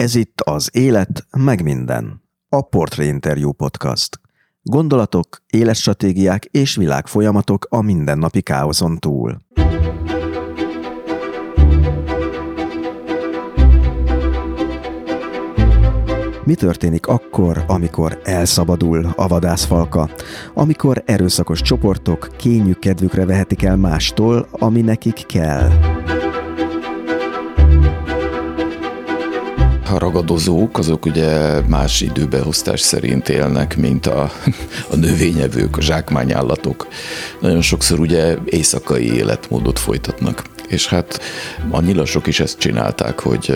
Ez itt az Élet, meg minden. A Portrait Interview Podcast. Gondolatok, életstratégiák és világfolyamatok a mindennapi káoszon túl. Mi történik akkor, amikor elszabadul a vadászfalka? Amikor erőszakos csoportok kényük kedvükre vehetik el mástól, ami nekik kell? A ragadozók, azok ugye más időbeosztás szerint élnek, mint a, a növényevők, a zsákmányállatok. Nagyon sokszor ugye éjszakai életmódot folytatnak. És hát a nyilasok is ezt csinálták, hogy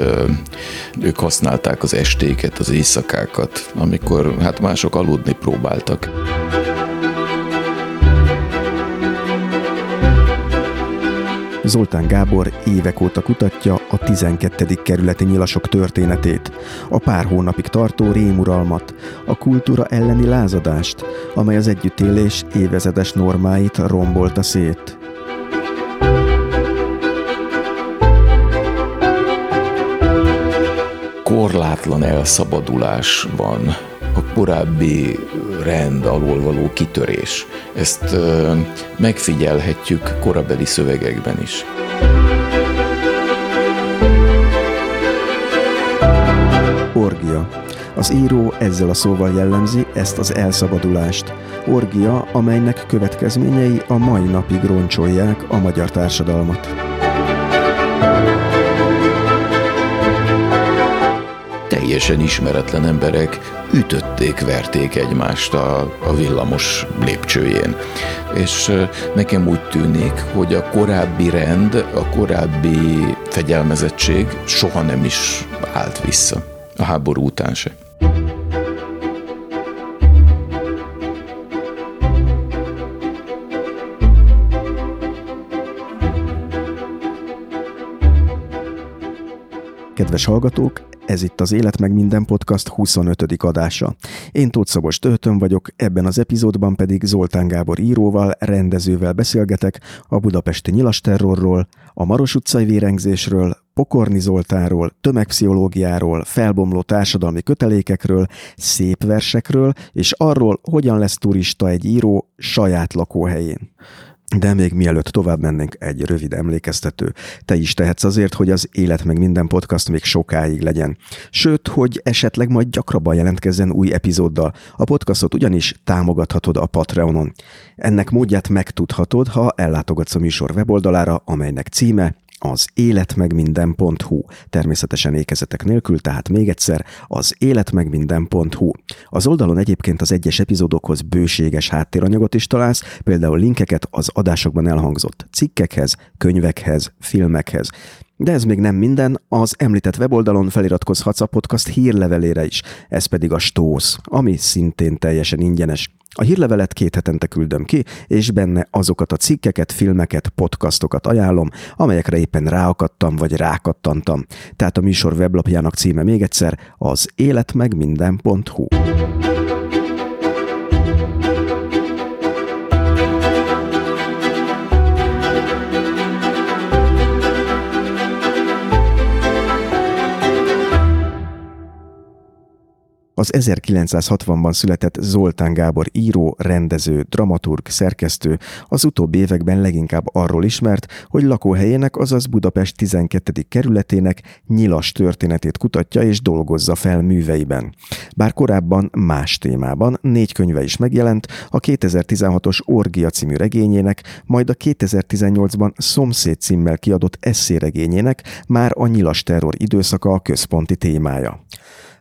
ők használták az estéket, az éjszakákat, amikor hát mások aludni próbáltak. Zoltán Gábor évek óta kutatja a 12. kerületi nyilasok történetét, a pár hónapig tartó rémuralmat, a kultúra elleni lázadást, amely az együttélés évezedes normáit rombolta szét. Korlátlan elszabadulás van a korábbi rend alól való kitörés. Ezt megfigyelhetjük korabeli szövegekben is. Orgia. Az író ezzel a szóval jellemzi ezt az elszabadulást. Orgia, amelynek következményei a mai napig roncsolják a magyar társadalmat. Teljesen ismeretlen emberek ütötték, verték egymást a, a villamos lépcsőjén. És nekem úgy tűnik, hogy a korábbi rend, a korábbi fegyelmezettség soha nem is állt vissza. A háború után se. Kedves hallgatók, ez itt az Élet meg minden podcast 25. adása. Én Tóth Szabos Töltön vagyok, ebben az epizódban pedig Zoltán Gábor íróval, rendezővel beszélgetek a budapesti nyilasterrorról, a Maros utcai vérengzésről, Pokorni Zoltánról, tömegpszichológiáról, felbomló társadalmi kötelékekről, szép versekről, és arról, hogyan lesz turista egy író saját lakóhelyén. De még mielőtt tovább mennénk, egy rövid emlékeztető. Te is tehetsz azért, hogy az Élet meg minden podcast még sokáig legyen. Sőt, hogy esetleg majd gyakrabban jelentkezzen új epizóddal. A podcastot ugyanis támogathatod a Patreonon. Ennek módját megtudhatod, ha ellátogatsz a műsor weboldalára, amelynek címe az életmegminden.hu. Természetesen ékezetek nélkül, tehát még egyszer az életmegminden.hu. Az oldalon egyébként az egyes epizódokhoz bőséges háttéranyagot is találsz, például linkeket az adásokban elhangzott cikkekhez, könyvekhez, filmekhez. De ez még nem minden, az említett weboldalon feliratkozhatsz a podcast hírlevelére is, ez pedig a Stósz, ami szintén teljesen ingyenes. A hírlevelet két hetente küldöm ki, és benne azokat a cikkeket, filmeket, podcastokat ajánlom, amelyekre éppen ráakadtam vagy rákattantam. Tehát a műsor weblapjának címe még egyszer az életmegminden.hu. Az 1960-ban született Zoltán Gábor író, rendező, dramaturg, szerkesztő az utóbbi években leginkább arról ismert, hogy lakóhelyének, azaz Budapest 12. kerületének nyilas történetét kutatja és dolgozza fel műveiben. Bár korábban más témában négy könyve is megjelent, a 2016-os Orgia című regényének, majd a 2018-ban Szomszéd címmel kiadott eszéregényének már a nyilas terror időszaka a központi témája.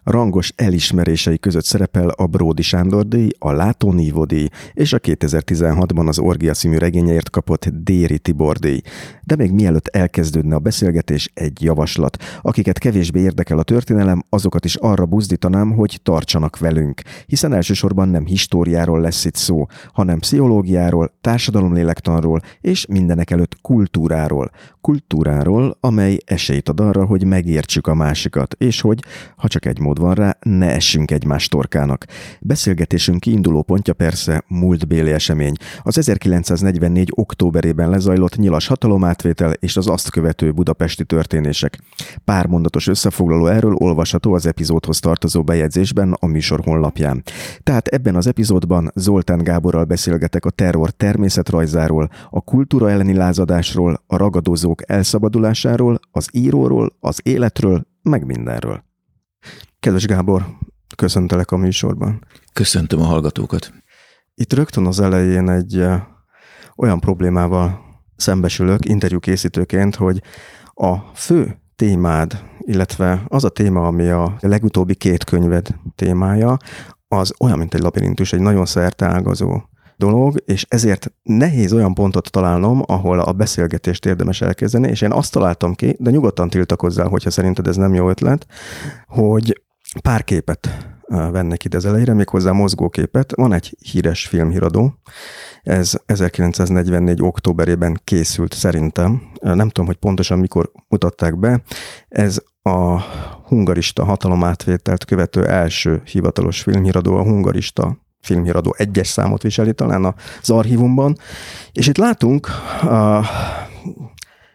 Rangos elismerései között szerepel a Bródi Sándor díj, a Látó Nívó díj és a 2016-ban az Orgia című regényeért kapott Déri Tibor díj. De még mielőtt elkezdődne a beszélgetés, egy javaslat. Akiket kevésbé érdekel a történelem, azokat is arra buzdítanám, hogy tartsanak velünk, hiszen elsősorban nem históriáról lesz itt szó, hanem pszichológiáról, társadalomlélektanról és mindenek előtt kultúráról. Kultúráról, amely esélyt ad arra, hogy megértsük a másikat, és hogy, ha csak egy mód mód van rá, ne essünk egymás torkának. Beszélgetésünk kiinduló pontja persze múltbéli esemény. Az 1944. októberében lezajlott nyilas hatalomátvétel és az azt követő budapesti történések. Pár mondatos összefoglaló erről olvasható az epizódhoz tartozó bejegyzésben a műsor honlapján. Tehát ebben az epizódban Zoltán Gáborral beszélgetek a terror természetrajzáról, a kultúra elleni lázadásról, a ragadozók elszabadulásáról, az íróról, az életről, meg mindenről. Kedves Gábor, köszöntelek a műsorban. Köszöntöm a hallgatókat. Itt rögtön az elején egy olyan problémával szembesülök interjú készítőként, hogy a fő témád, illetve az a téma, ami a legutóbbi két könyved témája, az olyan, mint egy labirintus, egy nagyon szerteágazó dolog, és ezért nehéz olyan pontot találnom, ahol a beszélgetést érdemes elkezdeni, és én azt találtam ki, de nyugodtan tiltakozzál, hogyha szerinted ez nem jó ötlet, hogy pár képet vennek ide az elejére, méghozzá mozgóképet. Van egy híres filmhíradó, ez 1944. októberében készült szerintem. Nem tudom, hogy pontosan mikor mutatták be. Ez a hungarista hatalomátvételt követő első hivatalos filmhíradó, a hungarista filmhíradó egyes számot viseli talán az archívumban, és itt látunk a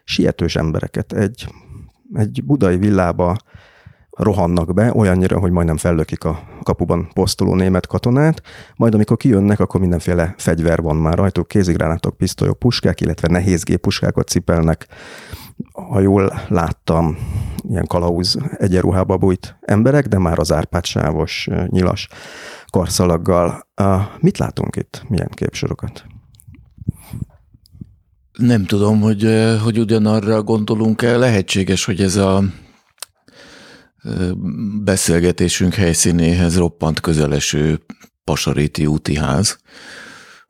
sietős embereket egy, egy budai villába rohannak be, olyannyira, hogy majdnem fellökik a kapuban posztoló német katonát, majd amikor kijönnek, akkor mindenféle fegyver van már rajtuk, kézigránátok, pisztolyok, puskák, illetve nehézgépuskákat cipelnek. Ha jól láttam, ilyen kalauz egyenruhába bújt emberek, de már az árpátsávos, nyilas karszalaggal. Mit látunk itt? Milyen képsorokat? Nem tudom, hogy, hogy ugyanarra gondolunk el. Lehetséges, hogy ez a beszélgetésünk helyszínéhez roppant közeleső Pasaréti úti ház,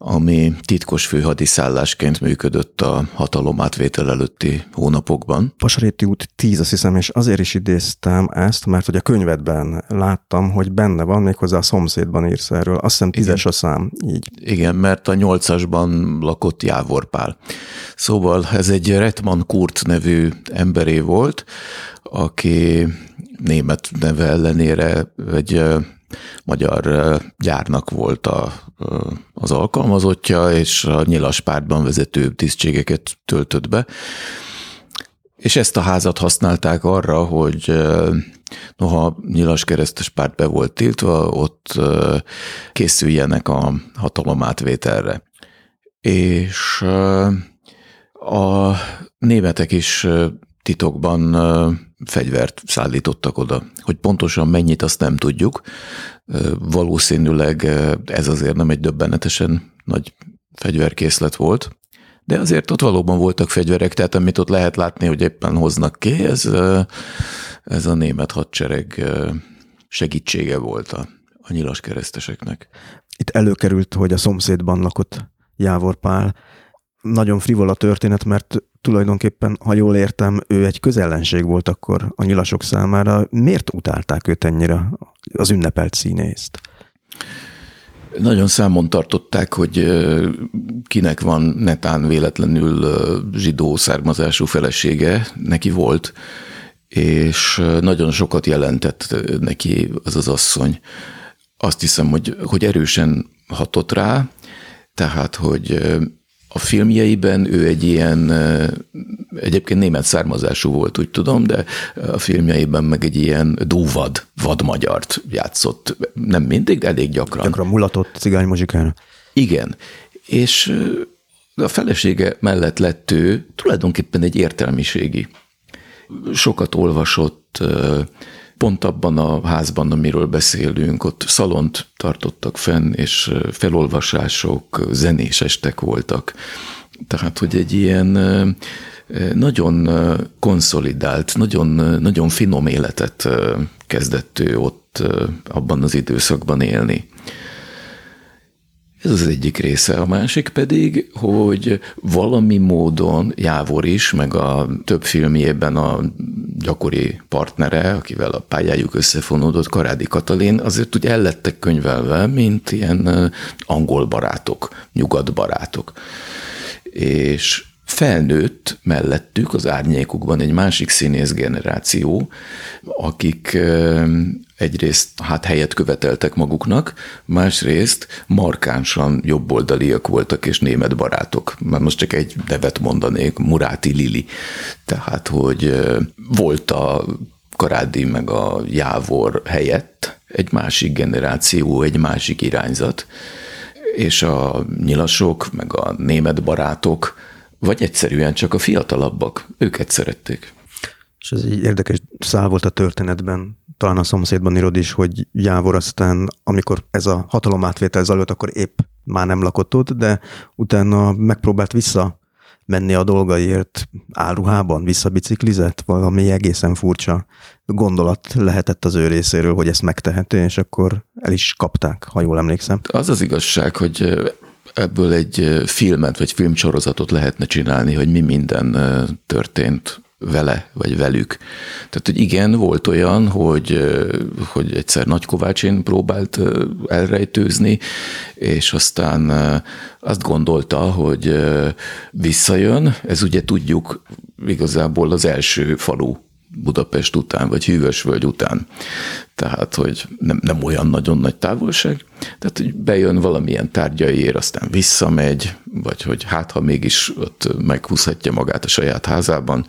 ami titkos főhadiszállásként működött a hatalomátvétel előtti hónapokban. Pasaréti út 10, azt hiszem, és azért is idéztem ezt, mert hogy a könyvedben láttam, hogy benne van, méghozzá a szomszédban írsz erről. Azt hiszem tízes a szám, így. Igen, mert a nyolcasban lakott Jávor Pál. Szóval ez egy Retman Kurt nevű emberé volt, aki német neve ellenére egy magyar gyárnak volt a, az alkalmazottja, és a nyilas pártban vezető tisztségeket töltött be. És ezt a házat használták arra, hogy noha nyilas keresztes párt be volt tiltva, ott készüljenek a hatalomátvételre. És a németek is titokban fegyvert szállítottak oda. Hogy pontosan mennyit, azt nem tudjuk. Valószínűleg ez azért nem egy döbbenetesen nagy fegyverkészlet volt, de azért ott valóban voltak fegyverek, tehát amit ott lehet látni, hogy éppen hoznak ki, ez, ez a német hadsereg segítsége volt a, a nyilas kereszteseknek. Itt előkerült, hogy a szomszédban lakott Jávor Pál, nagyon frivol a történet, mert tulajdonképpen, ha jól értem, ő egy közellenség volt akkor a nyilasok számára. Miért utálták őt ennyire, az ünnepelt színészt? Nagyon számon tartották, hogy kinek van netán véletlenül zsidó származású felesége, neki volt, és nagyon sokat jelentett neki az az asszony. Azt hiszem, hogy, hogy erősen hatott rá, tehát, hogy a filmjeiben ő egy ilyen, egyébként német származású volt, úgy tudom, de a filmjeiben meg egy ilyen dúvad, vadmagyart játszott. Nem mindig, de elég gyakran. Gyakran mulatott cigány muzsikára. Igen. És a felesége mellett lett ő tulajdonképpen egy értelmiségi. Sokat olvasott, pont abban a házban, amiről beszélünk, ott szalont tartottak fenn, és felolvasások, zenés estek voltak. Tehát, hogy egy ilyen nagyon konszolidált, nagyon, nagyon finom életet kezdett ő ott abban az időszakban élni. Ez az egyik része. A másik pedig, hogy valami módon Jávor is, meg a több filmjében a gyakori partnere, akivel a pályájuk összefonódott, Karádi Katalin, azért úgy ellettek könyvelve, mint ilyen angol barátok, nyugat barátok. És felnőtt mellettük az árnyékukban egy másik színész generáció, akik egyrészt hát helyet követeltek maguknak, másrészt markánsan jobboldaliak voltak és német barátok. Már most csak egy nevet mondanék, Muráti Lili. Tehát, hogy volt a Karádi meg a Jávor helyett egy másik generáció, egy másik irányzat, és a nyilasok, meg a német barátok, vagy egyszerűen csak a fiatalabbak, őket szerették. És ez egy érdekes szál volt a történetben, talán a szomszédban írod is, hogy Jávor aztán, amikor ez a hatalomátvétel zajlott, akkor épp már nem lakott ott, de utána megpróbált vissza menni a dolgaiért áruhában, visszabiciklizett, valami egészen furcsa gondolat lehetett az ő részéről, hogy ezt megteheti, és akkor el is kapták, ha jól emlékszem. Az az igazság, hogy ebből egy filmet vagy filmsorozatot lehetne csinálni, hogy mi minden történt vele, vagy velük. Tehát, hogy igen, volt olyan, hogy, hogy egyszer Nagy Kovácsin próbált elrejtőzni, és aztán azt gondolta, hogy visszajön. Ez ugye tudjuk igazából az első falu Budapest után, vagy Hűvösvölgy után. Tehát, hogy nem, nem olyan nagyon nagy távolság. Tehát, hogy bejön valamilyen tárgyaiért, aztán visszamegy, vagy hogy hát, ha mégis ott meghúzhatja magát a saját házában,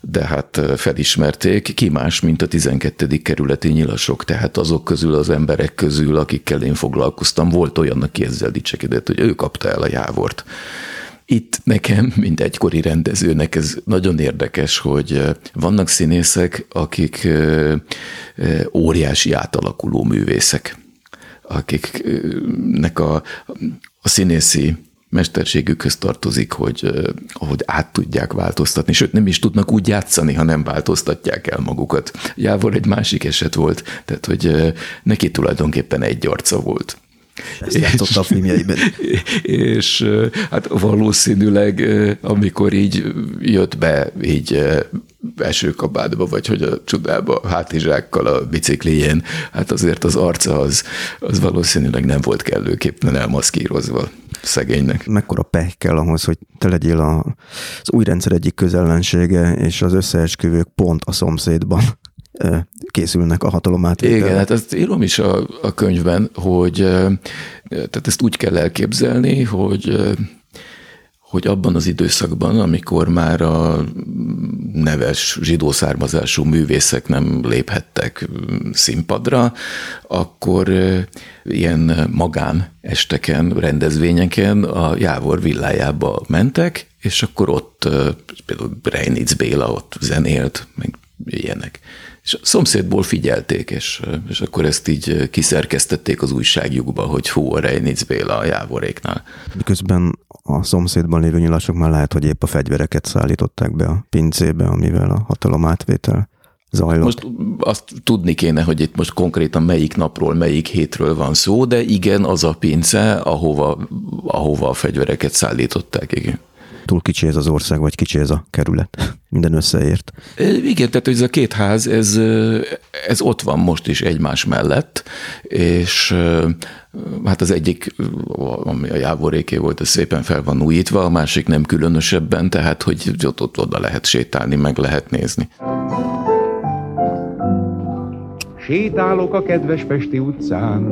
de hát felismerték, ki más, mint a 12. kerületi nyilasok, tehát azok közül az emberek közül, akikkel én foglalkoztam, volt olyan, aki ezzel dicsekedett, hogy ő kapta el a jávort. Itt nekem, mint egykori rendezőnek ez nagyon érdekes, hogy vannak színészek, akik óriási átalakuló művészek, akiknek a, a színészi mesterségükhöz tartozik, hogy, hogy át tudják változtatni, sőt nem is tudnak úgy játszani, ha nem változtatják el magukat. Jávor egy másik eset volt, tehát hogy neki tulajdonképpen egy arca volt. Ezt játszotta a filmjeiben. És hát valószínűleg, amikor így jött be, így esőkabátba, vagy hogy a csodába hátizsákkal a biciklijén, hát azért az arca az, az valószínűleg nem volt kellőképpen elmaszkírozva szegénynek. Mekkora peh kell ahhoz, hogy te legyél a, az új rendszer egyik közellensége, és az összeesküvők pont a szomszédban készülnek a hatalomátvételre. Igen, hát ezt írom is a, a könyvben, hogy tehát ezt úgy kell elképzelni, hogy hogy abban az időszakban, amikor már a neves zsidó származású művészek nem léphettek színpadra, akkor ilyen magán esteken, rendezvényeken a Jávor villájába mentek, és akkor ott például Reinic Béla ott zenélt, meg ilyenek. És a szomszédból figyelték, és, és akkor ezt így kiszerkesztették az újságjukba, hogy hú, a Reinic Béla a Jávoréknál. Miközben a szomszédban lévő nyilasok már lehet, hogy épp a fegyvereket szállították be a pincébe, amivel a hatalom átvétel zajlott. Most azt tudni kéne, hogy itt most konkrétan melyik napról, melyik hétről van szó, de igen, az a pince, ahova, ahova a fegyvereket szállították, igen túl kicsi ez az ország, vagy kicsi ez a kerület. Minden összeért. Igen, tehát ez a két ház, ez, ez ott van most is egymás mellett, és hát az egyik, ami a jávoréké volt, ez szépen fel van újítva, a másik nem különösebben, tehát hogy ott, ott oda lehet sétálni, meg lehet nézni. Sétálok a kedves Pesti utcán,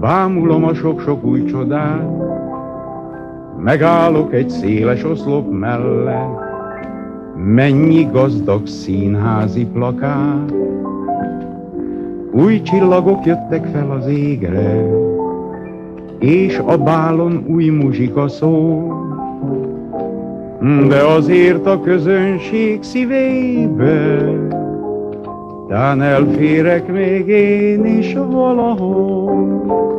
bámulom a sok-sok új csodát, Megállok egy széles oszlop mellett, mennyi gazdag színházi plakát. Új csillagok jöttek fel az égre, és a bálon új muzsika szól. De azért a közönség szívébe, tán elférek még én is valahol.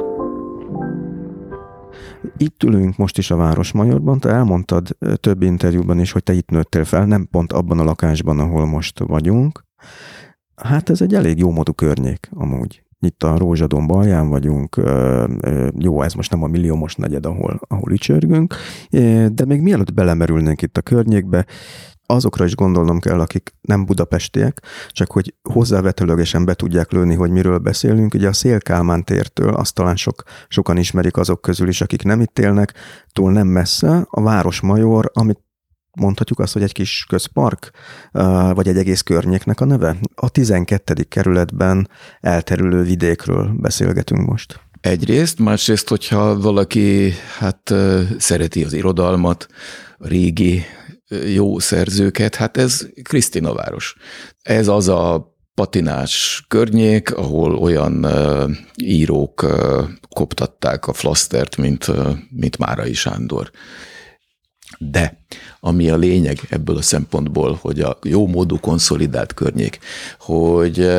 Itt ülünk most is a Városmajorban, te elmondtad több interjúban is, hogy te itt nőttél fel, nem pont abban a lakásban, ahol most vagyunk. Hát ez egy elég jó módú környék amúgy. itt a Rózsadon balján vagyunk, jó, ez most nem a milliómos negyed, ahol, ahol ücsörgünk, de még mielőtt belemerülnénk itt a környékbe, azokra is gondolnom kell, akik nem budapestiek, csak hogy hozzávetőlegesen be tudják lőni, hogy miről beszélünk. Ugye a Szélkálmán tértől, azt talán sok, sokan ismerik azok közül is, akik nem itt élnek, túl nem messze a Városmajor, amit mondhatjuk azt, hogy egy kis közpark, vagy egy egész környéknek a neve. A 12. kerületben elterülő vidékről beszélgetünk most. Egyrészt, másrészt, hogyha valaki hát szereti az irodalmat, a régi jó szerzőket, hát ez Krisztina város. Ez az a patinás környék, ahol olyan írók koptatták a flasztert, mint, mint Márai Sándor. De ami a lényeg ebből a szempontból, hogy a jó módú konszolidált környék, hogy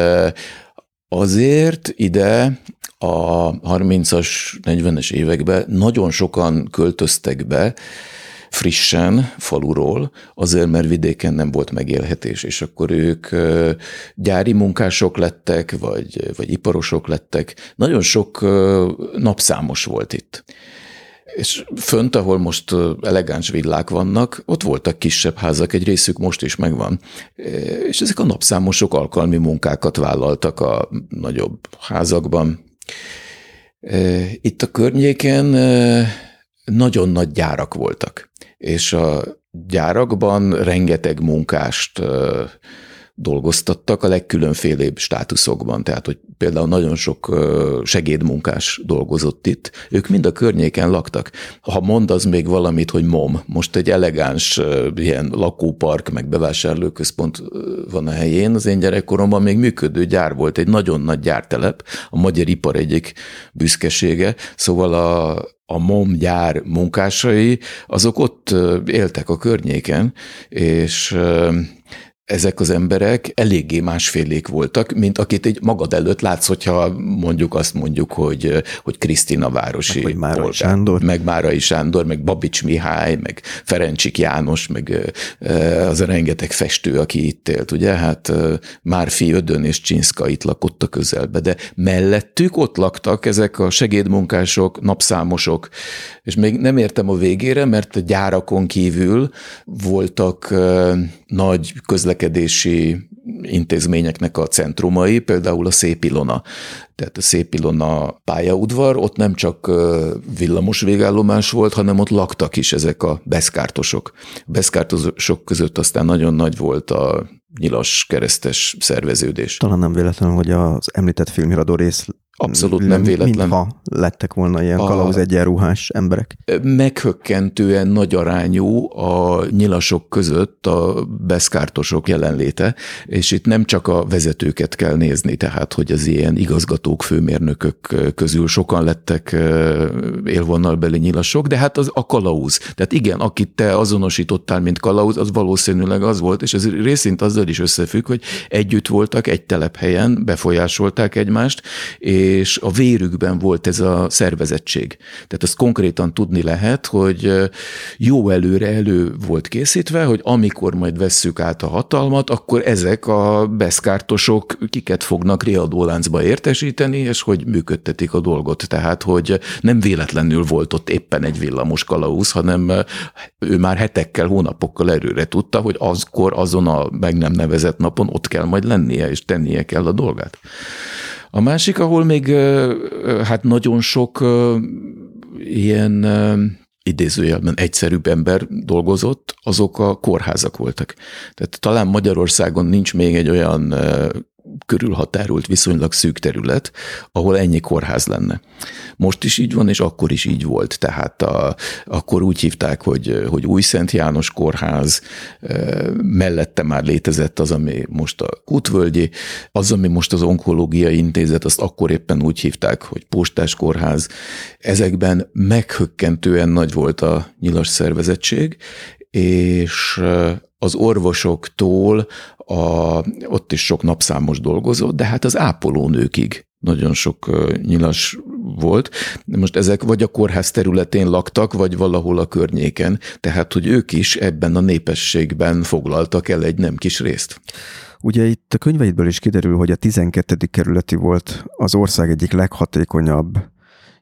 azért ide a 30-as, 40-es években nagyon sokan költöztek be, frissen faluról, azért, mert vidéken nem volt megélhetés, és akkor ők gyári munkások lettek, vagy, vagy iparosok lettek. Nagyon sok napszámos volt itt. És fönt, ahol most elegáns villák vannak, ott voltak kisebb házak, egy részük most is megvan. És ezek a napszámosok alkalmi munkákat vállaltak a nagyobb házakban. Itt a környéken nagyon nagy gyárak voltak, és a gyárakban rengeteg munkást dolgoztattak a legkülönfélébb státuszokban, tehát hogy például nagyon sok segédmunkás dolgozott itt, ők mind a környéken laktak. Ha mondasz még valamit, hogy MOM, most egy elegáns ilyen lakópark, meg bevásárlóközpont van a helyén, az én gyerekkoromban még működő gyár volt, egy nagyon nagy gyártelep, a magyar ipar egyik büszkesége, szóval a, a MOM gyár munkásai, azok ott éltek a környéken, és ezek az emberek eléggé másfélék voltak, mint akit egy magad előtt látsz, hogyha mondjuk azt mondjuk, hogy, hogy Krisztina városi meg, Márai polgár, Sándor. meg Márai Sándor, meg Babics Mihály, meg Ferencsik János, meg az a rengeteg festő, aki itt élt, ugye? Hát Márfi Ödön és Csinszka itt lakott a közelbe, de mellettük ott laktak ezek a segédmunkások, napszámosok, és még nem értem a végére, mert a gyárakon kívül voltak nagy közlekedési intézményeknek a centrumai, például a Szép Ilona. Tehát a Szép Ilona pályaudvar, ott nem csak villamos végállomás volt, hanem ott laktak is ezek a beszkártosok. Beszkártosok között aztán nagyon nagy volt a nyilas keresztes szerveződés. Talán nem véletlen, hogy az említett filmiradó rész Abszolút nem véletlen. Mintha lettek volna ilyen a kalauz egyenruhás emberek. Meghökkentően nagy arányú a nyilasok között a beszkártosok jelenléte, és itt nem csak a vezetőket kell nézni, tehát hogy az ilyen igazgatók, főmérnökök közül sokan lettek élvonalbeli nyilasok, de hát az a kalauz. Tehát igen, akit te azonosítottál, mint kalauz, az valószínűleg az volt, és ez részint azzal is összefügg, hogy együtt voltak egy telephelyen, befolyásolták egymást, és és a vérükben volt ez a szervezettség. Tehát azt konkrétan tudni lehet, hogy jó előre elő volt készítve, hogy amikor majd vesszük át a hatalmat, akkor ezek a beszkártosok kiket fognak riadóláncba értesíteni, és hogy működtetik a dolgot. Tehát, hogy nem véletlenül volt ott éppen egy villamos kalauz, hanem ő már hetekkel, hónapokkal erőre tudta, hogy azkor azon a meg nem nevezett napon ott kell majd lennie, és tennie kell a dolgát. A másik, ahol még hát nagyon sok ilyen idézőjelben egyszerűbb ember dolgozott, azok a kórházak voltak. Tehát talán Magyarországon nincs még egy olyan körülhatárult, viszonylag szűk terület, ahol ennyi kórház lenne. Most is így van, és akkor is így volt. Tehát a, akkor úgy hívták, hogy, hogy Új Szent János kórház, mellette már létezett az, ami most a Kutvölgyi, az, ami most az onkológiai intézet, azt akkor éppen úgy hívták, hogy Postás kórház. Ezekben meghökkentően nagy volt a nyilas szervezettség, és az orvosoktól a, ott is sok napszámos dolgozott, de hát az ápolónőkig nagyon sok nyilas volt. Most ezek vagy a kórház területén laktak, vagy valahol a környéken, tehát hogy ők is ebben a népességben foglaltak el egy nem kis részt. Ugye itt a könyveidből is kiderül, hogy a 12. kerületi volt az ország egyik leghatékonyabb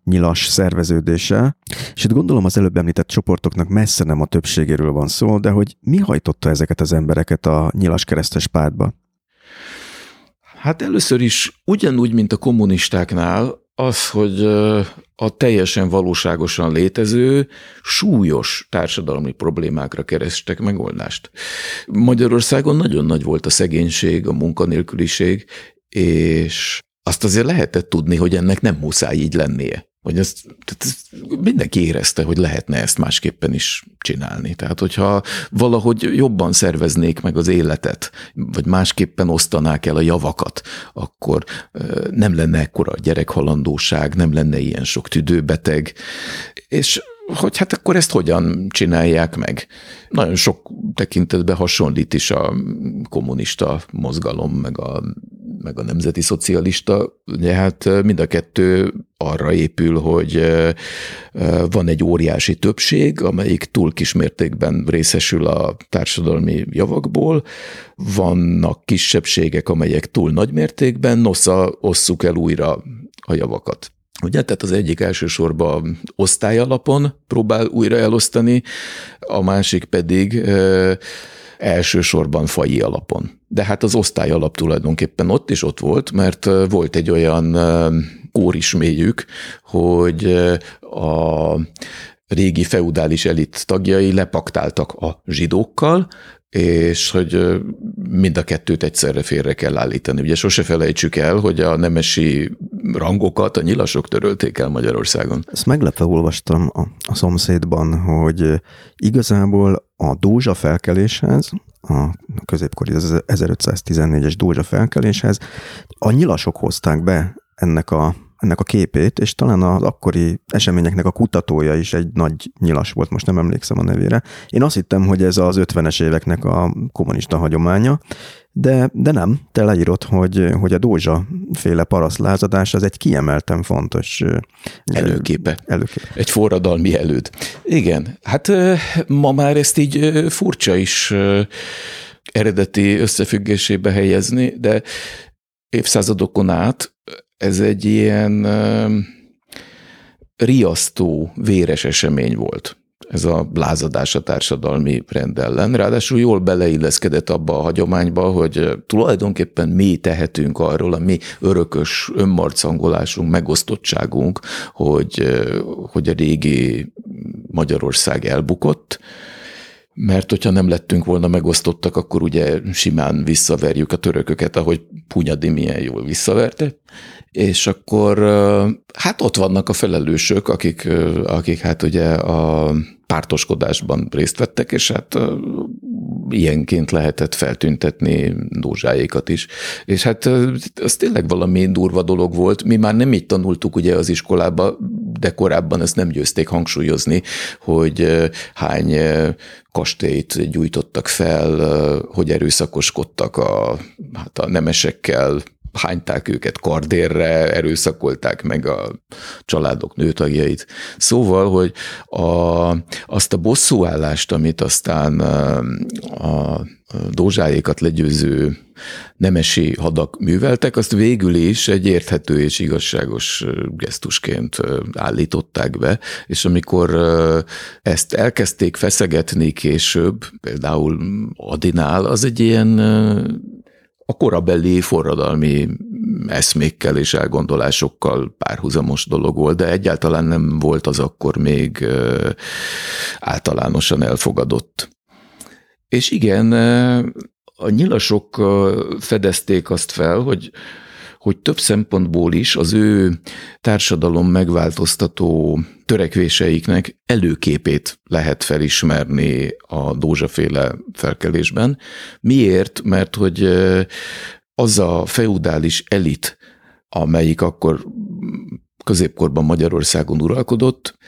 nyilas szerveződése, és itt gondolom az előbb említett csoportoknak messze nem a többségéről van szó, de hogy mi hajtotta ezeket az embereket a nyilas keresztes pártba? Hát először is ugyanúgy, mint a kommunistáknál, az, hogy a teljesen valóságosan létező, súlyos társadalmi problémákra kerestek megoldást. Magyarországon nagyon nagy volt a szegénység, a munkanélküliség, és azt azért lehetett tudni, hogy ennek nem muszáj így lennie. Hogy ezt, tehát mindenki érezte, hogy lehetne ezt másképpen is csinálni. Tehát, hogyha valahogy jobban szerveznék meg az életet, vagy másképpen osztanák el a javakat, akkor nem lenne ekkora gyerekhalandóság, nem lenne ilyen sok tüdőbeteg, és hogy hát akkor ezt hogyan csinálják meg. Nagyon sok tekintetben hasonlít is a kommunista mozgalom, meg a meg a nemzeti szocialista, ugye hát mind a kettő arra épül, hogy van egy óriási többség, amelyik túl kismértékben részesül a társadalmi javakból, vannak kisebbségek, amelyek túl nagy mértékben, nosza osszuk el újra a javakat. Ugye, tehát az egyik elsősorban osztályalapon próbál újra elosztani, a másik pedig elsősorban faji alapon. De hát az osztály alap tulajdonképpen ott is ott volt, mert volt egy olyan kórismélyük, hogy a régi feudális elit tagjai lepaktáltak a zsidókkal, és hogy mind a kettőt egyszerre félre kell állítani. Ugye sose felejtsük el, hogy a nemesi rangokat a nyilasok törölték el Magyarországon. Ezt meglepve olvastam a, a szomszédban, hogy igazából a Dózsa felkeléshez, a középkori 1514-es Dózsa felkeléshez a nyilasok hozták be ennek a ennek a képét, és talán az akkori eseményeknek a kutatója is egy nagy nyilas volt, most nem emlékszem a nevére. Én azt hittem, hogy ez az 50-es éveknek a kommunista hagyománya, de, de nem, te leírod, hogy, hogy a Dózsa féle parasztlázadás az egy kiemelten fontos előképe. előképe. Egy forradalmi előd. Igen, hát ma már ezt így furcsa is eredeti összefüggésébe helyezni, de évszázadokon át ez egy ilyen riasztó, véres esemény volt ez a lázadás a társadalmi rend ellen. Ráadásul jól beleilleszkedett abba a hagyományba, hogy tulajdonképpen mi tehetünk arról, a mi örökös önmarcangolásunk, megosztottságunk, hogy, hogy a régi Magyarország elbukott, mert hogyha nem lettünk volna megosztottak, akkor ugye simán visszaverjük a törököket, ahogy Punyadi milyen jól visszaverte, és akkor hát ott vannak a felelősök, akik, akik hát ugye a pártoskodásban részt vettek, és hát ilyenként lehetett feltüntetni dózsáékat is. És hát az tényleg valami durva dolog volt. Mi már nem így tanultuk ugye az iskolába, de korábban ezt nem győzték hangsúlyozni, hogy hány kastélyt gyújtottak fel, hogy erőszakoskodtak a, hát a nemesekkel, hányták őket kardérre, erőszakolták meg a családok nőtagjait. Szóval, hogy a, azt a bosszúállást, amit aztán a dózsáékat legyőző nemesi hadak műveltek, azt végül is egy érthető és igazságos gesztusként állították be, és amikor ezt elkezdték feszegetni később, például Adinál, az egy ilyen a korabeli forradalmi eszmékkel és elgondolásokkal párhuzamos dolog volt, de egyáltalán nem volt az akkor még általánosan elfogadott. És igen, a nyilasok fedezték azt fel, hogy hogy több szempontból is az ő társadalom megváltoztató törekvéseiknek előképét lehet felismerni a dózsaféle felkelésben. Miért? Mert hogy az a feudális elit, amelyik akkor középkorban Magyarországon uralkodott,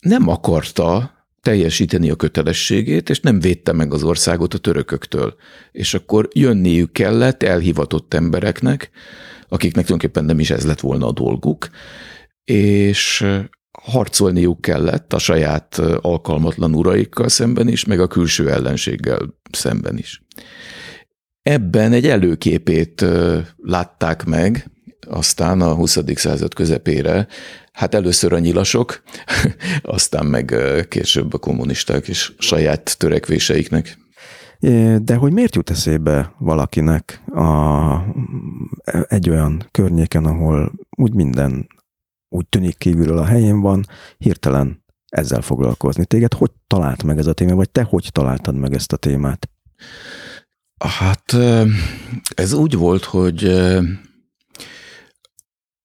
nem akarta teljesíteni a kötelességét, és nem védte meg az országot a törököktől. És akkor jönniük kellett elhivatott embereknek, akiknek tulajdonképpen nem is ez lett volna a dolguk, és harcolniuk kellett a saját alkalmatlan uraikkal szemben is, meg a külső ellenséggel szemben is. ebben egy előképét látták meg, aztán a 20. század közepére, hát először a nyilasok, aztán meg később a kommunisták és saját törekvéseiknek. De hogy miért jut eszébe valakinek a, egy olyan környéken, ahol úgy minden úgy tűnik kívülről a helyén van, hirtelen ezzel foglalkozni. Téged hogy talált meg ez a téma, vagy te hogy találtad meg ezt a témát? Hát ez úgy volt, hogy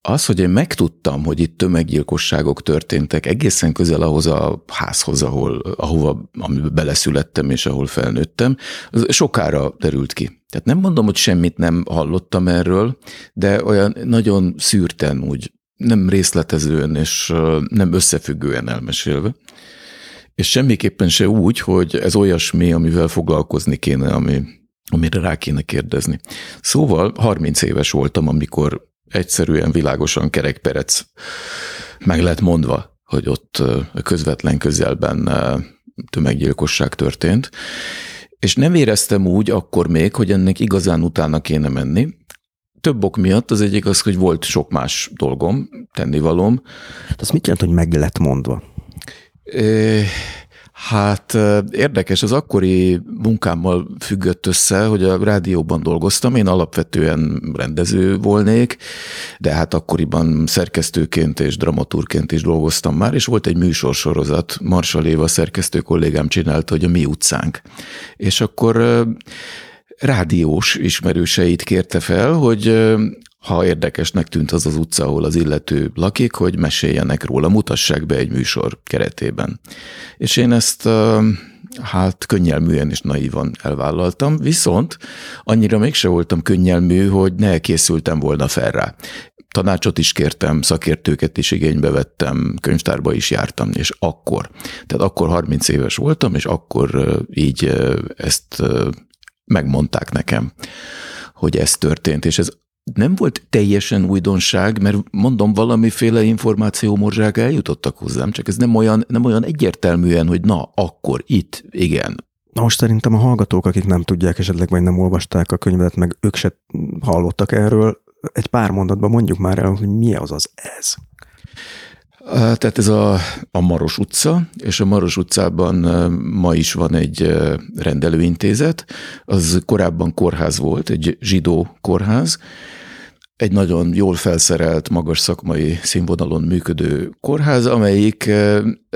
az, hogy én megtudtam, hogy itt tömeggyilkosságok történtek egészen közel ahhoz a házhoz, ahol, ahova amiben beleszülettem és ahol felnőttem, az sokára derült ki. Tehát nem mondom, hogy semmit nem hallottam erről, de olyan nagyon szűrten úgy, nem részletezően és nem összefüggően elmesélve. És semmiképpen se úgy, hogy ez olyasmi, amivel foglalkozni kéne, ami, amire rá kéne kérdezni. Szóval 30 éves voltam, amikor egyszerűen világosan kerekperec meg lett mondva, hogy ott közvetlen közelben tömeggyilkosság történt. És nem éreztem úgy akkor még, hogy ennek igazán utána kéne menni. Több ok miatt, az egyik az, hogy volt sok más dolgom, tennivalom. Az mit jelent, hogy meg lett mondva? Hát érdekes, az akkori munkámmal függött össze, hogy a rádióban dolgoztam, én alapvetően rendező volnék, de hát akkoriban szerkesztőként és dramaturként is dolgoztam már, és volt egy műsorsorozat, Marsal Éva szerkesztő kollégám csinálta, hogy a Mi utcánk. És akkor rádiós ismerőseit kérte fel, hogy ha érdekesnek tűnt az az utca, ahol az illető lakik, hogy meséljenek róla, mutassák be egy műsor keretében. És én ezt hát könnyelműen és naívan elvállaltam, viszont annyira mégse voltam könnyelmű, hogy ne készültem volna fel rá. Tanácsot is kértem, szakértőket is igénybe vettem, könyvtárba is jártam, és akkor, tehát akkor 30 éves voltam, és akkor így ezt megmondták nekem, hogy ez történt, és ez nem volt teljesen újdonság, mert mondom, valamiféle információmorzsák eljutottak hozzám, csak ez nem olyan, nem olyan egyértelműen, hogy na, akkor, itt, igen. Na most szerintem a hallgatók, akik nem tudják esetleg, vagy nem olvasták a könyvet, meg ők se hallottak erről, egy pár mondatban mondjuk már el, hogy mi az az ez. Tehát ez a, a Maros utca, és a Maros utcában ma is van egy rendelőintézet. Az korábban kórház volt, egy zsidó kórház, egy nagyon jól felszerelt, magas szakmai színvonalon működő kórház, amelyik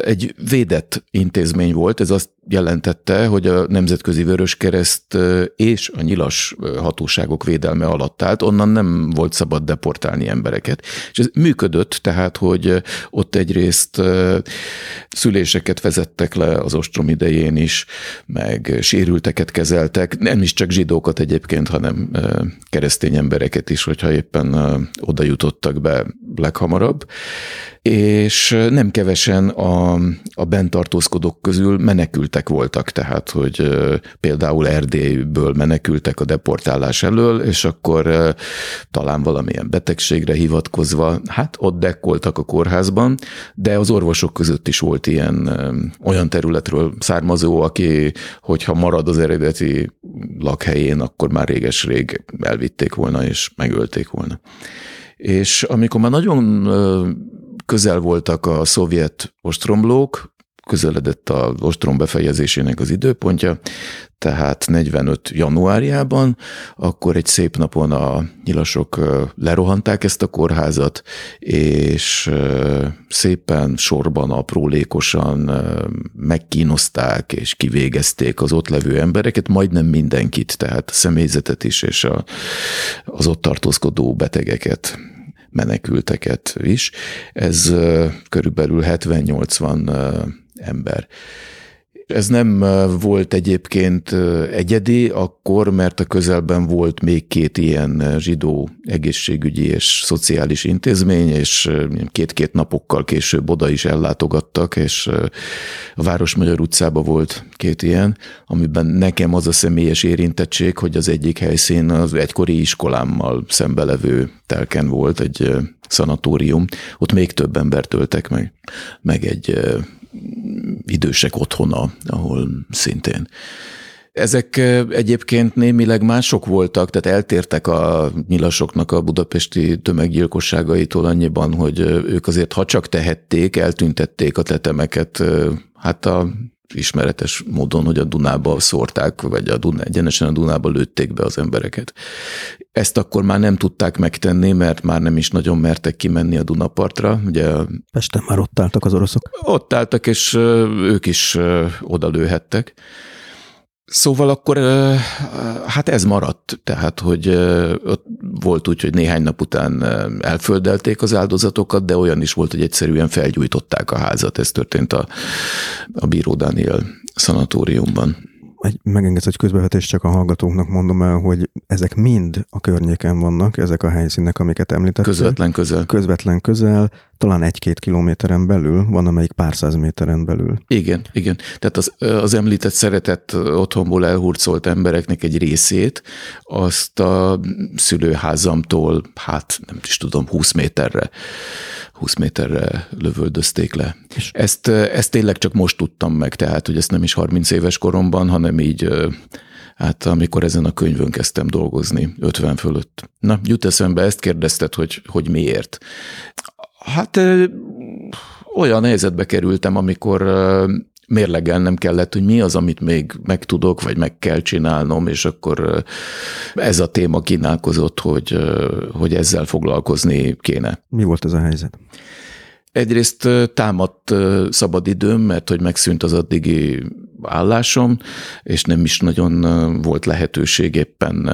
egy védett intézmény volt. Ez azt jelentette, hogy a Nemzetközi Vöröskereszt és a nyilas hatóságok védelme alatt állt, onnan nem volt szabad deportálni embereket. És ez működött, tehát, hogy ott egyrészt szüléseket vezettek le az ostrom idején is, meg sérülteket kezeltek, nem is csak zsidókat egyébként, hanem keresztény embereket is, hogyha éppen oda jutottak be leghamarabb és nem kevesen a, a bentartózkodók közül menekültek voltak, tehát, hogy például Erdélyből menekültek a deportálás elől, és akkor talán valamilyen betegségre hivatkozva, hát ott dekkoltak a kórházban, de az orvosok között is volt ilyen olyan területről származó, aki, hogyha marad az eredeti lakhelyén, akkor már réges-rég elvitték volna és megölték volna. És amikor már nagyon közel voltak a szovjet ostromlók, közeledett a ostrom befejezésének az időpontja, tehát 45 januárjában, akkor egy szép napon a nyilasok lerohanták ezt a kórházat, és szépen sorban, aprólékosan megkínozták és kivégezték az ott levő embereket, majdnem mindenkit, tehát a személyzetet is, és a, az ott tartózkodó betegeket menekülteket is. Ez körülbelül 70-80 ember. Ez nem volt egyébként egyedi akkor, mert a közelben volt még két ilyen zsidó egészségügyi és szociális intézmény, és két-két napokkal később oda is ellátogattak, és a Városmagyar utcában volt két ilyen, amiben nekem az a személyes érintettség, hogy az egyik helyszín az egykori iskolámmal szembelevő telken volt, egy szanatórium, ott még több embert töltek meg, meg egy idősek otthona, ahol szintén. Ezek egyébként némileg mások voltak, tehát eltértek a nyilasoknak a budapesti tömeggyilkosságaitól annyiban, hogy ők azért, ha csak tehették, eltüntették a tetemeket, hát a ismeretes módon, hogy a Dunába szórták, vagy a Duna, egyenesen a Dunába lőtték be az embereket. Ezt akkor már nem tudták megtenni, mert már nem is nagyon mertek kimenni a Dunapartra. Ugye, Pesten már ott álltak az oroszok. Ott álltak, és ők is oda lőhettek. Szóval akkor hát ez maradt, tehát hogy ott volt úgy, hogy néhány nap után elföldelték az áldozatokat, de olyan is volt, hogy egyszerűen felgyújtották a házat. Ez történt a, a Bíró Dániel szanatóriumban egy, megengedsz egy közbevetést, csak a hallgatóknak mondom el, hogy ezek mind a környéken vannak, ezek a helyszínek, amiket említettem. Közvetlen közel. Közvetlen közel, talán egy-két kilométeren belül, van amelyik pár száz méteren belül. Igen, igen. Tehát az, az említett szeretett otthonból elhurcolt embereknek egy részét, azt a szülőházamtól, hát nem is tudom, 20 méterre 20 méterre lövöldözték le. És ezt, ezt tényleg csak most tudtam meg, tehát hogy ezt nem is 30 éves koromban, hanem így hát amikor ezen a könyvön kezdtem dolgozni, 50 fölött. Na, jut eszembe, ezt kérdezted, hogy, hogy miért. Hát olyan helyzetbe kerültem, amikor mérlegelnem kellett, hogy mi az, amit még megtudok, vagy meg kell csinálnom, és akkor ez a téma kínálkozott, hogy, hogy ezzel foglalkozni kéne. Mi volt ez a helyzet? Egyrészt támadt szabadidőm, mert hogy megszűnt az addigi állásom, és nem is nagyon volt lehetőség éppen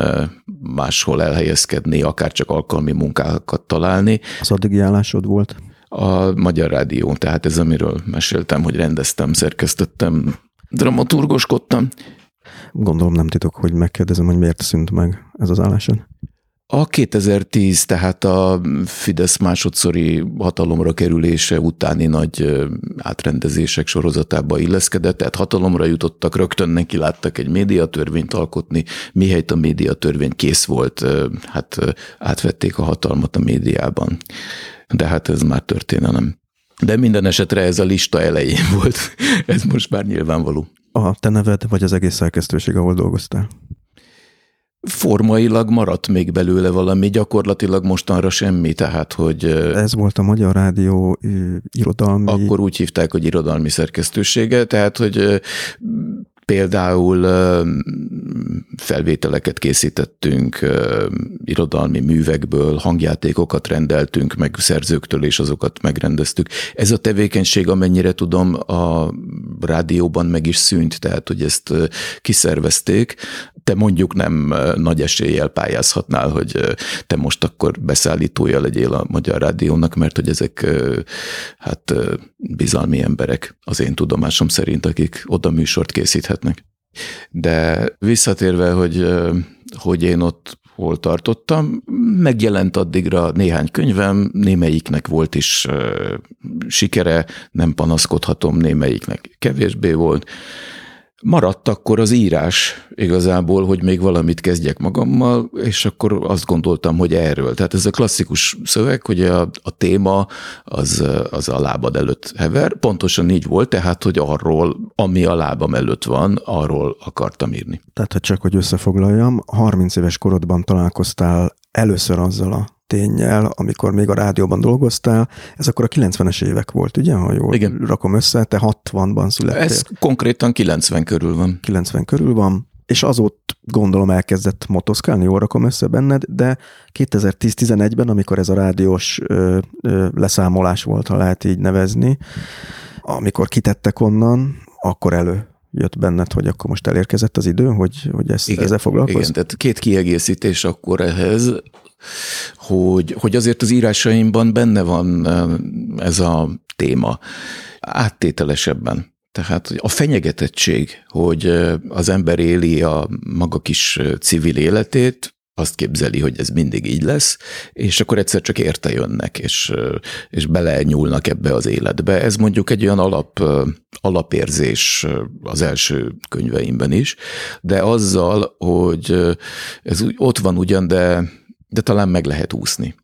máshol elhelyezkedni, akár csak alkalmi munkákat találni. Az addigi állásod volt? a Magyar Rádió, tehát ez amiről meséltem, hogy rendeztem, szerkesztettem, dramaturgoskodtam. Gondolom nem titok, hogy megkérdezem, hogy miért szűnt meg ez az állásod. A 2010, tehát a Fidesz másodszori hatalomra kerülése utáni nagy átrendezések sorozatába illeszkedett, tehát hatalomra jutottak, rögtön neki láttak egy médiatörvényt alkotni, mihelyt a médiatörvény kész volt, hát átvették a hatalmat a médiában de hát ez már történelem. De minden esetre ez a lista elején volt, ez most már nyilvánvaló. A te neved, vagy az egész szerkesztőség, ahol dolgoztál? Formailag maradt még belőle valami, gyakorlatilag mostanra semmi, tehát hogy... Ez volt a Magyar Rádió irodalmi... Akkor úgy hívták, hogy irodalmi szerkesztősége, tehát hogy Például felvételeket készítettünk irodalmi művekből, hangjátékokat rendeltünk meg szerzőktől, és azokat megrendeztük. Ez a tevékenység, amennyire tudom, a rádióban meg is szűnt, tehát hogy ezt kiszervezték. Te mondjuk nem nagy eséllyel pályázhatnál, hogy te most akkor beszállítója legyél a Magyar Rádiónak, mert hogy ezek hát bizalmi emberek az én tudomásom szerint, akik oda műsort készíthetnek. De visszatérve, hogy, hogy én ott hol tartottam, megjelent addigra néhány könyvem, némelyiknek volt is sikere, nem panaszkodhatom, némelyiknek kevésbé volt, Maradt akkor az írás igazából, hogy még valamit kezdjek magammal, és akkor azt gondoltam, hogy erről. Tehát ez a klasszikus szöveg, hogy a, a téma az, az a lábad előtt hever. Pontosan így volt, tehát, hogy arról, ami a lábam előtt van, arról akartam írni. Tehát, hogy csak hogy összefoglaljam, 30 éves korodban találkoztál először azzal a tényel, amikor még a rádióban dolgoztál, ez akkor a 90-es évek volt, ugye, ha jól Igen. rakom össze, te 60-ban születtél. Ez konkrétan 90 körül van. 90 körül van, és azóta gondolom elkezdett motoszkálni, jól rakom össze benned, de 2010-11-ben, amikor ez a rádiós ö, ö, leszámolás volt, ha lehet így nevezni, amikor kitettek onnan, akkor elő jött benned, hogy akkor most elérkezett az idő, hogy, hogy ezt, igen, ezzel foglalkozz? Igen, tehát két kiegészítés akkor ehhez hogy, hogy azért az írásaimban benne van ez a téma áttételesebben. Tehát a fenyegetettség, hogy az ember éli a maga kis civil életét, azt képzeli, hogy ez mindig így lesz, és akkor egyszer csak érte jönnek, és, és belenyúlnak ebbe az életbe. Ez mondjuk egy olyan alap, alapérzés az első könyveimben is, de azzal, hogy ez ott van ugyan, de de talán meg lehet úszni.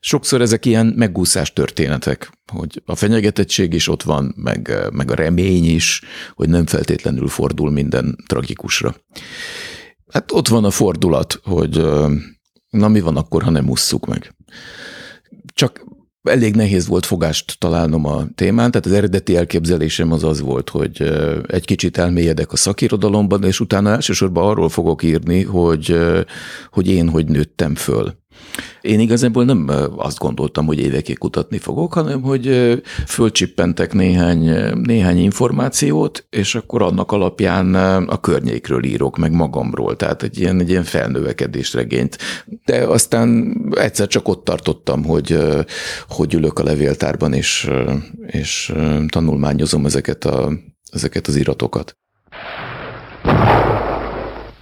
Sokszor ezek ilyen megúszás történetek, hogy a fenyegetettség is ott van, meg, meg a remény is, hogy nem feltétlenül fordul minden tragikusra. Hát ott van a fordulat, hogy na mi van akkor, ha nem ússzuk meg. Csak elég nehéz volt fogást találnom a témán, tehát az eredeti elképzelésem az az volt, hogy egy kicsit elmélyedek a szakirodalomban, és utána elsősorban arról fogok írni, hogy, hogy én hogy nőttem föl. Én igazából nem azt gondoltam, hogy évekig kutatni fogok, hanem hogy fölcsippentek néhány, néhány információt, és akkor annak alapján a környékről írok, meg magamról, tehát egy ilyen, egy ilyen felnövekedés regényt. De aztán egyszer csak ott tartottam, hogy, hogy ülök a levéltárban, és, és tanulmányozom ezeket, a, ezeket az iratokat.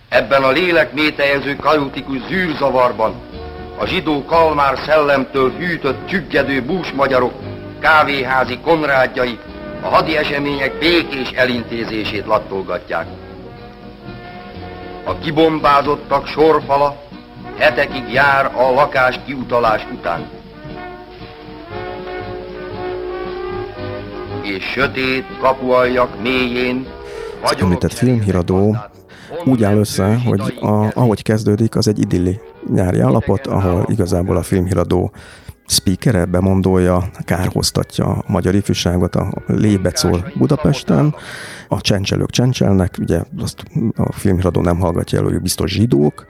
Ebben a lélek métejező kaotikus zűrzavarban a zsidó kalmár szellemtől hűtött csüggedő búsmagyarok, kávéházi konrádjai a hadi események békés elintézését lattolgatják. A kibombázottak sorfala hetekig jár a lakás kiutalás után. És sötét kapualjak mélyén az említett filmhíradó úgy áll össze, hogy a, ahogy kezdődik, az egy idilli nyári állapot, ahol igazából a filmhíradó speakere, bemondója, kárhoztatja a magyar ifjúságot, a lébet szól Budapesten, a csencselők csencselnek, ugye azt a filmhíradó nem hallgatja el, hogy biztos zsidók,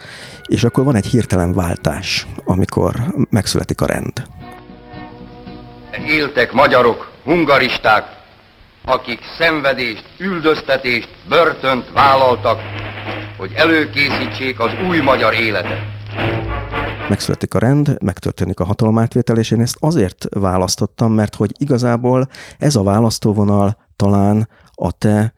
és akkor van egy hirtelen váltás, amikor megszületik a rend. Éltek magyarok, hungaristák, akik szenvedést, üldöztetést, börtönt vállaltak, hogy előkészítsék az új magyar életet. Megszületik a rend, megtörténik a hatalomátvétel, és én ezt azért választottam, mert hogy igazából ez a választóvonal talán a te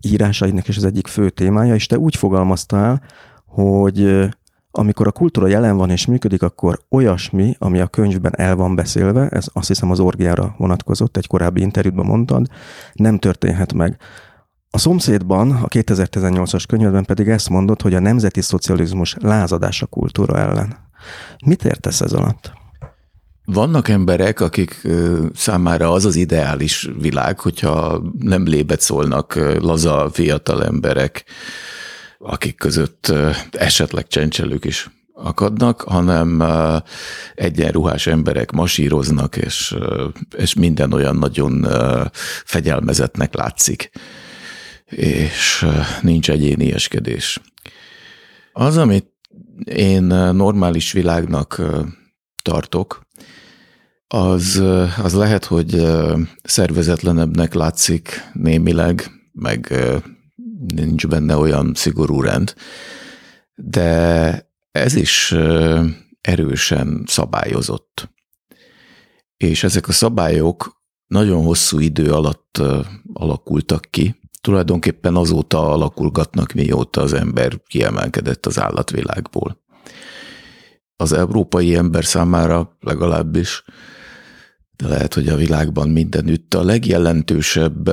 írásaidnak is az egyik fő témája, és te úgy fogalmaztál, hogy amikor a kultúra jelen van és működik, akkor olyasmi, ami a könyvben el van beszélve, ez azt hiszem az orgiára vonatkozott, egy korábbi interjútban mondtad, nem történhet meg. A szomszédban, a 2018-as könyvben pedig ezt mondott, hogy a nemzeti szocializmus lázadás a kultúra ellen. Mit értesz ez alatt? Vannak emberek, akik számára az az ideális világ, hogyha nem lébet szólnak laza fiatal emberek, akik között esetleg csencselők is akadnak, hanem egyenruhás emberek masíroznak, és, és minden olyan nagyon fegyelmezetnek látszik, és nincs egyénieskedés. Az, amit én normális világnak tartok, az, az lehet, hogy szervezetlenebbnek látszik némileg, meg nincs benne olyan szigorú rend, de ez is erősen szabályozott. És ezek a szabályok nagyon hosszú idő alatt alakultak ki, tulajdonképpen azóta alakulgatnak, mióta az ember kiemelkedett az állatvilágból. Az európai ember számára legalábbis, de lehet, hogy a világban mindenütt a legjelentősebb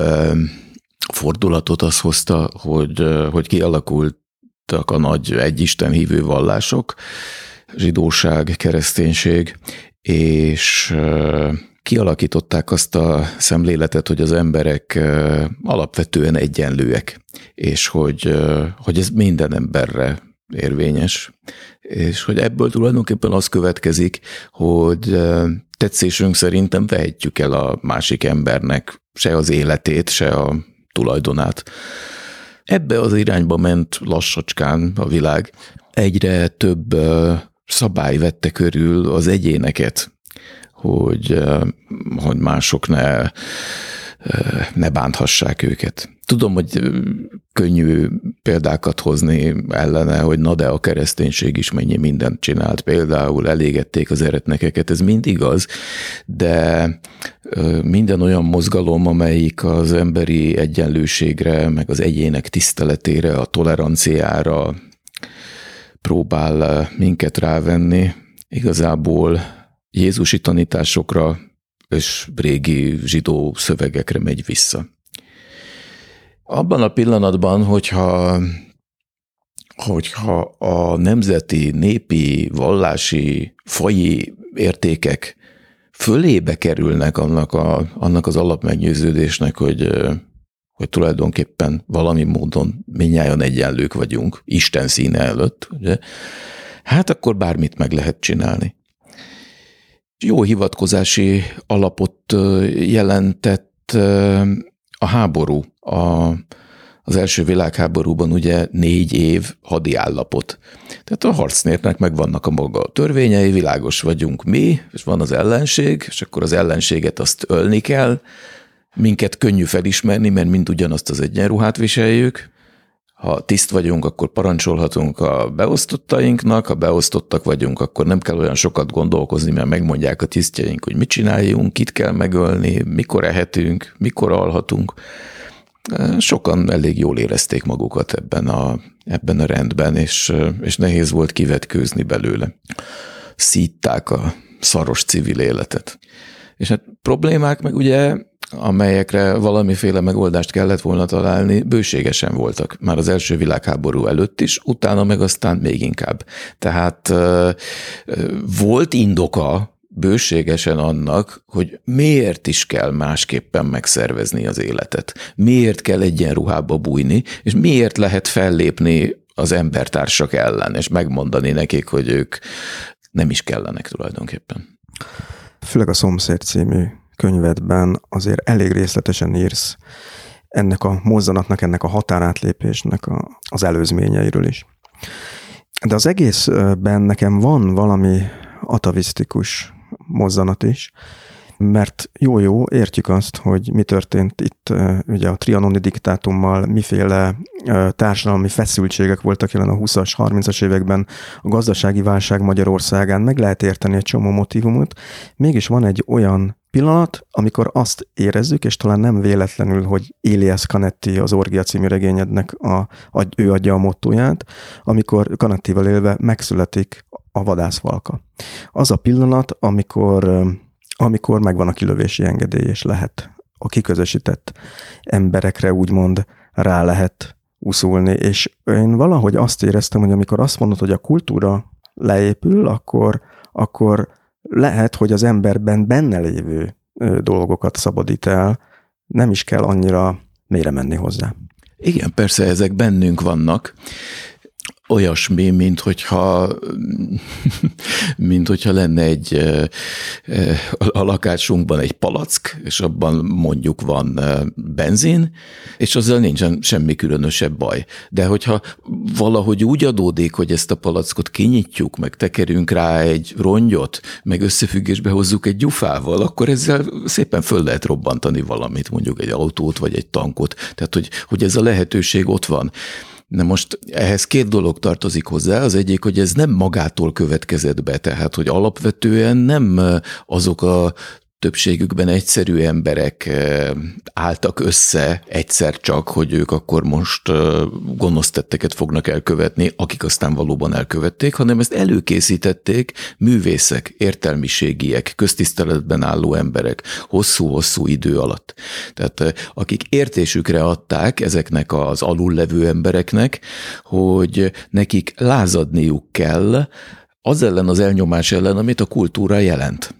fordulatot az hozta, hogy, hogy kialakultak a nagy egyisten hívő vallások, zsidóság, kereszténység, és kialakították azt a szemléletet, hogy az emberek alapvetően egyenlőek, és hogy, hogy ez minden emberre érvényes, és hogy ebből tulajdonképpen az következik, hogy tetszésünk szerintem vehetjük el a másik embernek se az életét, se a tulajdonát. Ebbe az irányba ment lassacskán a világ. Egyre több szabály vette körül az egyéneket, hogy, hogy mások ne, ne bánthassák őket. Tudom, hogy könnyű példákat hozni ellene, hogy na de a kereszténység is mennyi mindent csinált. Például elégették az eretnekeket, ez mind igaz, de minden olyan mozgalom, amelyik az emberi egyenlőségre, meg az egyének tiszteletére, a toleranciára próbál minket rávenni, igazából Jézusi tanításokra és régi zsidó szövegekre megy vissza. Abban a pillanatban, hogyha, hogyha a nemzeti, népi, vallási, faji értékek fölébe kerülnek annak, a, annak az alapmeggyőződésnek, hogy, hogy tulajdonképpen valami módon minnyáján egyenlők vagyunk, Isten színe előtt, ugye? hát akkor bármit meg lehet csinálni. Jó hivatkozási alapot jelentett a háború. A, az első világháborúban ugye négy év hadi állapot. Tehát a harcnépnek megvannak a maga törvényei, világos vagyunk mi, és van az ellenség, és akkor az ellenséget azt ölni kell, minket könnyű felismerni, mert mind ugyanazt az egyenruhát viseljük, ha tiszt vagyunk, akkor parancsolhatunk a beosztottainknak, ha beosztottak vagyunk, akkor nem kell olyan sokat gondolkozni, mert megmondják a tisztjeink, hogy mit csináljunk, kit kell megölni, mikor ehetünk, mikor alhatunk. Sokan elég jól érezték magukat ebben a, ebben a rendben, és, és nehéz volt kivetkőzni belőle. Szítták a szaros civil életet. És hát problémák meg ugye amelyekre valamiféle megoldást kellett volna találni, bőségesen voltak. Már az első világháború előtt is, utána meg aztán még inkább. Tehát volt indoka bőségesen annak, hogy miért is kell másképpen megszervezni az életet. Miért kell egyenruhába bújni, és miért lehet fellépni az embertársak ellen, és megmondani nekik, hogy ők nem is kellenek tulajdonképpen. Főleg a Szomszéd című könyvedben azért elég részletesen írsz ennek a mozzanatnak, ennek a határátlépésnek a, az előzményeiről is. De az egészben nekem van valami atavisztikus mozzanat is, mert jó-jó, értjük azt, hogy mi történt itt ugye a trianoni diktátummal, miféle társadalmi feszültségek voltak jelen a 20-as, 30-as években, a gazdasági válság Magyarországán, meg lehet érteni egy csomó motivumot, mégis van egy olyan pillanat, amikor azt érezzük, és talán nem véletlenül, hogy Elias Canetti az Orgia című regényednek a, a, ő adja a mottóját, amikor Canettivel élve megszületik a vadászvalka. Az a pillanat, amikor amikor megvan a kilövési engedély, és lehet a kiközösített emberekre úgymond rá lehet uszulni. És én valahogy azt éreztem, hogy amikor azt mondod, hogy a kultúra leépül, akkor, akkor lehet, hogy az emberben benne lévő dolgokat szabadít el, nem is kell annyira mélyre menni hozzá. Igen, persze ezek bennünk vannak, olyasmi, mint hogyha, mint hogyha lenne egy a lakásunkban egy palack, és abban mondjuk van benzin, és azzal nincsen semmi különösebb baj. De hogyha valahogy úgy adódik, hogy ezt a palackot kinyitjuk, meg tekerünk rá egy rongyot, meg összefüggésbe hozzuk egy gyufával, akkor ezzel szépen föl lehet robbantani valamit, mondjuk egy autót, vagy egy tankot. Tehát, hogy, hogy ez a lehetőség ott van. Na most ehhez két dolog tartozik hozzá. Az egyik, hogy ez nem magától következett be, tehát hogy alapvetően nem azok a többségükben egyszerű emberek álltak össze egyszer csak, hogy ők akkor most gonosz tetteket fognak elkövetni, akik aztán valóban elkövették, hanem ezt előkészítették művészek, értelmiségiek, köztiszteletben álló emberek hosszú-hosszú idő alatt. Tehát eh, akik értésükre adták ezeknek az alullevő embereknek, hogy nekik lázadniuk kell az ellen az elnyomás ellen, amit a kultúra jelent.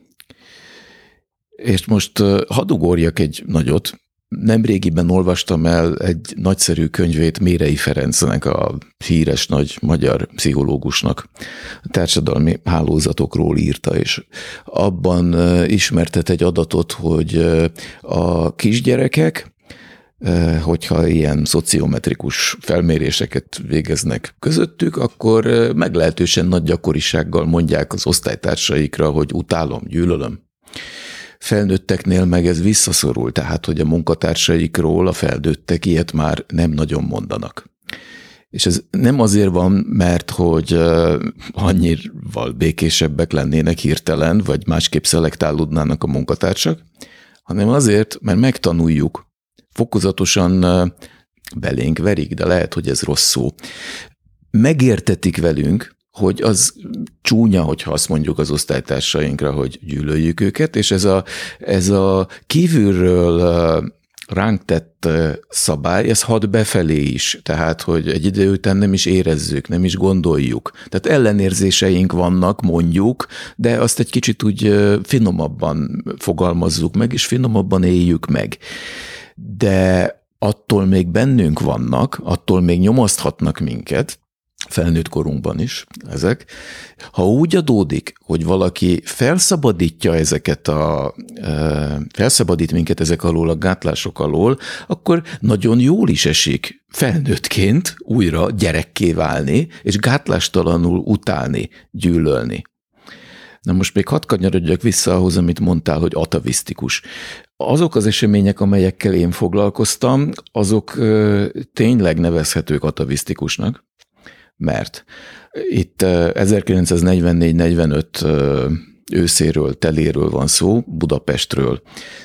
És most hadd ugorjak egy nagyot. Nemrégiben olvastam el egy nagyszerű könyvét Mérei Ferencnek, a híres nagy magyar pszichológusnak, a társadalmi hálózatokról írta, és abban ismertet egy adatot, hogy a kisgyerekek, hogyha ilyen szociometrikus felméréseket végeznek közöttük, akkor meglehetősen nagy gyakorisággal mondják az osztálytársaikra, hogy utálom, gyűlölöm felnőtteknél meg ez visszaszorul, tehát hogy a munkatársaikról a felnőttek ilyet már nem nagyon mondanak. És ez nem azért van, mert hogy annyival békésebbek lennének hirtelen, vagy másképp szelektálódnának a munkatársak, hanem azért, mert megtanuljuk, fokozatosan belénk verik, de lehet, hogy ez rossz szó. Megértetik velünk, hogy az csúnya, hogyha azt mondjuk az osztálytársainkra, hogy gyűlöljük őket, és ez a, ez a kívülről ránk tett szabály, ez hat befelé is, tehát hogy egy idő után nem is érezzük, nem is gondoljuk. Tehát ellenérzéseink vannak, mondjuk, de azt egy kicsit úgy finomabban fogalmazzuk meg, és finomabban éljük meg. De attól még bennünk vannak, attól még nyomaszthatnak minket, felnőtt korunkban is ezek. Ha úgy adódik, hogy valaki felszabadítja ezeket a, felszabadít minket ezek alól a gátlások alól, akkor nagyon jól is esik felnőttként újra gyerekké válni, és gátlástalanul utálni, gyűlölni. Na most még hadd kanyarodjak vissza ahhoz, amit mondtál, hogy atavisztikus. Azok az események, amelyekkel én foglalkoztam, azok tényleg nevezhetők atavisztikusnak, mert itt 1944-45 őszéről, teléről van szó, Budapestről.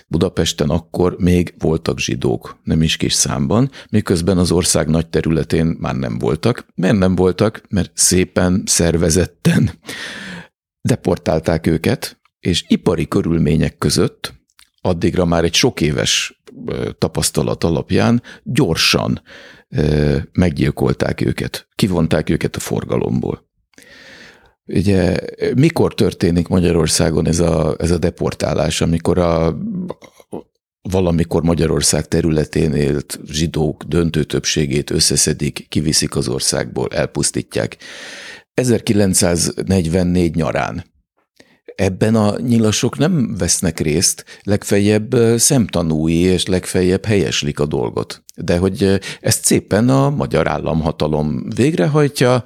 Budapesten akkor még voltak zsidók, nem is kis számban, miközben az ország nagy területén már nem voltak. Mert nem voltak? Mert szépen, szervezetten deportálták őket, és ipari körülmények között addigra már egy sok éves tapasztalat alapján gyorsan meggyilkolták őket, kivonták őket a forgalomból. Ugye mikor történik Magyarországon ez a, ez a deportálás, amikor a, valamikor Magyarország területén élt zsidók döntő többségét összeszedik, kiviszik az országból, elpusztítják. 1944 nyarán ebben a nyilasok nem vesznek részt, legfeljebb szemtanúi és legfeljebb helyeslik a dolgot. De hogy ezt szépen a magyar államhatalom végrehajtja,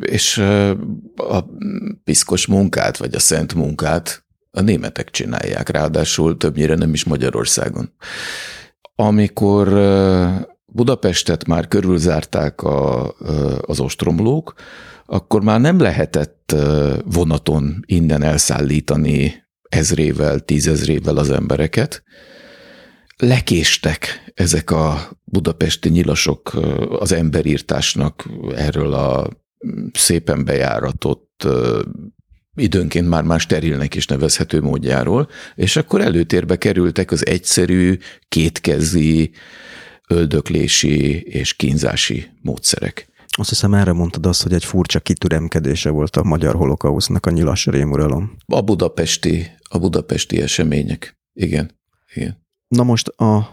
és a piszkos munkát, vagy a szent munkát a németek csinálják, ráadásul többnyire nem is Magyarországon. Amikor Budapestet már körülzárták a, az ostromlók, akkor már nem lehetett vonaton innen elszállítani ezrével, tízezrével az embereket. Lekéstek ezek a budapesti nyilasok az emberírtásnak erről a szépen bejáratott időnként már más sterilnek is nevezhető módjáról, és akkor előtérbe kerültek az egyszerű, kétkezi, öldöklési és kínzási módszerek. Azt hiszem erre mondtad azt, hogy egy furcsa kitüremkedése volt a magyar holokausznak a nyilas rémuralom. A budapesti, a budapesti események. Igen. Igen. Na most a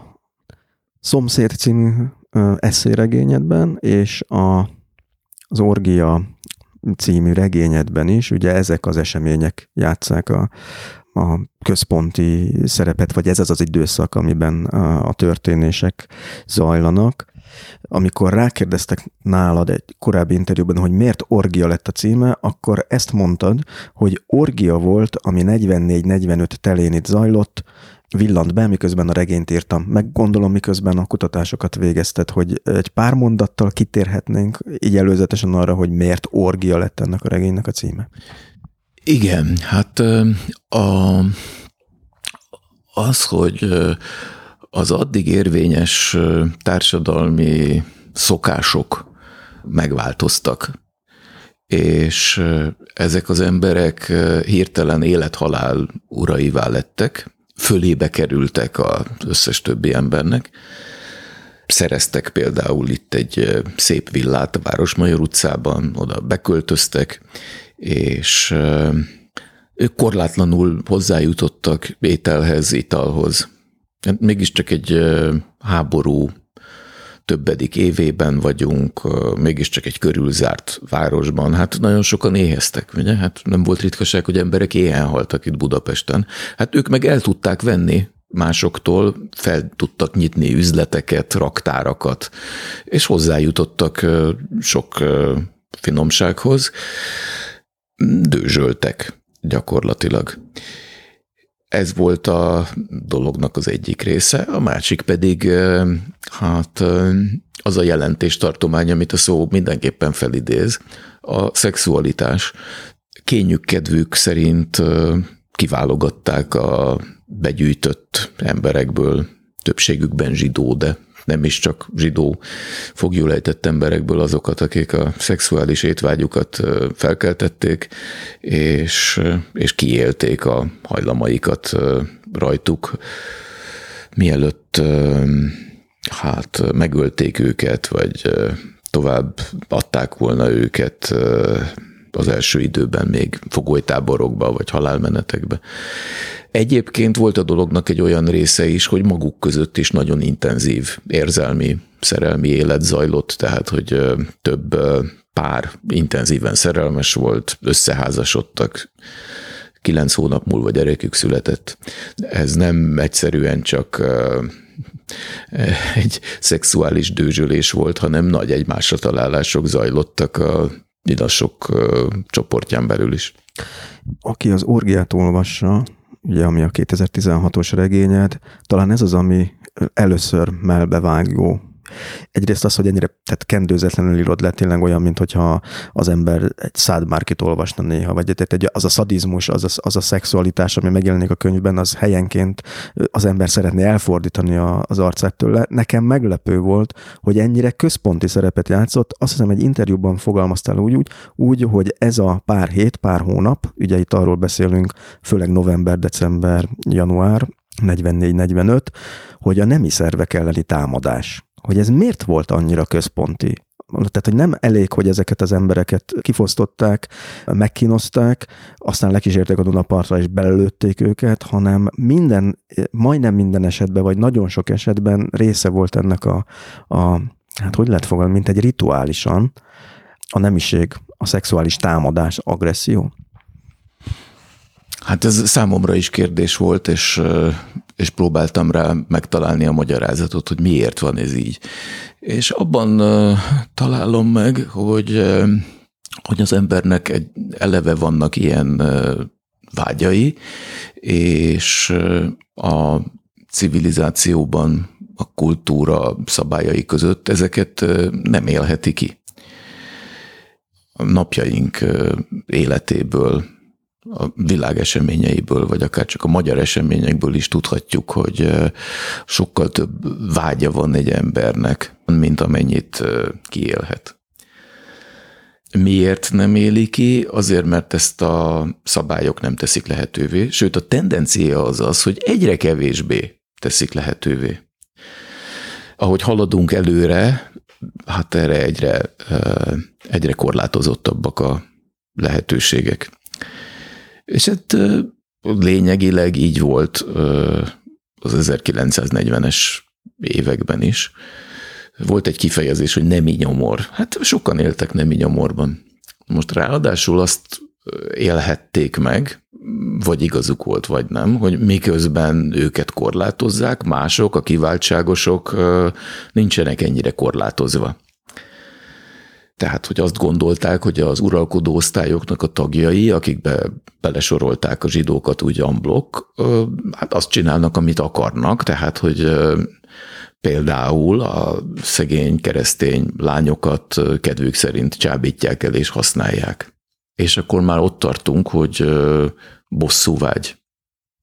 Szomszéd című eszéregényedben és a, az Orgia című regényedben is, ugye ezek az események játszák a, a központi szerepet, vagy ez az az időszak, amiben a, a történések zajlanak. Amikor rákérdeztek nálad egy korábbi interjúban, hogy miért Orgia lett a címe, akkor ezt mondtad, hogy Orgia volt, ami 44-45 telén itt zajlott, villant be, miközben a regényt írtam. Meg gondolom, miközben a kutatásokat végezted, hogy egy pár mondattal kitérhetnénk így előzetesen arra, hogy miért Orgia lett ennek a regénynek a címe. Igen, hát a, az, hogy az addig érvényes társadalmi szokások megváltoztak, és ezek az emberek hirtelen élethalál uraivá lettek, fölébe kerültek az összes többi embernek. Szereztek például itt egy szép villát a Városmajor utcában, oda beköltöztek, és ők korlátlanul hozzájutottak ételhez, italhoz. Hát mégiscsak egy háború többedik évében vagyunk, mégiscsak egy körülzárt városban. Hát nagyon sokan éheztek, ugye? Hát nem volt ritkaság, hogy emberek éhen haltak itt Budapesten. Hát ők meg el tudták venni másoktól, fel tudtak nyitni üzleteket, raktárakat, és hozzájutottak sok finomsághoz. Dőzsöltek gyakorlatilag. Ez volt a dolognak az egyik része, a másik pedig hát az a jelentéstartomány, amit a szó mindenképpen felidéz, a szexualitás. Kényük kedvük szerint kiválogatták a begyűjtött emberekből, többségükben zsidó, de nem is csak zsidó fogjulejtett emberekből azokat, akik a szexuális étvágyukat felkeltették, és, és kiélték a hajlamaikat rajtuk. mielőtt hát megölték őket, vagy tovább adták volna őket az első időben még fogolytáborokba, vagy halálmenetekbe. Egyébként volt a dolognak egy olyan része is, hogy maguk között is nagyon intenzív érzelmi, szerelmi élet zajlott, tehát hogy több pár intenzíven szerelmes volt, összeházasodtak, kilenc hónap múlva gyerekük született. Ez nem egyszerűen csak egy szexuális dőzsölés volt, hanem nagy egymásra találások zajlottak a nyilasok csoportján belül is. Aki az orgiát olvassa, ugye ami a 2016-os regényed, talán ez az, ami először melbevágó Egyrészt az, hogy ennyire tehát kendőzetlenül írod le, tényleg olyan, mint hogyha az ember egy szádmárkit olvasna néha, vagy egy, egy, az a szadizmus, az a, az a szexualitás, ami megjelenik a könyvben, az helyenként az ember szeretné elfordítani a, az arcát tőle. Nekem meglepő volt, hogy ennyire központi szerepet játszott. Azt hiszem, egy interjúban fogalmaztál úgy, úgy, úgy, hogy ez a pár hét, pár hónap, ugye itt arról beszélünk, főleg november, december, január, 44-45, hogy a nemi szervek elleni támadás hogy ez miért volt annyira központi. Tehát, hogy nem elég, hogy ezeket az embereket kifosztották, megkínozták, aztán lekísérték a Dunapartra és belelőtték őket, hanem minden, majdnem minden esetben, vagy nagyon sok esetben része volt ennek a, a hát hogy lehet fogalni, mint egy rituálisan, a nemiség, a szexuális támadás, agresszió. Hát ez számomra is kérdés volt, és, és próbáltam rá megtalálni a magyarázatot, hogy miért van ez így. És abban találom meg, hogy, hogy az embernek egy, eleve vannak ilyen vágyai, és a civilizációban, a kultúra szabályai között ezeket nem élheti ki. A napjaink életéből a világ eseményeiből, vagy akár csak a magyar eseményekből is tudhatjuk, hogy sokkal több vágya van egy embernek, mint amennyit kiélhet. Miért nem éli ki? Azért, mert ezt a szabályok nem teszik lehetővé, sőt a tendencia az az, hogy egyre kevésbé teszik lehetővé. Ahogy haladunk előre, hát erre egyre, egyre korlátozottabbak a lehetőségek. És hát lényegileg így volt az 1940-es években is. Volt egy kifejezés, hogy nemi nyomor. Hát sokan éltek nemi nyomorban. Most ráadásul azt élhették meg, vagy igazuk volt, vagy nem, hogy miközben őket korlátozzák, mások, a kiváltságosok nincsenek ennyire korlátozva. Tehát, hogy azt gondolták, hogy az uralkodó osztályoknak a tagjai, akikbe belesorolták a zsidókat úgy amblok, hát azt csinálnak, amit akarnak, tehát, hogy például a szegény keresztény lányokat kedvük szerint csábítják el és használják. És akkor már ott tartunk, hogy bosszúvágy.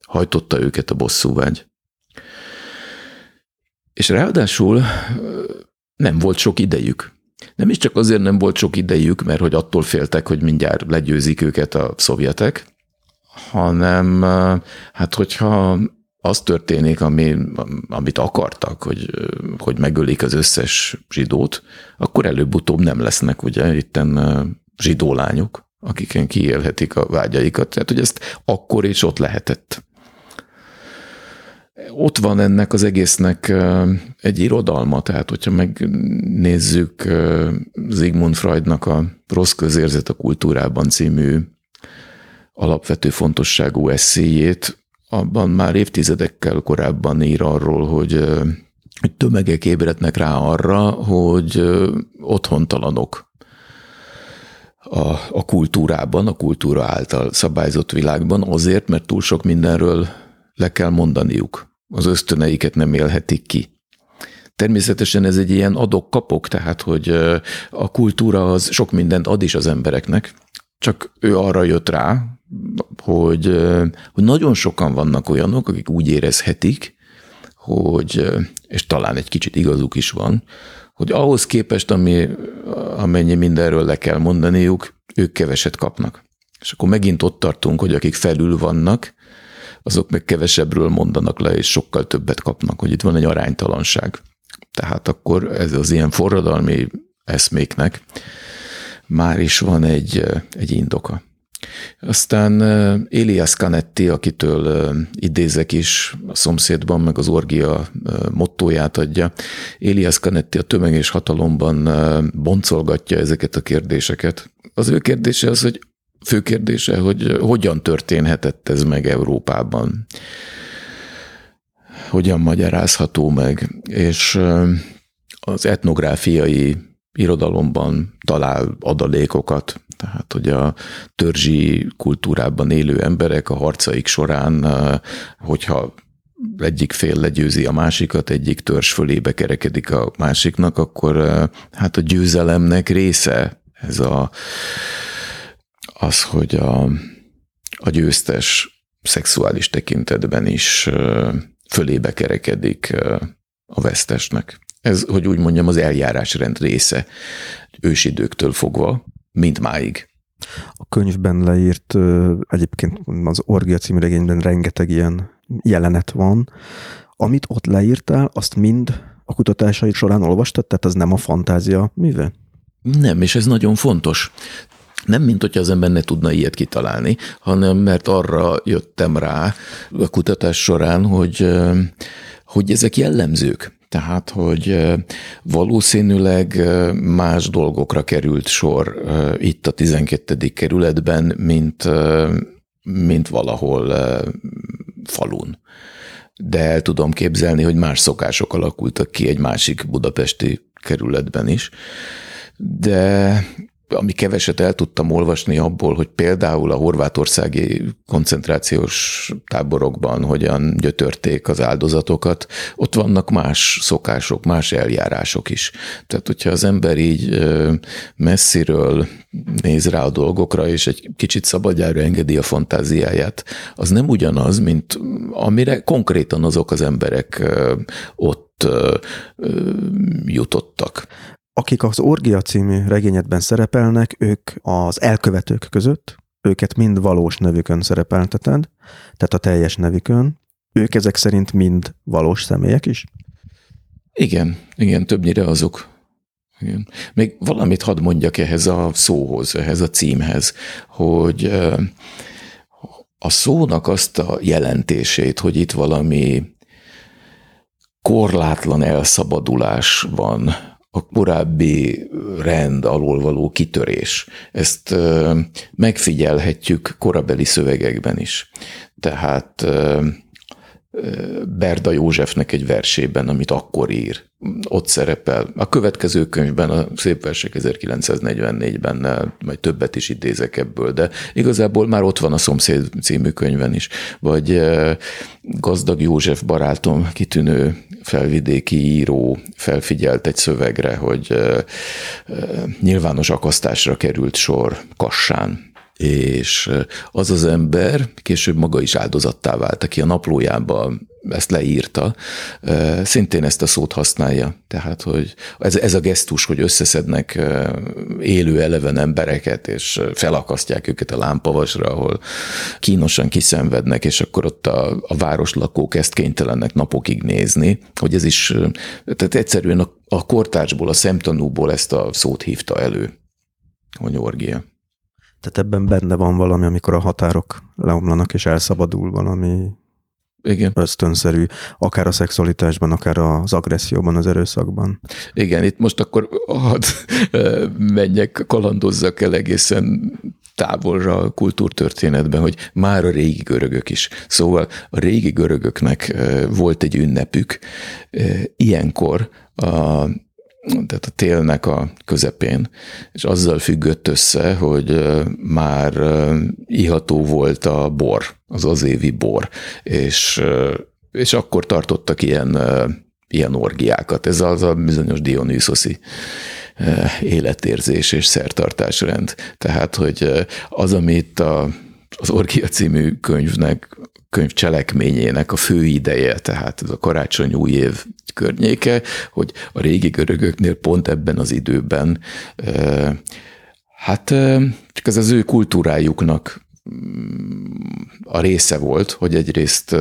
Hajtotta őket a bosszúvágy. És ráadásul nem volt sok idejük. Nem is csak azért nem volt sok idejük, mert hogy attól féltek, hogy mindjárt legyőzik őket a szovjetek, hanem hát hogyha az történik, ami, amit akartak, hogy, hogy megölik az összes zsidót, akkor előbb-utóbb nem lesznek ugye itten zsidó lányok, akiken kiélhetik a vágyaikat. Tehát, hogy ezt akkor is ott lehetett ott van ennek az egésznek egy irodalma, tehát hogyha megnézzük Zigmund Freudnak a Rossz közérzet a kultúrában című alapvető fontosságú eszéjét, abban már évtizedekkel korábban ír arról, hogy tömegek ébrednek rá arra, hogy otthontalanok a, a kultúrában, a kultúra által szabályzott világban, azért, mert túl sok mindenről le kell mondaniuk az ösztöneiket nem élhetik ki. Természetesen ez egy ilyen adok-kapok, tehát hogy a kultúra az sok mindent ad is az embereknek, csak ő arra jött rá, hogy, hogy nagyon sokan vannak olyanok, akik úgy érezhetik, hogy, és talán egy kicsit igazuk is van, hogy ahhoz képest, ami, amennyi mindenről le kell mondaniuk, ők keveset kapnak. És akkor megint ott tartunk, hogy akik felül vannak, azok meg kevesebbről mondanak le, és sokkal többet kapnak, hogy itt van egy aránytalanság. Tehát akkor ez az ilyen forradalmi eszméknek már is van egy, egy indoka. Aztán Elias Canetti, akitől idézek is, a szomszédban meg az orgia mottóját adja. Elias Canetti a tömeg és hatalomban boncolgatja ezeket a kérdéseket. Az ő kérdése az, hogy fő kérdése, hogy hogyan történhetett ez meg Európában. Hogyan magyarázható meg. És az etnográfiai irodalomban talál adalékokat, tehát hogy a törzsi kultúrában élő emberek a harcaik során, hogyha egyik fél legyőzi a másikat, egyik törzs fölébe kerekedik a másiknak, akkor hát a győzelemnek része ez a, az, hogy a, a győztes szexuális tekintetben is fölébe kerekedik a vesztesnek. Ez, hogy úgy mondjam, az eljárásrend része ősidőktől fogva, mint máig. A könyvben leírt, egyébként az Orgia című regényben rengeteg ilyen jelenet van. Amit ott leírtál, azt mind a kutatásai során olvastad, tehát az nem a fantázia mivel? Nem, és ez nagyon fontos. Nem, mint hogyha az ember ne tudna ilyet kitalálni, hanem mert arra jöttem rá a kutatás során, hogy, hogy ezek jellemzők. Tehát, hogy valószínűleg más dolgokra került sor itt a 12. kerületben, mint, mint valahol falun. De el tudom képzelni, hogy más szokások alakultak ki egy másik budapesti kerületben is. De ami keveset el tudtam olvasni abból, hogy például a horvátországi koncentrációs táborokban hogyan gyötörték az áldozatokat, ott vannak más szokások, más eljárások is. Tehát, hogyha az ember így messziről néz rá a dolgokra, és egy kicsit szabadjára engedi a fantáziáját, az nem ugyanaz, mint amire konkrétan azok az emberek ott jutottak. Akik az Orgia című regényedben szerepelnek, ők az elkövetők között, őket mind valós nevükön szerepelteted, tehát a teljes nevükön. Ők ezek szerint mind valós személyek is? Igen, igen, többnyire azok. Igen. Még valamit hadd mondjak ehhez a szóhoz, ehhez a címhez, hogy a szónak azt a jelentését, hogy itt valami korlátlan elszabadulás van a korábbi rend alól való kitörés. Ezt megfigyelhetjük korabeli szövegekben is. Tehát Berda Józsefnek egy versében, amit akkor ír. Ott szerepel. A következő könyvben, a Szép Versek 1944-ben, majd többet is idézek ebből, de igazából már ott van a Szomszéd című könyvben is. Vagy Gazdag József barátom, kitűnő felvidéki író felfigyelt egy szövegre, hogy nyilvános akasztásra került sor Kassán, és az az ember később maga is áldozattá vált, aki a naplójában ezt leírta, szintén ezt a szót használja. Tehát, hogy ez, ez a gesztus, hogy összeszednek élő eleven embereket, és felakasztják őket a lámpavasra, ahol kínosan kiszenvednek, és akkor ott a, a városlakók ezt kénytelenek napokig nézni, hogy ez is, tehát egyszerűen a, a kortársból, a szemtanúból ezt a szót hívta elő, hogy orgia. Tehát ebben benne van valami, amikor a határok leomlanak, és elszabadul valami igen. ösztönszerű, akár a szexualitásban, akár az agresszióban, az erőszakban. Igen, itt most akkor hadd menjek, kalandozzak el egészen távolra a kultúrtörténetben, hogy már a régi görögök is. Szóval a régi görögöknek volt egy ünnepük, ilyenkor a tehát a télnek a közepén, és azzal függött össze, hogy már iható volt a bor, az az évi bor, és, és akkor tartottak ilyen, ilyen orgiákat. Ez az a bizonyos Dionysoszi életérzés és szertartásrend. Tehát, hogy az, amit a, az Orgia című könyvnek könyv cselekményének a fő ideje, tehát ez a karácsony új év környéke, hogy a régi görögöknél pont ebben az időben hát csak ez az ő kultúrájuknak a része volt, hogy egyrészt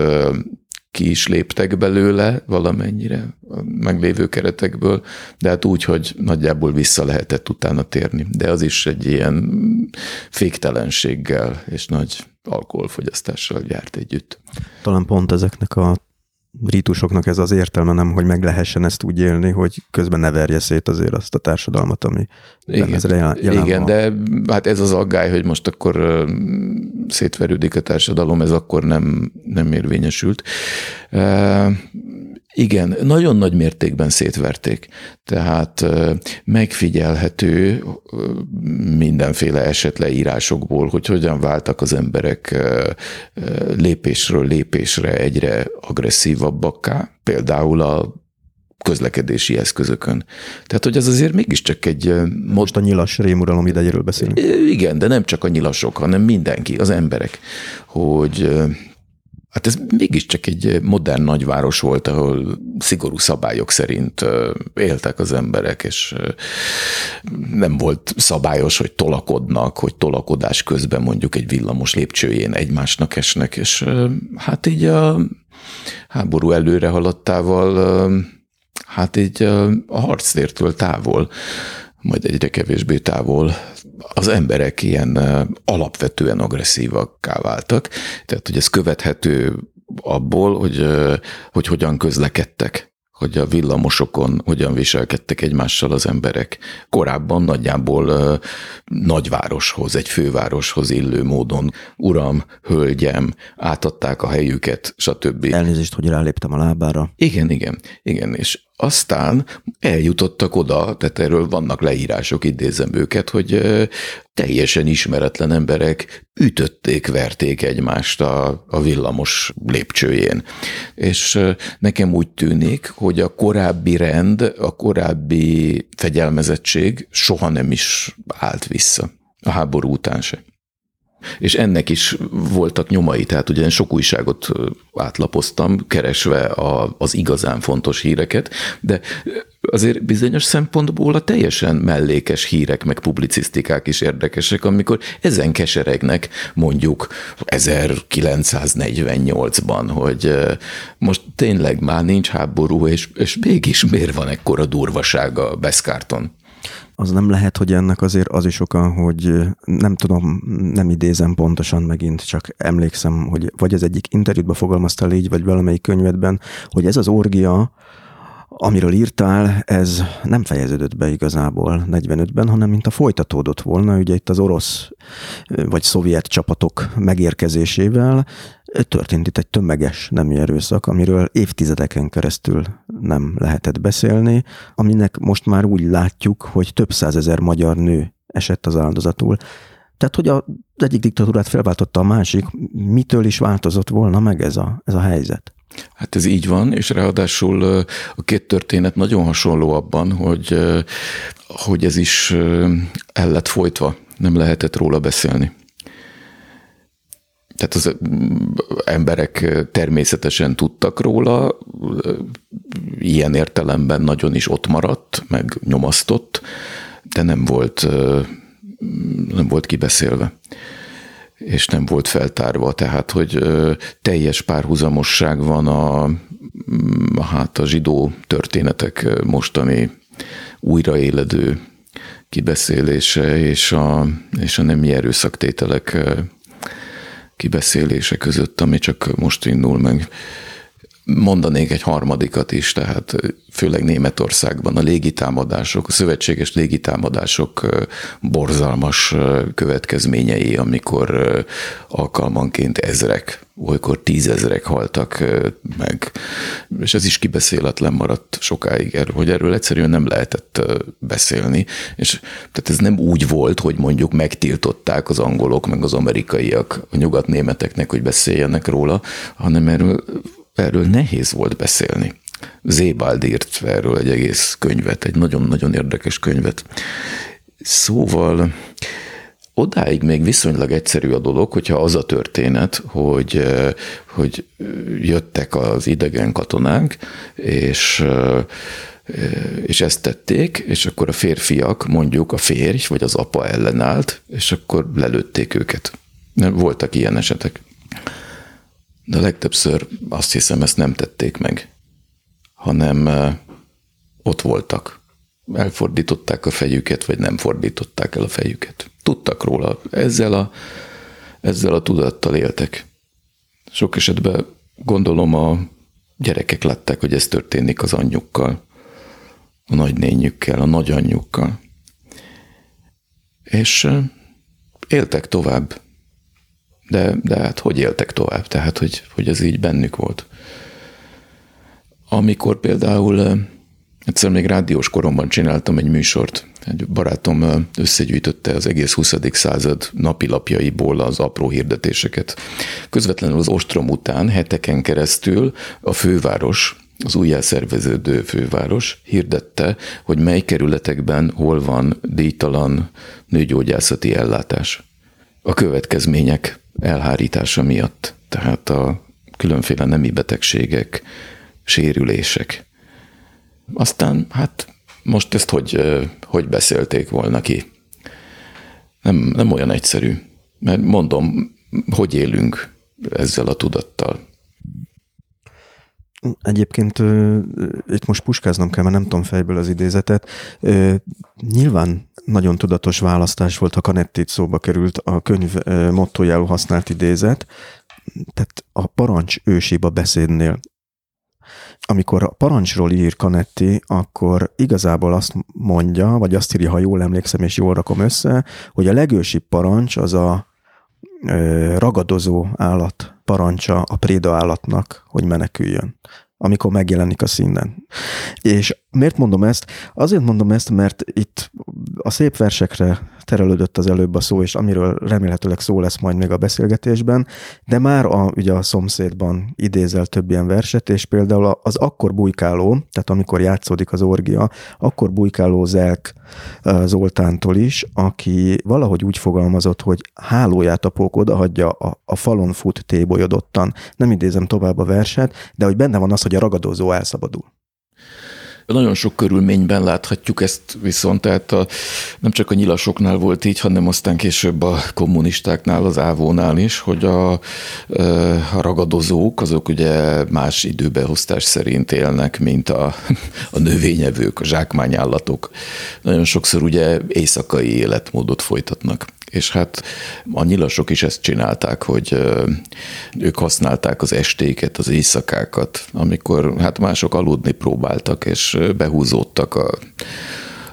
ki is léptek belőle valamennyire a meglévő keretekből, de hát úgy, hogy nagyjából vissza lehetett utána térni. De az is egy ilyen féktelenséggel és nagy alkoholfogyasztással járt együtt. Talán pont ezeknek a rítusoknak ez az értelme nem, hogy meg lehessen ezt úgy élni, hogy közben ne verje szét azért azt a társadalmat, ami igen, ez jelen, jelen igen van. de hát ez az aggály, hogy most akkor szétverődik a társadalom, ez akkor nem, nem érvényesült. Igen, nagyon nagy mértékben szétverték. Tehát megfigyelhető mindenféle esetleírásokból, hogy hogyan váltak az emberek lépésről lépésre egyre agresszívabbakká, például a közlekedési eszközökön. Tehát, hogy ez azért mégiscsak egy... Most a nyilas rémuralom idejéről beszélünk. Igen, de nem csak a nyilasok, hanem mindenki, az emberek, hogy Hát ez mégiscsak egy modern nagyváros volt, ahol szigorú szabályok szerint éltek az emberek, és nem volt szabályos, hogy tolakodnak, hogy tolakodás közben mondjuk egy villamos lépcsőjén egymásnak esnek, és hát így a háború előre haladtával, hát így a harctértől távol majd egyre kevésbé távol az emberek ilyen alapvetően agresszívakká váltak. Tehát, hogy ez követhető abból, hogy, hogy hogyan közlekedtek hogy a villamosokon hogyan viselkedtek egymással az emberek. Korábban nagyjából nagyvároshoz, egy fővároshoz illő módon uram, hölgyem, átadták a helyüket, stb. Elnézést, hogy ráléptem a lábára. Igen, igen, igen, és aztán eljutottak oda, tehát erről vannak leírások, idézem őket, hogy teljesen ismeretlen emberek ütötték, verték egymást a, a villamos lépcsőjén. És nekem úgy tűnik, hogy a korábbi rend, a korábbi fegyelmezettség soha nem is állt vissza. A háború után se. És ennek is voltak nyomai, tehát ugye sok újságot átlapoztam, keresve a, az igazán fontos híreket, de azért bizonyos szempontból a teljesen mellékes hírek, meg publicisztikák is érdekesek, amikor ezen keseregnek mondjuk 1948-ban, hogy most tényleg már nincs háború, és, és mégis miért van ekkora durvasága Beszkárton? Az nem lehet, hogy ennek azért az is oka, hogy nem tudom, nem idézem pontosan megint, csak emlékszem, hogy vagy az egyik interjútban fogalmaztál így, vagy valamelyik könyvedben, hogy ez az orgia, amiről írtál, ez nem fejeződött be igazából 45-ben, hanem mint a folytatódott volna. Ugye itt az orosz vagy szovjet csapatok megérkezésével történt itt egy tömeges nemi erőszak, amiről évtizedeken keresztül nem lehetett beszélni, aminek most már úgy látjuk, hogy több százezer magyar nő esett az áldozatul. Tehát, hogy az egyik diktatúrát felváltotta a másik, mitől is változott volna meg ez a, ez a helyzet? Hát ez így van, és ráadásul a két történet nagyon hasonló abban, hogy, hogy ez is el lett folytva, nem lehetett róla beszélni. Tehát az emberek természetesen tudtak róla, ilyen értelemben nagyon is ott maradt, meg nyomasztott, de nem volt, nem volt kibeszélve és nem volt feltárva, tehát hogy teljes párhuzamosság van a, hát a zsidó történetek mostani újraéledő kibeszélése és a, és a nemi erőszaktételek kibeszélése között, ami csak most indul meg. Mondanék egy harmadikat is, tehát főleg Németországban a légitámadások, a szövetséges légitámadások borzalmas következményei, amikor alkalmanként ezrek, olykor tízezrek haltak meg, és ez is kibeszéletlen maradt sokáig, hogy erről egyszerűen nem lehetett beszélni, és tehát ez nem úgy volt, hogy mondjuk megtiltották az angolok, meg az amerikaiak a nyugatnémeteknek, hogy beszéljenek róla, hanem erről erről nehéz volt beszélni. Zébald írt erről egy egész könyvet, egy nagyon-nagyon érdekes könyvet. Szóval odáig még viszonylag egyszerű a dolog, hogyha az a történet, hogy, hogy jöttek az idegen katonák, és és ezt tették, és akkor a férfiak, mondjuk a férj vagy az apa ellenállt, és akkor lelőtték őket Voltak ilyen esetek. De legtöbbször azt hiszem, ezt nem tették meg, hanem ott voltak. Elfordították a fejüket, vagy nem fordították el a fejüket. Tudtak róla. Ezzel a, ezzel a tudattal éltek. Sok esetben gondolom a gyerekek látták, hogy ez történik az anyjukkal, a nagynényükkel, a nagyanyjukkal. És éltek tovább. De, de hát hogy éltek tovább? Tehát, hogy, hogy ez így bennük volt. Amikor például egyszer még rádiós koromban csináltam egy műsort, egy barátom összegyűjtötte az egész 20. század napilapjaiból az apró hirdetéseket. Közvetlenül az ostrom után heteken keresztül a főváros, az újjászerveződő főváros hirdette, hogy mely kerületekben hol van díjtalan nőgyógyászati ellátás. A következmények elhárítása miatt, tehát a különféle nemi betegségek, sérülések. Aztán hát most ezt hogy, hogy beszélték volna ki? Nem, nem olyan egyszerű, mert mondom, hogy élünk ezzel a tudattal. Egyébként itt most puskáznom kell, mert nem tudom fejből az idézetet. Nyilván nagyon tudatos választás volt, ha Kanettit szóba került a könyv mottojául használt idézet, tehát a parancs ősiba beszédnél amikor a parancsról ír Kanetti, akkor igazából azt mondja, vagy azt írja, ha jól emlékszem és jól rakom össze, hogy a legősibb parancs az a ragadozó állat parancsa a préda állatnak, hogy meneküljön amikor megjelenik a színen. És miért mondom ezt? Azért mondom ezt, mert itt a szép versekre terelődött az előbb a szó, és amiről remélhetőleg szó lesz majd még a beszélgetésben, de már a, ugye a szomszédban idézel több ilyen verset, és például az akkor bujkáló, tehát amikor játszódik az orgia, akkor bujkáló Zelk Zoltántól is, aki valahogy úgy fogalmazott, hogy hálóját a pók odahagyja, a, a falon fut tébolyodottan. Nem idézem tovább a verset, de hogy benne van az, hogy a ragadozó elszabadul. Nagyon sok körülményben láthatjuk ezt viszont, tehát a, nem csak a nyilasoknál volt így, hanem aztán később a kommunistáknál, az ávónál is, hogy a, a ragadozók, azok ugye más időbeosztás szerint élnek, mint a, a növényevők, a zsákmányállatok. Nagyon sokszor ugye éjszakai életmódot folytatnak és hát a nyilasok is ezt csinálták, hogy ők használták az estéket, az éjszakákat, amikor hát mások aludni próbáltak, és behúzódtak a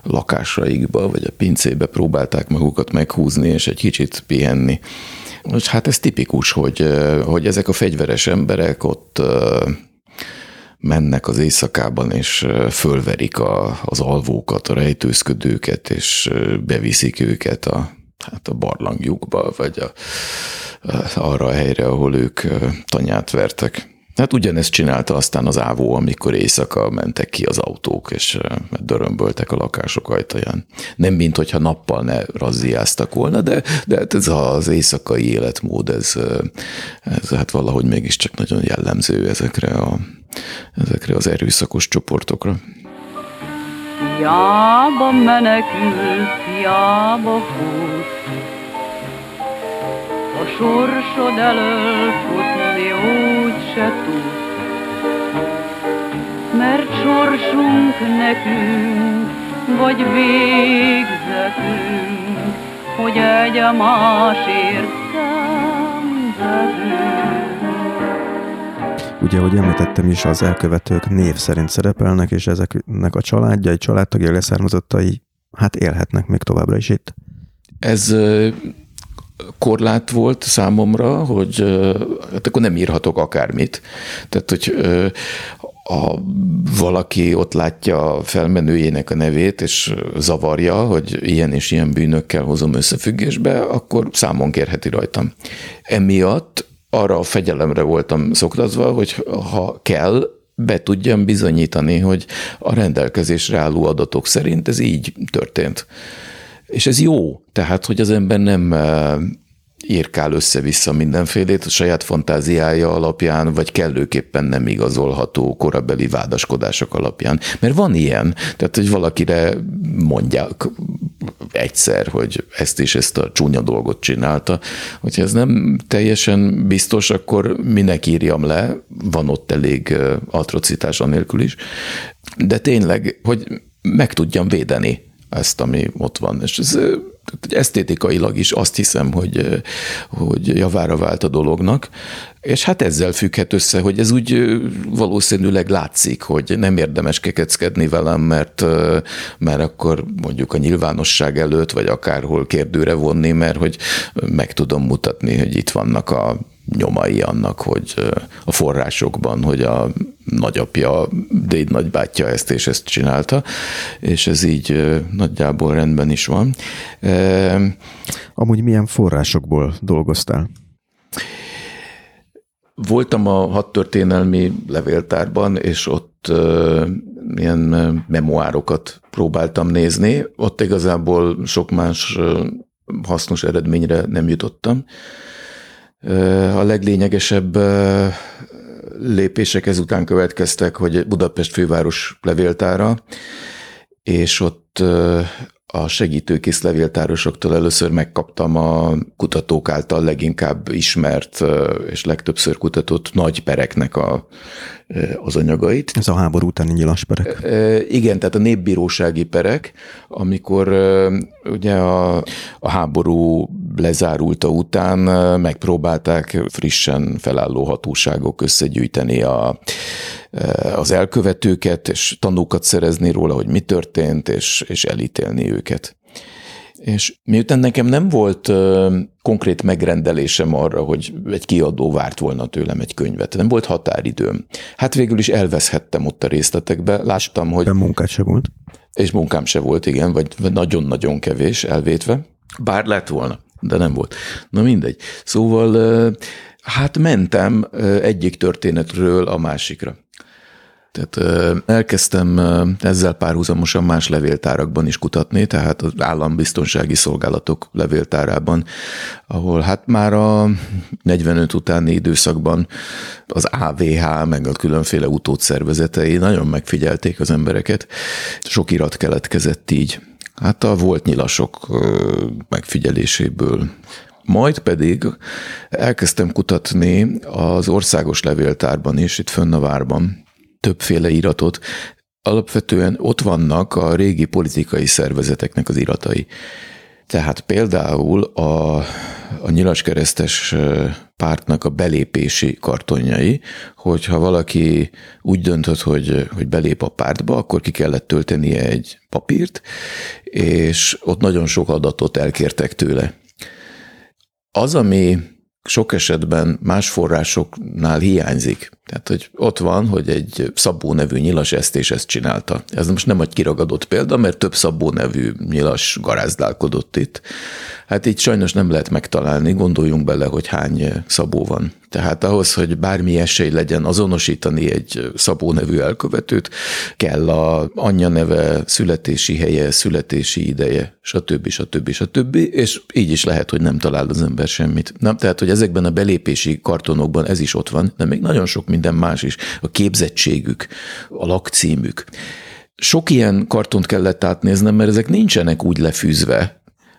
lakásaikba, vagy a pincébe próbálták magukat meghúzni, és egy kicsit pihenni. És hát ez tipikus, hogy, hogy ezek a fegyveres emberek ott mennek az éjszakában, és fölverik a, az alvókat, a rejtőzködőket, és beviszik őket a hát a barlangjukba, vagy a, arra a helyre, ahol ők tanyát vertek. Hát ugyanezt csinálta aztán az ávó, amikor éjszaka mentek ki az autók, és dörömböltek a lakások ajtaján. Nem mint hogyha nappal ne razziáztak volna, de, de hát ez az éjszakai életmód, ez, ez hát valahogy mégiscsak nagyon jellemző ezekre, a, ezekre az erőszakos csoportokra. Hiába menekül, hiába fut, A sorsod elől futni úgy se tud. Mert sorsunk nekünk, vagy végzetünk, Hogy egy másért szenvedünk. Ugye, ahogy említettem is, az elkövetők név szerint szerepelnek, és ezeknek a családjai, családtagjai, leszármazottai hát élhetnek még továbbra is itt. Ez korlát volt számomra, hogy hát akkor nem írhatok akármit. Tehát, hogy ha valaki ott látja a felmenőjének a nevét, és zavarja, hogy ilyen és ilyen bűnökkel hozom összefüggésbe, akkor számon kérheti rajtam. Emiatt arra a fegyelemre voltam szoktatva, hogy ha kell, be tudjam bizonyítani, hogy a rendelkezésre álló adatok szerint ez így történt. És ez jó, tehát, hogy az ember nem eh, írkál össze-vissza mindenfélét a saját fantáziája alapján, vagy kellőképpen nem igazolható korabeli vádaskodások alapján. Mert van ilyen, tehát hogy valakire mondják, egyszer, hogy ezt és ezt a csúnya dolgot csinálta. Hogyha ez nem teljesen biztos, akkor minek írjam le, van ott elég atrocitás anélkül is, de tényleg, hogy meg tudjam védeni ezt, ami ott van. És ez esztétikailag is azt hiszem, hogy, hogy javára vált a dolognak, és hát ezzel függhet össze, hogy ez úgy valószínűleg látszik, hogy nem érdemes kekeckedni velem, mert, mert akkor mondjuk a nyilvánosság előtt, vagy akárhol kérdőre vonni, mert hogy meg tudom mutatni, hogy itt vannak a nyomai annak, hogy a forrásokban, hogy a nagyapja, déd nagybátyja ezt és ezt csinálta, és ez így nagyjából rendben is van. Amúgy milyen forrásokból dolgoztál? Voltam a hat történelmi levéltárban, és ott ilyen memoárokat próbáltam nézni. Ott igazából sok más hasznos eredményre nem jutottam. A leglényegesebb lépések ezután következtek, hogy Budapest főváros levéltára, és ott a segítőkész levéltárosoktól először megkaptam a kutatók által leginkább ismert és legtöbbször kutatott nagy pereknek a, az anyagait. Ez a háború utáni nyilas perek. Igen, tehát a népbírósági perek, amikor ugye a, a háború lezárulta után megpróbálták frissen felálló hatóságok összegyűjteni a, az elkövetőket, és tanúkat szerezni róla, hogy mi történt, és, és elítélni őket. És miután nekem nem volt konkrét megrendelésem arra, hogy egy kiadó várt volna tőlem egy könyvet, nem volt határidőm. Hát végül is elveszhettem ott a részletekbe, láttam, hogy... De munkát se volt. És munkám se volt, igen, vagy nagyon-nagyon kevés elvétve. Bár lett volna, de nem volt. Na mindegy. Szóval hát mentem egyik történetről a másikra. Tehát elkezdtem ezzel párhuzamosan más levéltárakban is kutatni, tehát az állambiztonsági szolgálatok levéltárában, ahol hát már a 45 utáni időszakban az AVH, meg a különféle utódszervezetei nagyon megfigyelték az embereket. Sok irat keletkezett így. Hát a volt nyilasok megfigyeléséből majd pedig elkezdtem kutatni az országos levéltárban is, itt fönn a várban, többféle iratot. Alapvetően ott vannak a régi politikai szervezeteknek az iratai. Tehát például a, a nyilaskeresztes pártnak a belépési kartonjai, hogyha valaki úgy döntött, hogy, hogy belép a pártba, akkor ki kellett töltenie egy papírt, és ott nagyon sok adatot elkértek tőle. Az, ami sok esetben más forrásoknál hiányzik. Tehát, hogy ott van, hogy egy Szabó nevű nyilas ezt és ezt csinálta. Ez most nem egy kiragadott példa, mert több Szabó nevű nyilas garázdálkodott itt. Hát így sajnos nem lehet megtalálni, gondoljunk bele, hogy hány Szabó van. Tehát ahhoz, hogy bármi esély legyen azonosítani egy Szabó nevű elkövetőt, kell a anyja neve, születési helye, születési ideje, stb. stb. stb. És így is lehet, hogy nem talál az ember semmit. Na, tehát, hogy ezekben a belépési kartonokban ez is ott van, de még nagyon sok minden más is. A képzettségük, a lakcímük. Sok ilyen kartont kellett átnéznem, mert ezek nincsenek úgy lefűzve,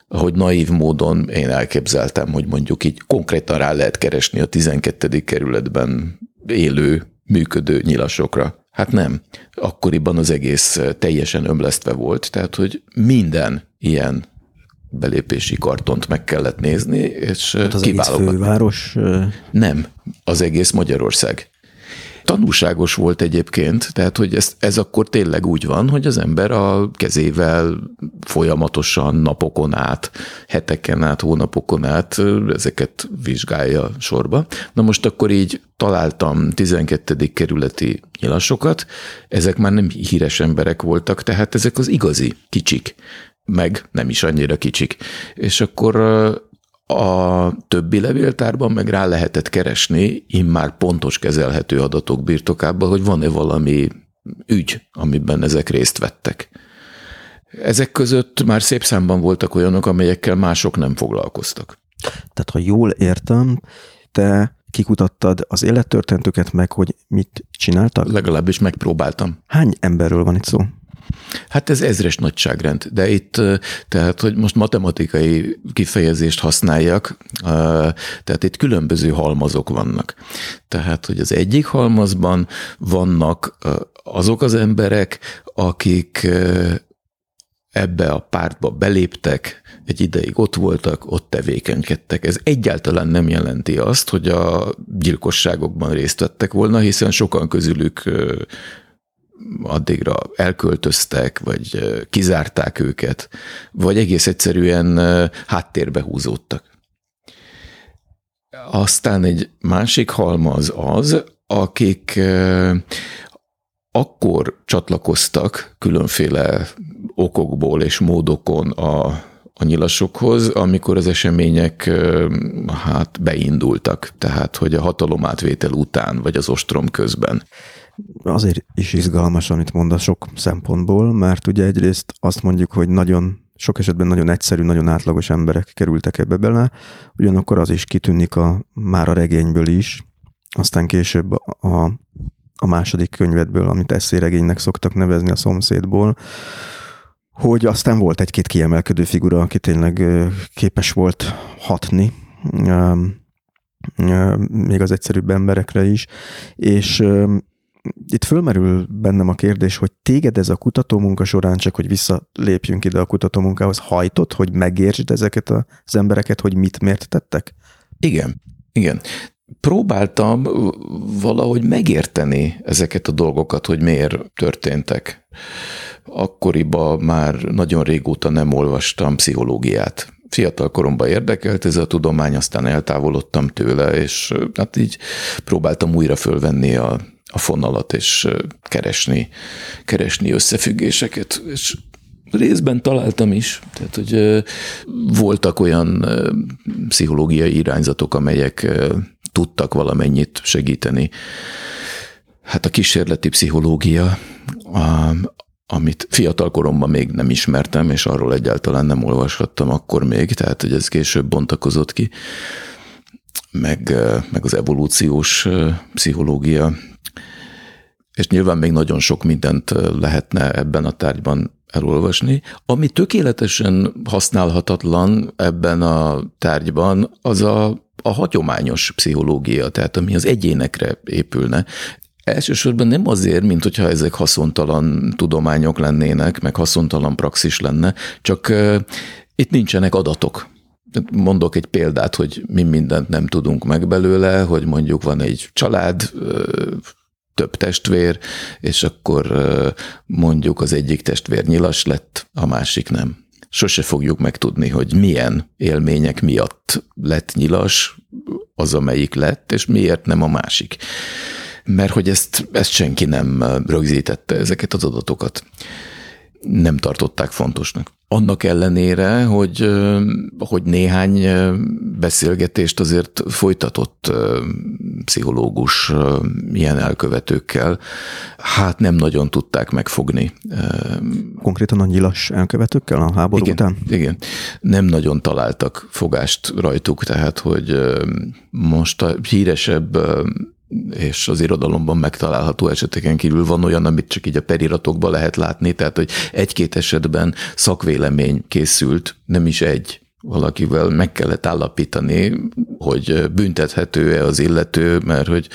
ahogy naív módon én elképzeltem, hogy mondjuk így konkrétan rá lehet keresni a 12. kerületben élő, működő nyilasokra. Hát nem. Akkoriban az egész teljesen ömlesztve volt, tehát hogy minden ilyen belépési kartont meg kellett nézni, és hát az egész főváros? Nem, az egész Magyarország tanúságos volt egyébként, tehát hogy ez, ez akkor tényleg úgy van, hogy az ember a kezével folyamatosan napokon át, heteken át, hónapokon át ezeket vizsgálja sorba. Na most akkor így találtam 12. kerületi nyilasokat, ezek már nem híres emberek voltak, tehát ezek az igazi kicsik, meg nem is annyira kicsik. És akkor a többi levéltárban meg rá lehetett keresni immár pontos kezelhető adatok birtokában, hogy van-e valami ügy, amiben ezek részt vettek. Ezek között már szép számban voltak olyanok, amelyekkel mások nem foglalkoztak. Tehát, ha jól értem, te kikutattad az élettörténetüket meg, hogy mit csináltak? Legalábbis megpróbáltam. Hány emberről van itt szó? Hát ez ezres nagyságrend, de itt, tehát, hogy most matematikai kifejezést használjak, tehát itt különböző halmazok vannak. Tehát, hogy az egyik halmazban vannak azok az emberek, akik ebbe a pártba beléptek, egy ideig ott voltak, ott tevékenykedtek. Ez egyáltalán nem jelenti azt, hogy a gyilkosságokban részt vettek volna, hiszen sokan közülük addigra elköltöztek, vagy kizárták őket, vagy egész egyszerűen háttérbe húzódtak. Aztán egy másik halmaz az, akik akkor csatlakoztak különféle okokból és módokon a, a nyilasokhoz, amikor az események hát beindultak, tehát hogy a hatalomátvétel után, vagy az ostrom közben. Azért is izgalmas, amit mondasz sok szempontból, mert ugye egyrészt azt mondjuk, hogy nagyon sok esetben nagyon egyszerű, nagyon átlagos emberek kerültek ebbe bele, ugyanakkor az is kitűnik a, már a regényből is, aztán később a, a második könyvedből, amit eszéregénynek szoktak nevezni a szomszédból, hogy aztán volt egy-két kiemelkedő figura, aki tényleg képes volt hatni, még az egyszerűbb emberekre is, és itt fölmerül bennem a kérdés, hogy téged ez a kutatómunka során, csak hogy visszalépjünk ide a kutatómunkához, hajtott, hogy megértsd ezeket az embereket, hogy mit miért tettek? Igen, igen. Próbáltam valahogy megérteni ezeket a dolgokat, hogy miért történtek. Akkoriban már nagyon régóta nem olvastam pszichológiát. Fiatal koromban érdekelt ez a tudomány, aztán eltávolodtam tőle, és hát így próbáltam újra fölvenni a a fonalat, és keresni, keresni összefüggéseket, és részben találtam is, tehát hogy voltak olyan pszichológiai irányzatok, amelyek tudtak valamennyit segíteni. Hát a kísérleti pszichológia, amit fiatal koromban még nem ismertem, és arról egyáltalán nem olvashattam akkor még, tehát hogy ez később bontakozott ki, meg, meg az evolúciós pszichológia, és nyilván még nagyon sok mindent lehetne ebben a tárgyban elolvasni. Ami tökéletesen használhatatlan ebben a tárgyban, az a, a hagyományos pszichológia, tehát ami az egyénekre épülne. Elsősorban nem azért, mint hogyha ezek haszontalan tudományok lennének, meg haszontalan praxis lenne, csak itt nincsenek adatok. Mondok egy példát, hogy mi mindent nem tudunk meg belőle, hogy mondjuk van egy család, több testvér, és akkor mondjuk az egyik testvér nyilas lett, a másik nem. Sose fogjuk megtudni, hogy milyen élmények miatt lett nyilas az, amelyik lett, és miért nem a másik. Mert hogy ezt, ezt senki nem rögzítette, ezeket az adatokat. Nem tartották fontosnak annak ellenére, hogy, hogy néhány beszélgetést azért folytatott pszichológus ilyen elkövetőkkel, hát nem nagyon tudták megfogni. Konkrétan a nyilas elkövetőkkel a háború igen, után? Igen, nem nagyon találtak fogást rajtuk, tehát hogy most a híresebb és az irodalomban megtalálható eseteken kívül van olyan, amit csak így a periratokban lehet látni, tehát hogy egy-két esetben szakvélemény készült, nem is egy, valakivel meg kellett állapítani, hogy büntethető-e az illető, mert hogy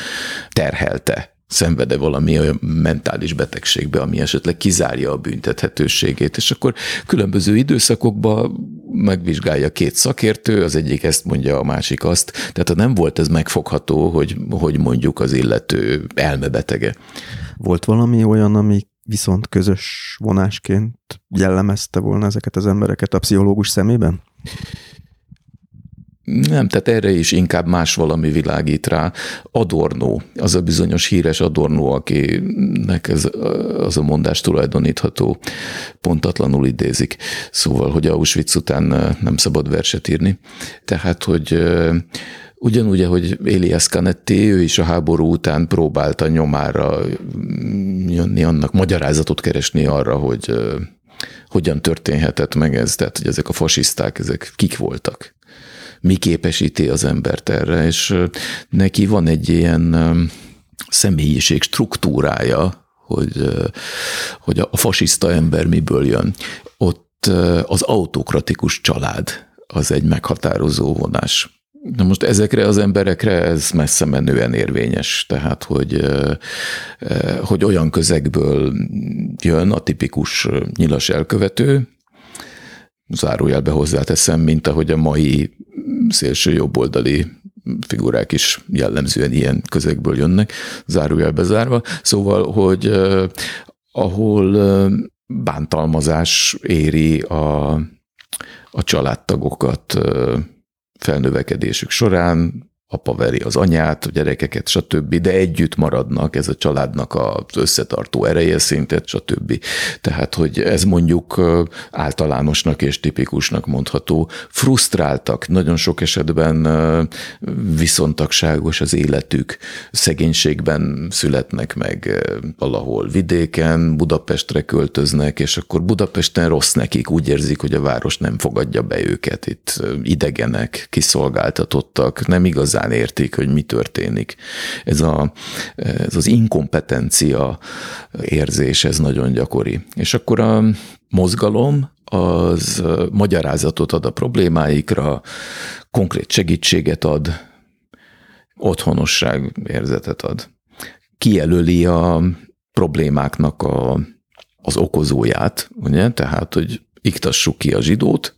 terhelte szenvede valami olyan mentális betegségbe, ami esetleg kizárja a büntethetőségét, és akkor különböző időszakokban megvizsgálja két szakértő, az egyik ezt mondja, a másik azt, tehát nem volt ez megfogható, hogy, hogy mondjuk az illető elmebetege. Volt valami olyan, ami viszont közös vonásként jellemezte volna ezeket az embereket a pszichológus szemében? Nem, tehát erre is inkább más valami világít rá. Adornó, az a bizonyos híres Adornó, akinek ez az a mondás tulajdonítható, pontatlanul idézik. Szóval, hogy Auschwitz után nem szabad verset írni. Tehát, hogy Ugyanúgy, hogy Elias Canetti, ő is a háború után próbálta nyomára jönni annak, magyarázatot keresni arra, hogy hogyan történhetett meg ez, tehát hogy ezek a fasiszták, ezek kik voltak mi képesíti az embert erre, és neki van egy ilyen személyiség struktúrája, hogy, hogy a fasiszta ember miből jön. Ott az autokratikus család az egy meghatározó vonás. Na most ezekre az emberekre ez messze menően érvényes, tehát hogy, hogy olyan közegből jön a tipikus nyilas elkövető, zárójelbe hozzáteszem, mint ahogy a mai szélső jobboldali figurák is jellemzően ilyen közegből jönnek, zárójelbe zárva. Szóval, hogy ahol bántalmazás éri a, a családtagokat eh, felnövekedésük során, apa veri az anyát, a gyerekeket, stb., de együtt maradnak, ez a családnak az összetartó ereje szintet, stb. Tehát, hogy ez mondjuk általánosnak és tipikusnak mondható. Frusztráltak, nagyon sok esetben viszontagságos az életük, szegénységben születnek meg valahol vidéken, Budapestre költöznek, és akkor Budapesten rossz nekik, úgy érzik, hogy a város nem fogadja be őket, itt idegenek, kiszolgáltatottak, nem igazán igazán értik, hogy mi történik. Ez, a, ez az inkompetencia érzés, ez nagyon gyakori. És akkor a mozgalom az magyarázatot ad a problémáikra, konkrét segítséget ad, otthonosság érzetet ad. Kijelöli a problémáknak a, az okozóját, ugye? tehát, hogy iktassuk ki a zsidót,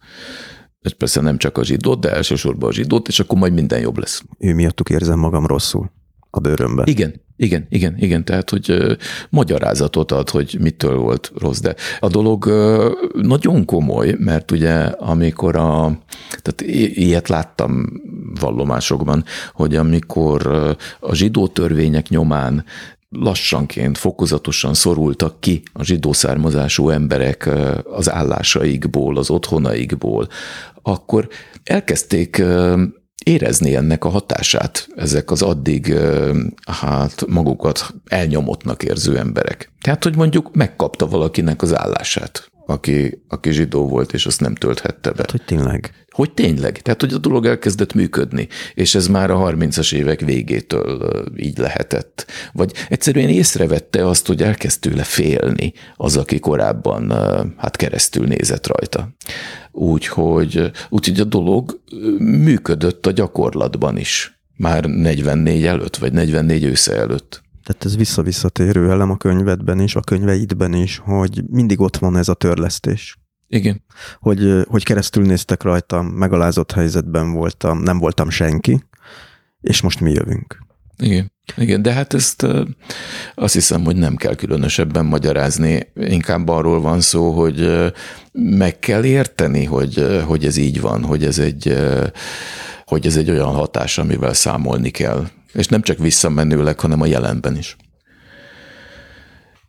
és persze nem csak a zsidót, de elsősorban a zsidót, és akkor majd minden jobb lesz. Ő miattuk érzem magam rosszul a bőrömbe. Igen, igen, igen, igen, tehát, hogy uh, magyarázatot ad, hogy mitől volt rossz, de a dolog uh, nagyon komoly, mert ugye amikor a, tehát ilyet láttam vallomásokban, hogy amikor a zsidó törvények nyomán lassanként, fokozatosan szorultak ki a zsidó származású emberek az állásaikból, az otthonaikból, akkor elkezdték érezni ennek a hatását ezek az addig hát magukat elnyomottnak érző emberek. Tehát, hogy mondjuk megkapta valakinek az állását aki, aki zsidó volt, és azt nem tölthette be. Hát, hogy tényleg. Hogy tényleg. Tehát, hogy a dolog elkezdett működni, és ez már a 30-as évek végétől így lehetett. Vagy egyszerűen észrevette azt, hogy elkezd tőle félni az, aki korábban hát keresztül nézett rajta. Úgyhogy, úgyhogy a dolog működött a gyakorlatban is. Már 44 előtt, vagy 44 ősze előtt. Tehát ez visszavisszatérő elem a könyvedben is, a könyveidben is, hogy mindig ott van ez a törlesztés. Igen. Hogy, hogy keresztül néztek rajtam, megalázott helyzetben voltam, nem voltam senki, és most mi jövünk. Igen. Igen, de hát ezt azt hiszem, hogy nem kell különösebben magyarázni. Inkább arról van szó, hogy meg kell érteni, hogy, hogy ez így van, hogy ez egy, hogy ez egy olyan hatás, amivel számolni kell és nem csak visszamenőleg, hanem a jelenben is.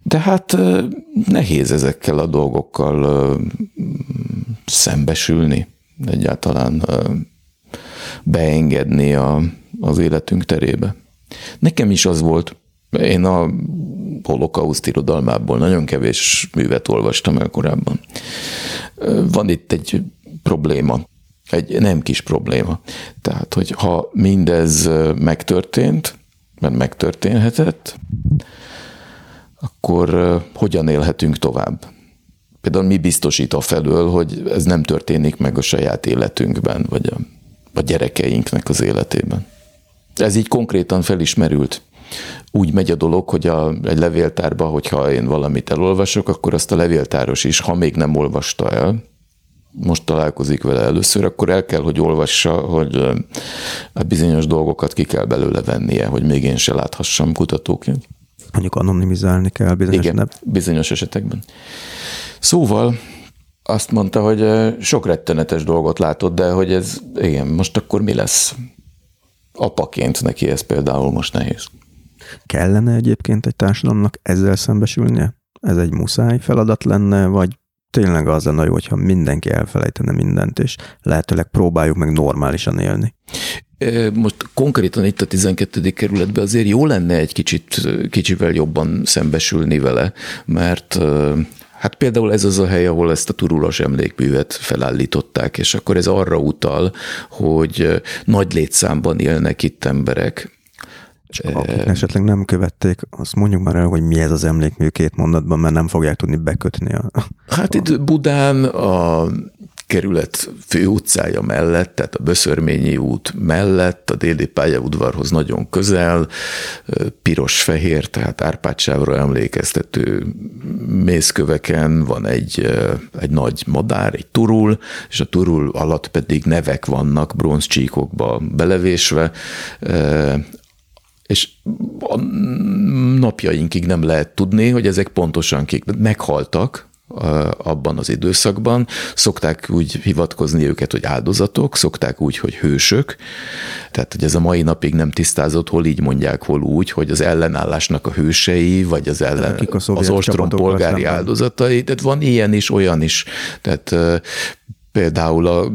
De hát nehéz ezekkel a dolgokkal szembesülni, egyáltalán beengedni a, az életünk terébe. Nekem is az volt, én a holokauszt irodalmából nagyon kevés művet olvastam el korábban. Van itt egy probléma egy nem kis probléma. Tehát, hogy ha mindez megtörtént, mert megtörténhetett, akkor hogyan élhetünk tovább? Például mi biztosít a felől, hogy ez nem történik meg a saját életünkben, vagy a, a gyerekeinknek az életében. Ez így konkrétan felismerült. Úgy megy a dolog, hogy a, egy levéltárba, hogyha én valamit elolvasok, akkor azt a levéltáros is, ha még nem olvasta el, most találkozik vele először, akkor el kell, hogy olvassa, hogy a bizonyos dolgokat ki kell belőle vennie, hogy még én se láthassam kutatóként. Mondjuk anonimizálni kell bizonyos Igen, nem? bizonyos esetekben. Szóval azt mondta, hogy sok rettenetes dolgot látott, de hogy ez, igen, most akkor mi lesz? Apaként neki ez például most nehéz. Kellene egyébként egy társadalomnak ezzel szembesülnie? Ez egy muszáj feladat lenne, vagy tényleg az lenne jó, hogyha mindenki elfelejtene mindent, és lehetőleg próbáljuk meg normálisan élni. Most konkrétan itt a 12. kerületben azért jó lenne egy kicsit, kicsivel jobban szembesülni vele, mert Hát például ez az a hely, ahol ezt a turulas emlékművet felállították, és akkor ez arra utal, hogy nagy létszámban élnek itt emberek, Csak akik esetleg nem követték, azt mondjuk már el, hogy mi ez az emlékmű két mondatban, mert nem fogják tudni bekötni. A, hát itt Budán a kerület főutcája mellett, tehát a Böszörményi út mellett, a déli pályaudvarhoz nagyon közel, piros-fehér, tehát Árpádsávra emlékeztető mészköveken van egy, egy nagy madár, egy turul, és a turul alatt pedig nevek vannak bronzcsíkokba belevésve, és a napjainkig nem lehet tudni, hogy ezek pontosan kik. Meghaltak, abban az időszakban. Szokták úgy hivatkozni őket, hogy áldozatok, szokták úgy, hogy hősök. Tehát, hogy ez a mai napig nem tisztázott, hol így mondják, hol úgy, hogy az ellenállásnak a hősei, vagy az ellen, az ostrom polgári áldozatai. Tehát van ilyen is, olyan is. Tehát például a,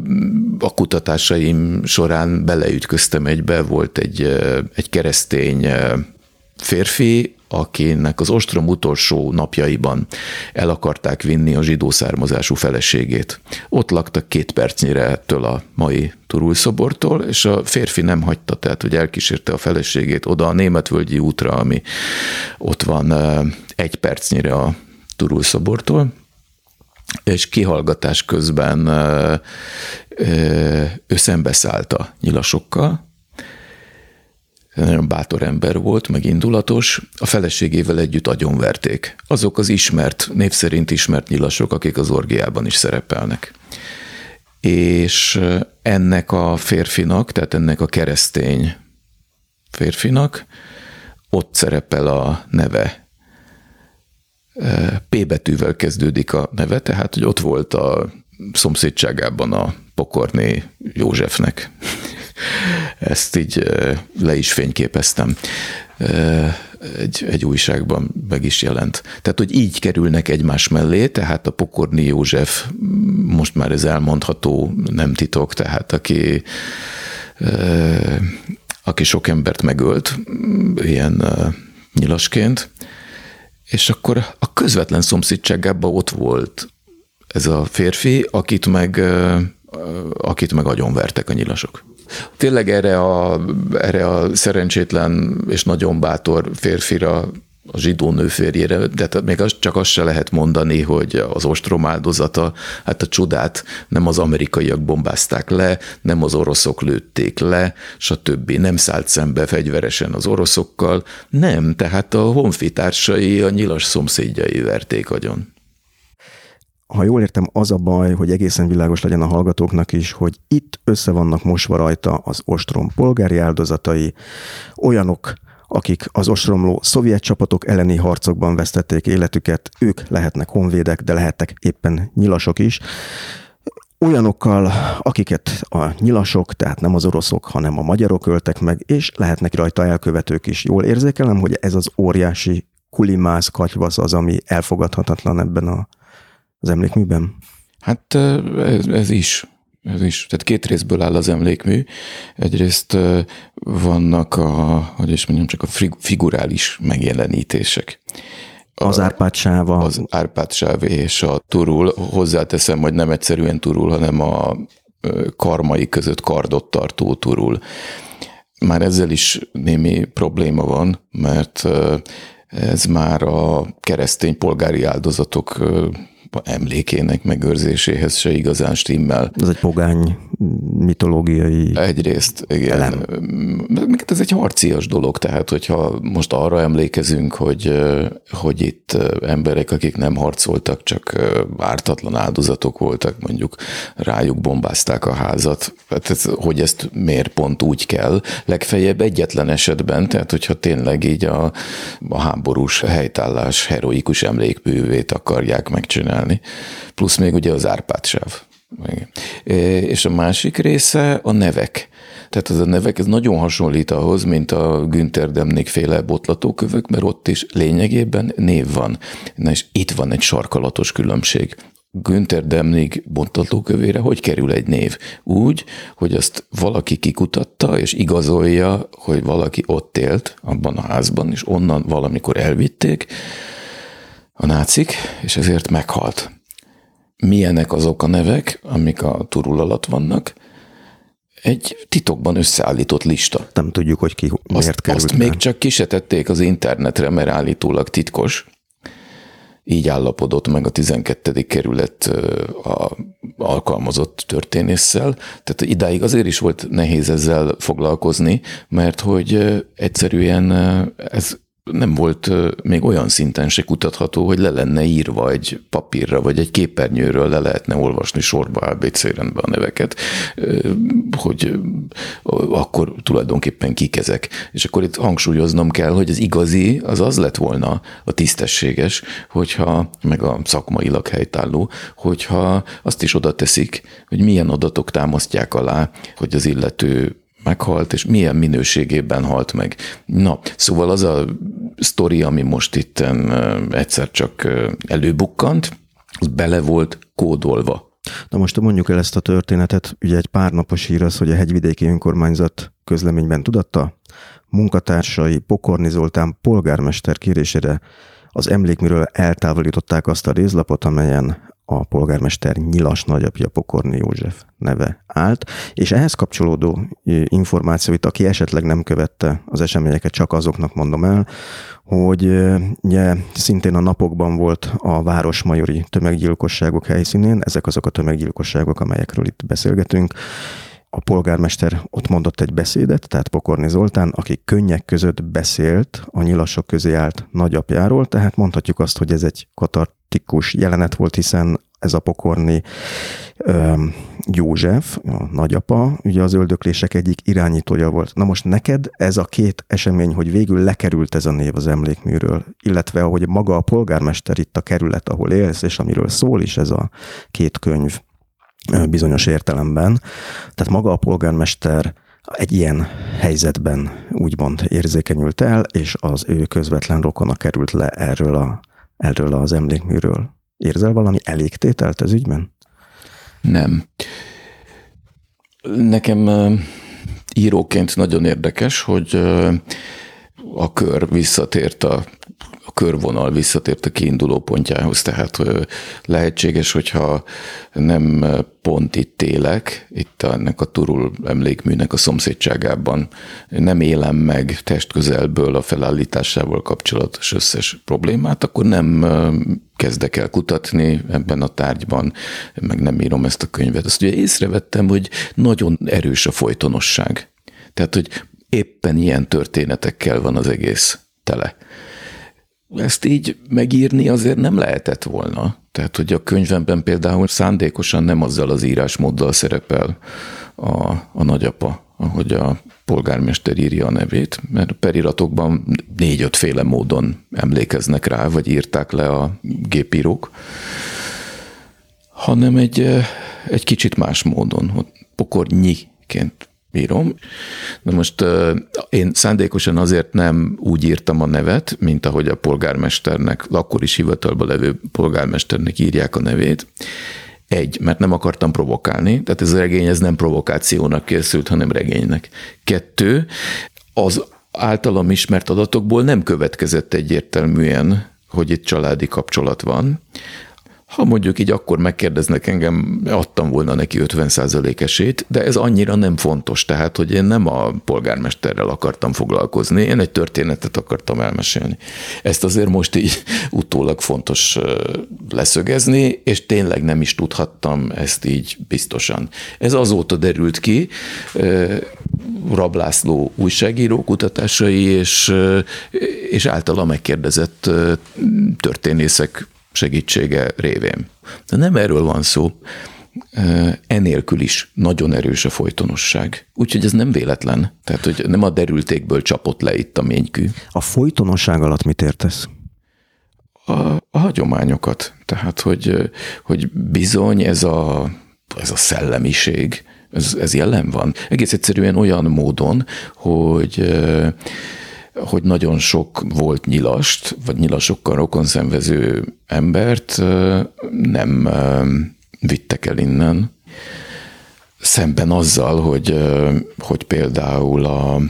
a kutatásaim során beleütköztem egybe, volt egy, egy keresztény férfi, akinek az ostrom utolsó napjaiban el akarták vinni a zsidó származású feleségét. Ott laktak két percnyire ettől a mai Turul és a férfi nem hagyta, tehát hogy elkísérte a feleségét oda a Németvölgyi útra, ami ott van egy percnyire a Turul és kihallgatás közben ő szembeszállt a nyilasokkal, nagyon bátor ember volt, meg indulatos, a feleségével együtt agyonverték. Azok az ismert, név szerint ismert nyilasok, akik az orgiában is szerepelnek. És ennek a férfinak, tehát ennek a keresztény férfinak ott szerepel a neve. P betűvel kezdődik a neve, tehát hogy ott volt a szomszédságában a pokorné Józsefnek ezt így le is fényképeztem. Egy, egy újságban meg is jelent. Tehát, hogy így kerülnek egymás mellé, tehát a Pokorni József, most már ez elmondható, nem titok, tehát aki, aki sok embert megölt, ilyen nyilasként, és akkor a közvetlen szomszédságában ott volt ez a férfi, akit meg, akit meg agyonvertek a nyilasok. Tényleg erre a, erre a szerencsétlen és nagyon bátor férfira a zsidó nő férjére, de még az, csak azt se lehet mondani, hogy az ostrom áldozata, hát a csodát nem az amerikaiak bombázták le, nem az oroszok lőtték le, stb. Nem szállt szembe fegyveresen az oroszokkal, nem, tehát a honfitársai, a nyilas szomszédjai verték agyon ha jól értem, az a baj, hogy egészen világos legyen a hallgatóknak is, hogy itt össze vannak mosva rajta az ostrom polgári áldozatai, olyanok, akik az ostromló szovjet csapatok elleni harcokban vesztették életüket, ők lehetnek honvédek, de lehetnek éppen nyilasok is, olyanokkal, akiket a nyilasok, tehát nem az oroszok, hanem a magyarok öltek meg, és lehetnek rajta elkövetők is. Jól érzékelem, hogy ez az óriási kulimász katyvasz az, ami elfogadhatatlan ebben a az emlékműben? Hát ez, ez is. Ez is. Tehát két részből áll az emlékmű. Egyrészt vannak a, hogy is mondjam, csak a figurális megjelenítések. Az árpátsáva. Az árpátsáv és a turul. Hozzáteszem, hogy nem egyszerűen turul, hanem a karmai között kardot tartó turul. Már ezzel is némi probléma van, mert ez már a keresztény polgári áldozatok emlékének megőrzéséhez se igazán stimmel. Ez egy pogány mitológiai Egyrészt, igen. Elem. Ez egy harcias dolog, tehát hogyha most arra emlékezünk, hogy, hogy itt emberek, akik nem harcoltak, csak ártatlan áldozatok voltak, mondjuk rájuk bombázták a házat, hát ez, hogy ezt miért pont úgy kell, legfeljebb egyetlen esetben, tehát hogyha tényleg így a, a háborús helytállás heroikus emlékművét akarják megcsinálni, plusz még ugye az Árpádsáv és a másik része a nevek. Tehát az a nevek, ez nagyon hasonlít ahhoz, mint a Günther Demnig féle botlatókövök, mert ott is lényegében név van. Na és itt van egy sarkalatos különbség. Günther Demnig bontatókövére hogy kerül egy név? Úgy, hogy azt valaki kikutatta, és igazolja, hogy valaki ott élt, abban a házban, és onnan valamikor elvitték a nácik, és ezért meghalt milyenek azok a nevek, amik a turul alatt vannak, egy titokban összeállított lista. Nem tudjuk, hogy ki miért azt, került Azt be. még csak kisetették az internetre, mert állítólag titkos. Így állapodott meg a 12. kerület a alkalmazott történésszel. Tehát idáig azért is volt nehéz ezzel foglalkozni, mert hogy egyszerűen ez nem volt még olyan szinten se kutatható, hogy le lenne írva egy papírra, vagy egy képernyőről le lehetne olvasni sorba ABC rendben a neveket, hogy akkor tulajdonképpen kik ezek. És akkor itt hangsúlyoznom kell, hogy az igazi az az lett volna a tisztességes, hogyha, meg a szakmailag helytálló, hogyha azt is oda teszik, hogy milyen adatok támasztják alá, hogy az illető meghalt, és milyen minőségében halt meg. Na, szóval az a sztori, ami most itt egyszer csak előbukkant, az bele volt kódolva. Na most mondjuk el ezt a történetet, ugye egy pár napos hír az, hogy a hegyvidéki önkormányzat közleményben tudatta, munkatársai Pokorni Zoltán polgármester kérésére az emlékműről eltávolították azt a rézlapot, amelyen a polgármester nyilas nagyapja Pokorni József neve állt, és ehhez kapcsolódó információit, aki esetleg nem követte az eseményeket, csak azoknak mondom el, hogy ugye, szintén a napokban volt a városmajori tömeggyilkosságok helyszínén, ezek azok a tömeggyilkosságok, amelyekről itt beszélgetünk, a polgármester ott mondott egy beszédet, tehát Pokorni Zoltán, aki könnyek között beszélt a nyilasok közé állt nagyapjáról, tehát mondhatjuk azt, hogy ez egy katartikus jelenet volt, hiszen ez a Pokorni ö, József, a nagyapa, ugye az öldöklések egyik irányítója volt. Na most neked ez a két esemény, hogy végül lekerült ez a név az emlékműről, illetve ahogy maga a polgármester itt a kerület, ahol élsz, és amiről szól is ez a két könyv, bizonyos értelemben. Tehát maga a polgármester egy ilyen helyzetben úgymond érzékenyült el, és az ő közvetlen rokona került le erről, a, erről az emlékműről. Érzel valami elégtételt ez ügyben? Nem. Nekem íróként nagyon érdekes, hogy a kör visszatért a körvonal visszatért a kiinduló pontjához, tehát lehetséges, hogyha nem pont itt élek, itt ennek a Turul emlékműnek a szomszédságában nem élem meg testközelből a felállításával kapcsolatos összes problémát, akkor nem kezdek el kutatni ebben a tárgyban, meg nem írom ezt a könyvet. Azt ugye észrevettem, hogy nagyon erős a folytonosság. Tehát, hogy éppen ilyen történetekkel van az egész tele ezt így megírni azért nem lehetett volna. Tehát, hogy a könyvemben például szándékosan nem azzal az írásmóddal szerepel a, a nagyapa, ahogy a polgármester írja a nevét, mert a periratokban négy-ötféle módon emlékeznek rá, vagy írták le a gépírók, hanem egy, egy kicsit más módon, pokornyiként bírom. Na most én szándékosan azért nem úgy írtam a nevet, mint ahogy a polgármesternek, akkor is hivatalba levő polgármesternek írják a nevét. Egy, mert nem akartam provokálni, tehát ez a regény ez nem provokációnak készült, hanem regénynek. Kettő, az általam ismert adatokból nem következett egyértelműen, hogy itt családi kapcsolat van, ha mondjuk így akkor megkérdeznek engem, adtam volna neki 50% esélyt, de ez annyira nem fontos, tehát hogy én nem a polgármesterrel akartam foglalkozni, én egy történetet akartam elmesélni. Ezt azért most így utólag fontos leszögezni, és tényleg nem is tudhattam ezt így biztosan. Ez azóta derült ki, Rablászló újságíró kutatásai és, és általa megkérdezett történészek segítsége révén. De nem erről van szó, enélkül is nagyon erős a folytonosság. Úgyhogy ez nem véletlen. Tehát, hogy nem a derültékből csapott le itt a ménykű. A folytonosság alatt mit értesz? A, a hagyományokat. Tehát, hogy, hogy bizony ez a, ez a szellemiség, ez, ez jelen van. Egész egyszerűen olyan módon, hogy hogy nagyon sok volt nyilast, vagy nyilasokkal rokonszenvező embert nem vittek el innen. Szemben azzal, hogy, hogy például a,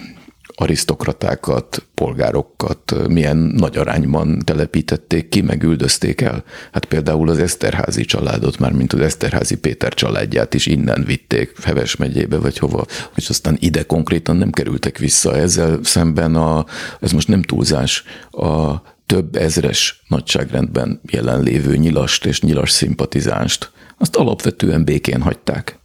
arisztokratákat, polgárokat milyen nagy arányban telepítették ki, meg üldözték el. Hát például az Eszterházi családot, már mint az Eszterházi Péter családját is innen vitték Heves megyébe, vagy hova, és aztán ide konkrétan nem kerültek vissza. Ezzel szemben a, ez most nem túlzás, a több ezres nagyságrendben jelenlévő nyilast és nyilas szimpatizánst, azt alapvetően békén hagyták.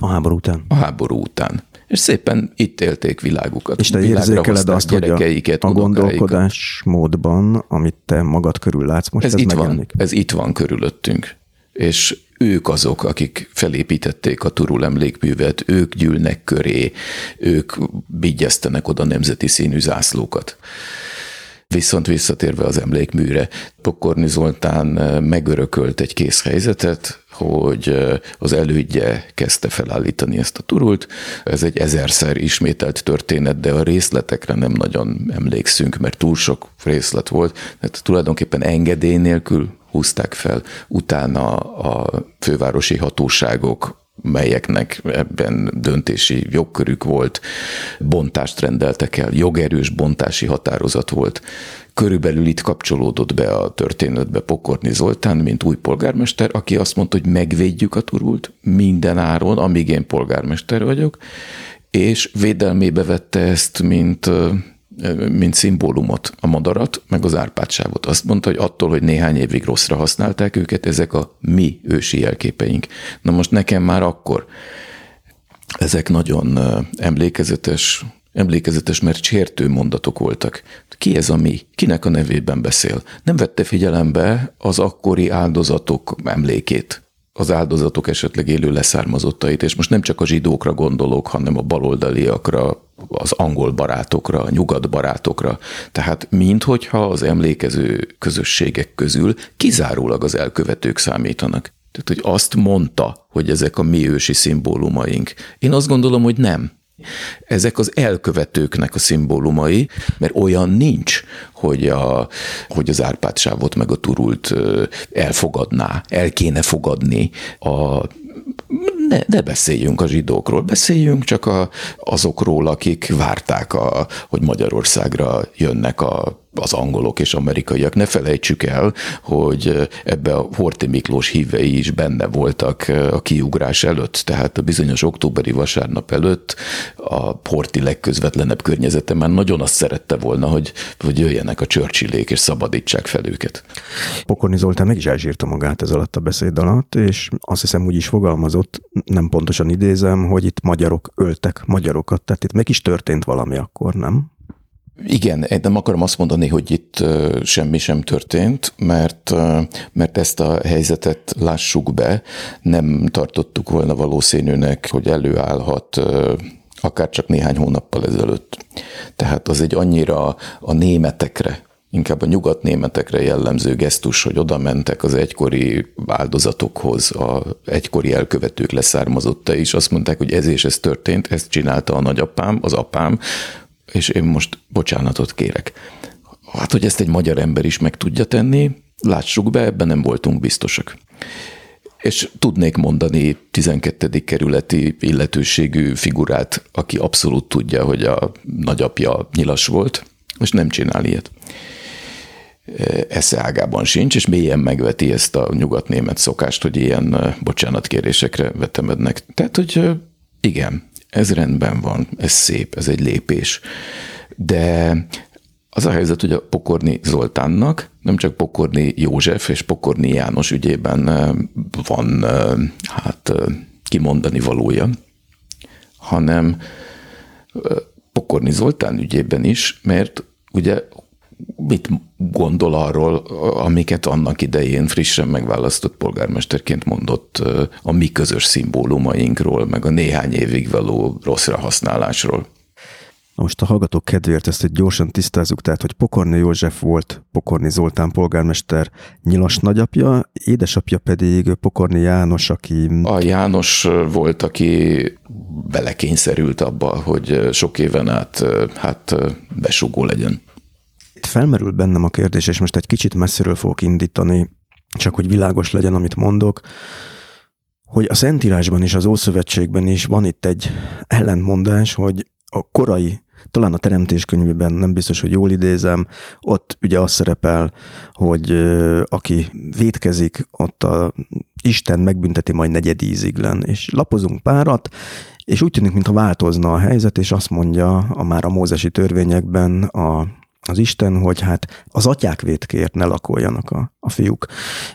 A háború után? A háború után és szépen itt élték világukat. És te érzékeled azt, hogy a, a gondolkodás módban, amit te magad körül látsz, most ez, ez itt megjelenik? van, Ez itt van körülöttünk. És ők azok, akik felépítették a Turul emlékművet, ők gyűlnek köré, ők vigyeztenek oda nemzeti színű zászlókat. Viszont visszatérve az emlékműre, Pokorni Zoltán megörökölt egy kész helyzetet, hogy az elődje kezdte felállítani ezt a turult. Ez egy ezerszer ismételt történet, de a részletekre nem nagyon emlékszünk, mert túl sok részlet volt. Tehát tulajdonképpen engedély nélkül húzták fel. Utána a fővárosi hatóságok melyeknek ebben döntési jogkörük volt, bontást rendeltek el, jogerős bontási határozat volt. Körülbelül itt kapcsolódott be a történetbe Pokorni Zoltán, mint új polgármester, aki azt mondta, hogy megvédjük a turult minden áron, amíg én polgármester vagyok, és védelmébe vette ezt, mint mint szimbólumot, a madarat, meg az árpátsávot. Azt mondta, hogy attól, hogy néhány évig rosszra használták őket, ezek a mi ősi jelképeink. Na most nekem már akkor ezek nagyon emlékezetes, emlékezetes, mert sértő mondatok voltak. Ki ez a mi? Kinek a nevében beszél? Nem vette figyelembe az akkori áldozatok emlékét az áldozatok esetleg élő leszármazottait, és most nem csak a zsidókra gondolok, hanem a baloldaliakra, az angol barátokra, a nyugat barátokra. Tehát minthogyha az emlékező közösségek közül kizárólag az elkövetők számítanak. Tehát, hogy azt mondta, hogy ezek a mi ősi szimbólumaink. Én azt gondolom, hogy nem. Ezek az elkövetőknek a szimbólumai, mert olyan nincs, hogy, a, hogy az Árpád meg a Turult elfogadná, el kéne fogadni a ne, ne beszéljünk a zsidókról, beszéljünk csak a, azokról, akik várták, a, hogy Magyarországra jönnek a az angolok és amerikaiak. Ne felejtsük el, hogy ebbe a Horti Miklós hívei is benne voltak a kiugrás előtt, tehát a bizonyos októberi vasárnap előtt a Horti legközvetlenebb környezete már nagyon azt szerette volna, hogy, hogy jöjjenek a Churchillék és szabadítsák fel őket. Pokorni Zoltán meg is elzsírta magát ez alatt a beszéd alatt, és azt hiszem úgy is fogalmazott, nem pontosan idézem, hogy itt magyarok öltek magyarokat, tehát itt meg is történt valami akkor, nem? Igen, nem akarom azt mondani, hogy itt semmi sem történt, mert, mert ezt a helyzetet lássuk be, nem tartottuk volna valószínűnek, hogy előállhat akár csak néhány hónappal ezelőtt. Tehát az egy annyira a németekre, inkább a nyugatnémetekre jellemző gesztus, hogy oda mentek az egykori áldozatokhoz, a egykori elkövetők leszármazotta is, azt mondták, hogy ez és ez történt, ezt csinálta a nagyapám, az apám, és én most bocsánatot kérek. Hát, hogy ezt egy magyar ember is meg tudja tenni, lássuk be, ebben nem voltunk biztosak. És tudnék mondani 12. kerületi illetőségű figurát, aki abszolút tudja, hogy a nagyapja nyilas volt, és nem csinál ilyet. Esze ágában sincs, és mélyen megveti ezt a nyugatnémet szokást, hogy ilyen bocsánatkérésekre vetemednek. Tehát, hogy igen, ez rendben van, ez szép, ez egy lépés. De az a helyzet, hogy a Pokorni Zoltánnak, nem csak Pokorni József és Pokorni János ügyében van hát kimondani valója, hanem Pokorni Zoltán ügyében is, mert ugye mit gondol arról, amiket annak idején frissen megválasztott polgármesterként mondott a mi közös szimbólumainkról, meg a néhány évig való rosszra használásról. Most a hallgatók kedvéért ezt egy gyorsan tisztázzuk, tehát, hogy Pokorni József volt Pokorni Zoltán polgármester nyilas nagyapja, édesapja pedig Pokorni János, aki... A János volt, aki belekényszerült abba, hogy sok éven át hát besugó legyen. Itt felmerült bennem a kérdés, és most egy kicsit messziről fogok indítani, csak hogy világos legyen, amit mondok, hogy a Szentírásban és az Ószövetségben is van itt egy ellentmondás, hogy a korai talán a teremtéskönyvében, nem biztos, hogy jól idézem, ott ugye az szerepel, hogy aki vétkezik, ott a Isten megbünteti majd negyedíziglen. És lapozunk párat, és úgy tűnik, mintha változna a helyzet, és azt mondja a már a mózesi törvényekben a az Isten, hogy hát az atyák vétkért ne lakoljanak a, a fiúk.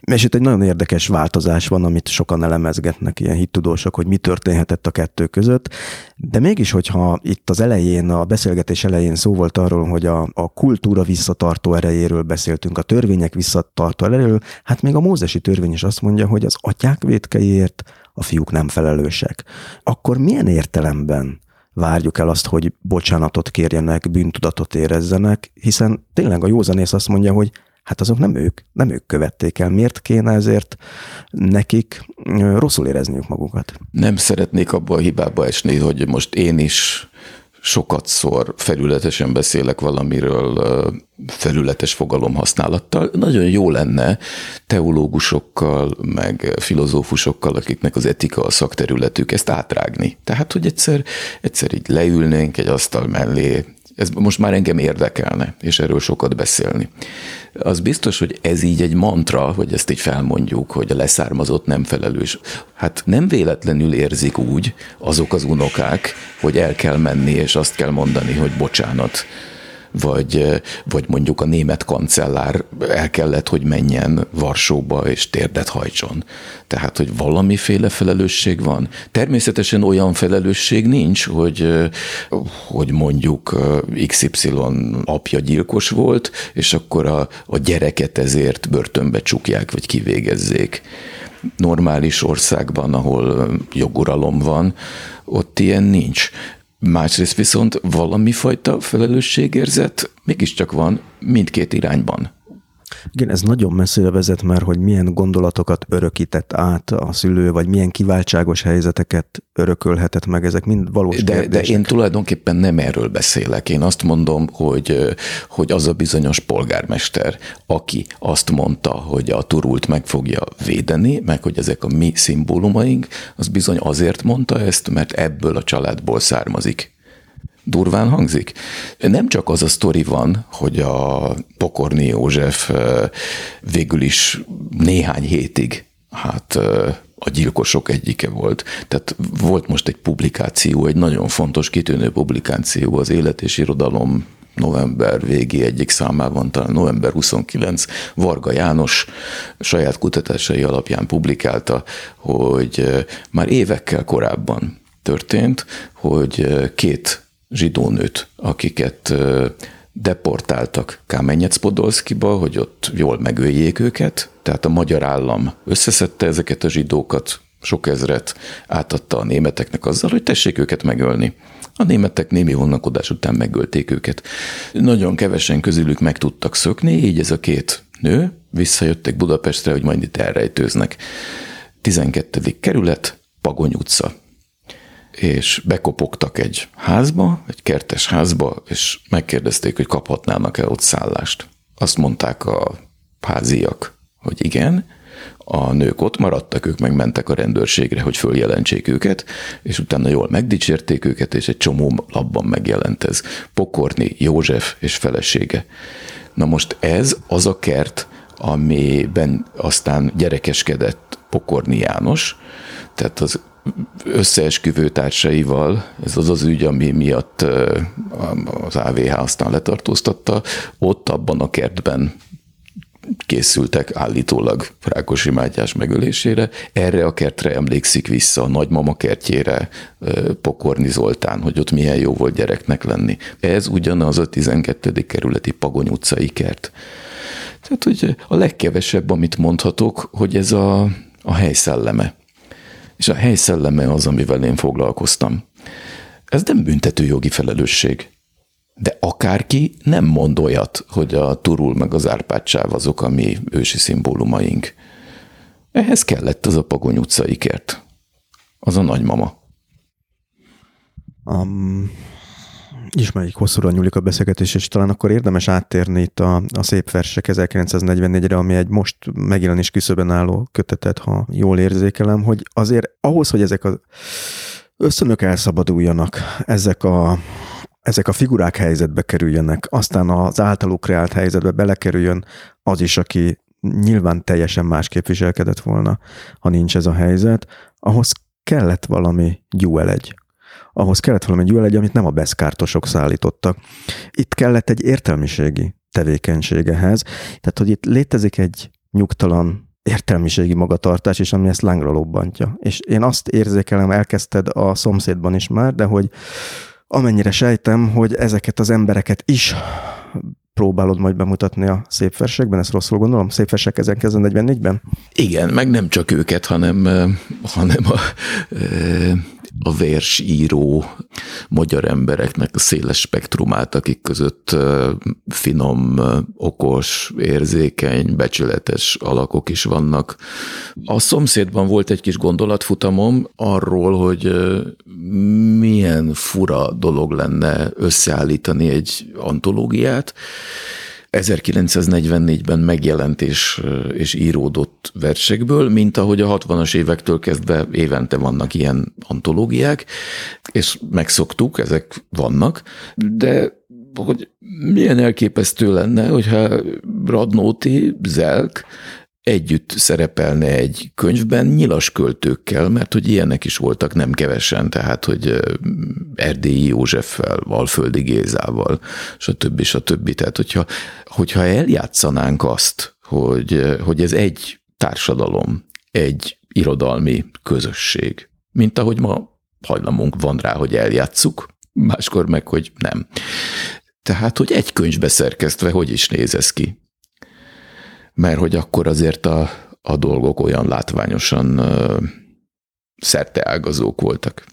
És itt egy nagyon érdekes változás van, amit sokan elemezgetnek, ilyen hittudósok, hogy mi történhetett a kettő között, de mégis, hogyha itt az elején, a beszélgetés elején szó volt arról, hogy a, a kultúra visszatartó erejéről beszéltünk, a törvények visszatartó erejéről, hát még a mózesi törvény is azt mondja, hogy az atyák vétkeiért a fiúk nem felelősek. Akkor milyen értelemben várjuk el azt, hogy bocsánatot kérjenek, bűntudatot érezzenek, hiszen tényleg a józanész azt mondja, hogy hát azok nem ők, nem ők követték el. Miért kéne ezért nekik rosszul érezniük magukat? Nem szeretnék abba a hibába esni, hogy most én is sokat szor felületesen beszélek valamiről felületes fogalomhasználattal. Nagyon jó lenne teológusokkal, meg filozófusokkal, akiknek az etika a szakterületük, ezt átrágni. Tehát, hogy egyszer, egyszer így leülnénk egy asztal mellé, ez most már engem érdekelne, és erről sokat beszélni. Az biztos, hogy ez így egy mantra, hogy ezt így felmondjuk, hogy a leszármazott nem felelős. Hát nem véletlenül érzik úgy azok az unokák, hogy el kell menni, és azt kell mondani, hogy bocsánat, vagy, vagy mondjuk a német kancellár el kellett, hogy menjen Varsóba és térdet hajtson. Tehát, hogy valamiféle felelősség van. Természetesen olyan felelősség nincs, hogy, hogy mondjuk XY apja gyilkos volt, és akkor a, a gyereket ezért börtönbe csukják, vagy kivégezzék normális országban, ahol joguralom van, ott ilyen nincs. Másrészt viszont valami fajta felelősségérzet mégiscsak van mindkét irányban. Igen, ez nagyon messzire vezet már, hogy milyen gondolatokat örökített át a szülő, vagy milyen kiváltságos helyzeteket örökölhetett meg, ezek mind valós de, de én tulajdonképpen nem erről beszélek. Én azt mondom, hogy, hogy az a bizonyos polgármester, aki azt mondta, hogy a turult meg fogja védeni, meg hogy ezek a mi szimbólumaink, az bizony azért mondta ezt, mert ebből a családból származik durván hangzik. Nem csak az a sztori van, hogy a Pokorni József végül is néhány hétig hát a gyilkosok egyike volt. Tehát volt most egy publikáció, egy nagyon fontos, kitűnő publikáció az Élet és Irodalom november végi egyik számában, talán november 29, Varga János saját kutatásai alapján publikálta, hogy már évekkel korábban történt, hogy két zsidó akiket deportáltak Kámenyec-Podolszkiba, hogy ott jól megöljék őket, tehát a magyar állam összeszedte ezeket a zsidókat, sok ezret átadta a németeknek azzal, hogy tessék őket megölni. A németek némi honnakodás után megölték őket. Nagyon kevesen közülük meg tudtak szökni, így ez a két nő visszajöttek Budapestre, hogy majd itt elrejtőznek. 12. kerület, Pagony utca és bekopogtak egy házba, egy kertes házba, és megkérdezték, hogy kaphatnának-e ott szállást. Azt mondták a háziak, hogy igen, a nők ott maradtak, ők meg mentek a rendőrségre, hogy följelentsék őket, és utána jól megdicsérték őket, és egy csomó labban megjelent ez. Pokorni József és felesége. Na most ez az a kert, amiben aztán gyerekeskedett Pokorni János, tehát az összeesküvő társaival, ez az az ügy, ami miatt az AVH aztán letartóztatta, ott abban a kertben készültek állítólag Rákosi Mátyás megölésére. Erre a kertre emlékszik vissza a nagymama kertjére Pokorni Zoltán, hogy ott milyen jó volt gyereknek lenni. Ez ugyanaz a 12. kerületi Pagony utcai kert. Tehát, hogy a legkevesebb, amit mondhatok, hogy ez a, a hely szelleme. És a hely szelleme az, amivel én foglalkoztam. Ez nem büntető jogi felelősség. De akárki nem mond olyat, hogy a turul meg az árpádsáv azok a mi ősi szimbólumaink. Ehhez kellett az a Pagony utcai kert. Az a nagymama. Um, ismerjük, hosszúra nyúlik a beszélgetés, és talán akkor érdemes áttérni itt a, a szép versek 1944-re, ami egy most megjelenés küszöben álló kötetet, ha jól érzékelem, hogy azért ahhoz, hogy ezek az ösztönök elszabaduljanak, ezek a ezek a figurák helyzetbe kerüljenek, aztán az általuk kreált helyzetbe belekerüljön az is, aki nyilván teljesen másképp viselkedett volna, ha nincs ez a helyzet, ahhoz kellett valami gyúelegy. Ahhoz kellett valami gyúelegy, amit nem a beszkártosok szállítottak. Itt kellett egy értelmiségi tevékenységehez, tehát hogy itt létezik egy nyugtalan értelmiségi magatartás, és ami ezt lángra lobbantja. És én azt érzékelem, elkezdted a szomszédban is már, de hogy amennyire sejtem, hogy ezeket az embereket is próbálod majd bemutatni a szép versekben, ezt rosszul gondolom? Szép versek 1944-ben? Igen, meg nem csak őket, hanem, hanem a, a versíró magyar embereknek a széles spektrumát, akik között finom, okos, érzékeny, becsületes alakok is vannak. A szomszédban volt egy kis gondolatfutamom arról, hogy milyen fura dolog lenne összeállítani egy antológiát, 1944-ben megjelent és, és íródott versekből, mint ahogy a 60-as évektől kezdve évente vannak ilyen antológiák, és megszoktuk, ezek vannak, de hogy milyen elképesztő lenne, hogyha Radnóti, Zelk együtt szerepelne egy könyvben nyilas költőkkel, mert hogy ilyenek is voltak nem kevesen, tehát hogy Erdélyi Józseffel, Valföldi Gézával, stb. stb. Tehát hogyha, hogyha eljátszanánk azt, hogy, hogy ez egy társadalom, egy irodalmi közösség, mint ahogy ma hajlamunk van rá, hogy eljátszuk, máskor meg, hogy nem. Tehát, hogy egy könyvbe szerkesztve hogy is néz ez ki? Mert hogy akkor azért a, a dolgok olyan látványosan szerteágazók voltak.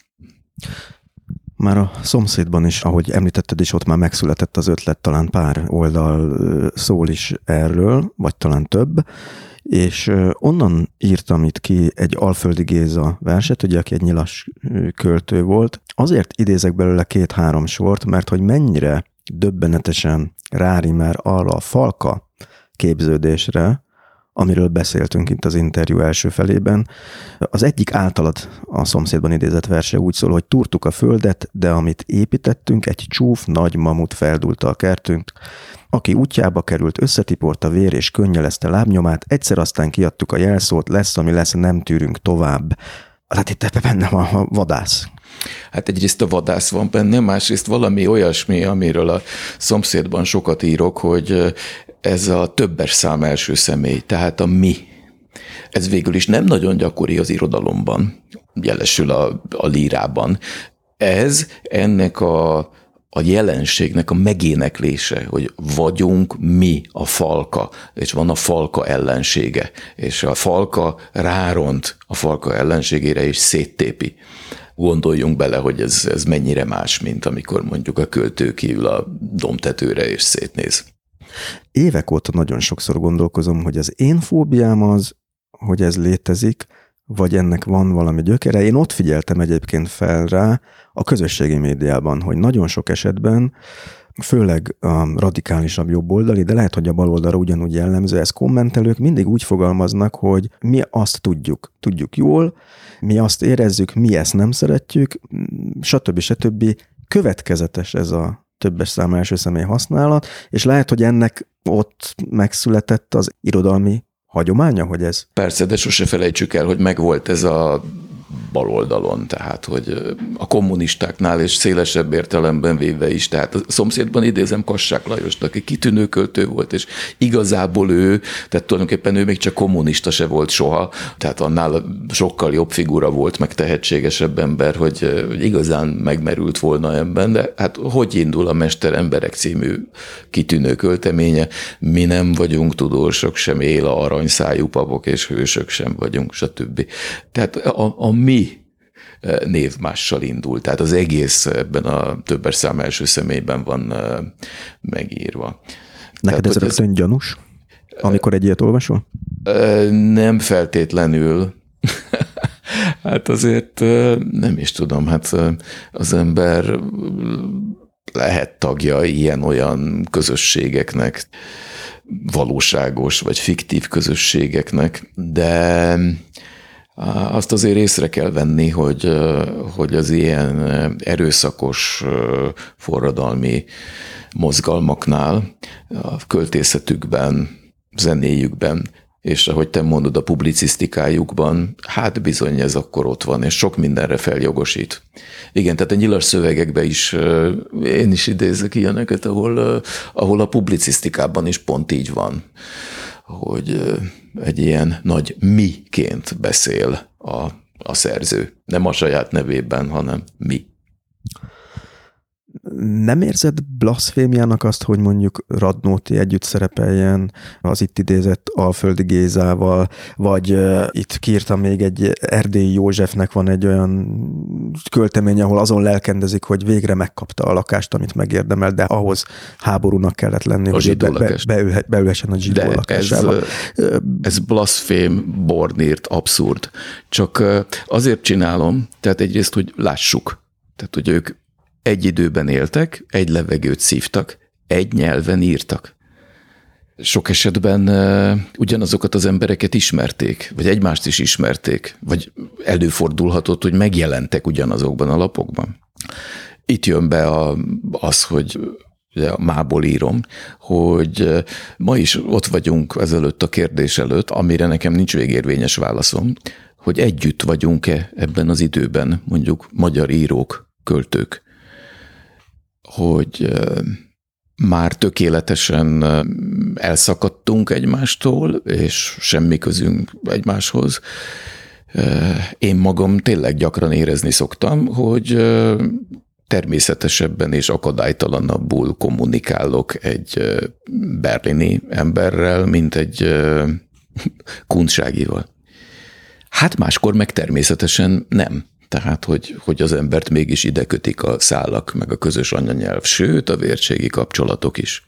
Már a szomszédban is, ahogy említetted is, ott már megszületett az ötlet, talán pár oldal szól is erről, vagy talán több, és onnan írtam itt ki egy Alföldi Géza verset, ugye, aki egy nyilas költő volt. Azért idézek belőle két-három sort, mert hogy mennyire döbbenetesen rárimár arra a falka képződésre, amiről beszéltünk itt az interjú első felében. Az egyik általad a szomszédban idézett verse úgy szól, hogy túrtuk a földet, de amit építettünk, egy csúf nagy mamut feldulta a kertünk, aki útjába került, összetiporta vér és könnyelezte lábnyomát, egyszer aztán kiadtuk a jelszót, lesz, ami lesz, nem tűrünk tovább. Hát itt benne van a vadász. Hát egyrészt a vadász van benne, másrészt valami olyasmi, amiről a szomszédban sokat írok, hogy ez a többes szám első személy, tehát a mi. Ez végül is nem nagyon gyakori az irodalomban, jelesül a, a lírában. Ez ennek a, a jelenségnek a megéneklése, hogy vagyunk mi a falka, és van a falka ellensége, és a falka ráront a falka ellenségére, és széttépi. Gondoljunk bele, hogy ez, ez mennyire más, mint amikor mondjuk a költő kiül a domtetőre és szétnéz. Évek óta nagyon sokszor gondolkozom, hogy az én fóbiám az, hogy ez létezik, vagy ennek van valami gyökere. Én ott figyeltem egyébként fel rá a közösségi médiában, hogy nagyon sok esetben, főleg a radikálisabb jobboldali, de lehet, hogy a baloldalra ugyanúgy jellemző, ez kommentelők mindig úgy fogalmaznak, hogy mi azt tudjuk, tudjuk jól, mi azt érezzük, mi ezt nem szeretjük, stb. stb. Következetes ez a többes szám első személy használat, és lehet, hogy ennek ott megszületett az irodalmi hagyománya, hogy ez? Persze, de sose felejtsük el, hogy megvolt ez a baloldalon, tehát hogy a kommunistáknál és szélesebb értelemben véve is, tehát a szomszédban idézem Kassák Lajost, aki kitűnő költő volt, és igazából ő, tehát tulajdonképpen ő még csak kommunista se volt soha, tehát annál sokkal jobb figura volt, meg tehetségesebb ember, hogy, hogy igazán megmerült volna ebben, de hát hogy indul a Mester Emberek című kitűnő költeménye, mi nem vagyunk tudósok, sem él a aranyszájú papok, és hősök sem vagyunk, stb. Tehát a, a mi eh, névmással indul. Tehát az egész ebben a többes szám első személyben van eh, megírva. Neked Tehát, ez rögtön ez, gyanús, amikor egy ilyet olvasol? Eh, nem feltétlenül. hát azért nem is tudom, hát az ember lehet tagja ilyen-olyan közösségeknek, valóságos vagy fiktív közösségeknek, de azt azért észre kell venni, hogy, hogy az ilyen erőszakos forradalmi mozgalmaknál, a költészetükben, zenéjükben, és ahogy te mondod, a publicisztikájukban, hát bizony ez akkor ott van, és sok mindenre feljogosít. Igen, tehát a nyilas szövegekben is én is idézek ilyeneket, ahol, ahol a publicisztikában is pont így van, hogy egy ilyen nagy miként beszél a, a szerző. Nem a saját nevében, hanem mi. Nem érzed blaszfémiának azt, hogy mondjuk Radnóti együtt szerepeljen az itt idézett Alföldi Gézával, vagy uh, itt kiírtam még egy Erdélyi Józsefnek van egy olyan költemény, ahol azon lelkendezik, hogy végre megkapta a lakást, amit megérdemel, de ahhoz háborúnak kellett lenni, a hogy be, be, beülhe, beülhessen a zsidó de lakásába. Ez, ez blaszfém, bornírt, abszurd. Csak azért csinálom, tehát egyrészt, hogy lássuk. Tehát, hogy ők egy időben éltek, egy levegőt szívtak, egy nyelven írtak. Sok esetben ugyanazokat az embereket ismerték, vagy egymást is ismerték, vagy előfordulhatott, hogy megjelentek ugyanazokban a lapokban. Itt jön be a, az, hogy a mából írom, hogy ma is ott vagyunk ezelőtt a kérdés előtt, amire nekem nincs végérvényes válaszom, hogy együtt vagyunk-e ebben az időben mondjuk magyar írók, költők hogy már tökéletesen elszakadtunk egymástól, és semmi közünk egymáshoz. Én magam tényleg gyakran érezni szoktam, hogy természetesebben és akadálytalanabbul kommunikálok egy berlini emberrel, mint egy kunságival. Hát máskor meg természetesen nem. Tehát, hogy, hogy az embert mégis ide kötik a szálak, meg a közös anyanyelv, sőt, a vértségi kapcsolatok is.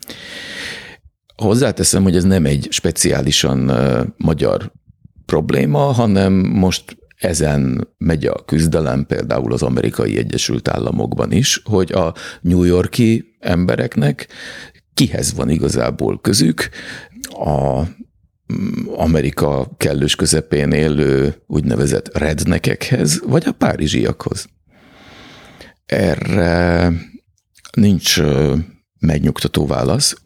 Hozzáteszem, hogy ez nem egy speciálisan magyar probléma, hanem most ezen megy a küzdelem például az amerikai Egyesült Államokban is, hogy a New Yorki embereknek kihez van igazából közük, a Amerika kellős közepén élő úgynevezett rednekekhez, vagy a párizsiakhoz. Erre nincs megnyugtató válasz,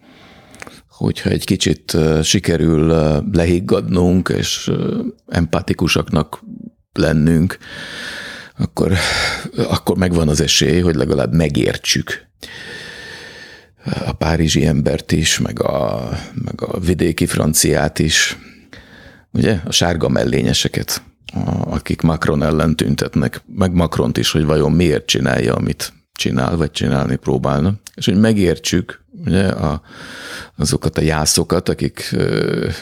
hogyha egy kicsit sikerül lehiggadnunk és empatikusaknak lennünk, akkor, akkor megvan az esély, hogy legalább megértsük a párizsi embert is, meg a, meg a vidéki franciát is, ugye, a sárga mellényeseket, akik Macron ellen tüntetnek, meg Macront is, hogy vajon miért csinálja, amit csinál, vagy csinálni próbálna, és hogy megértsük ugye, a, azokat a jászokat, akik,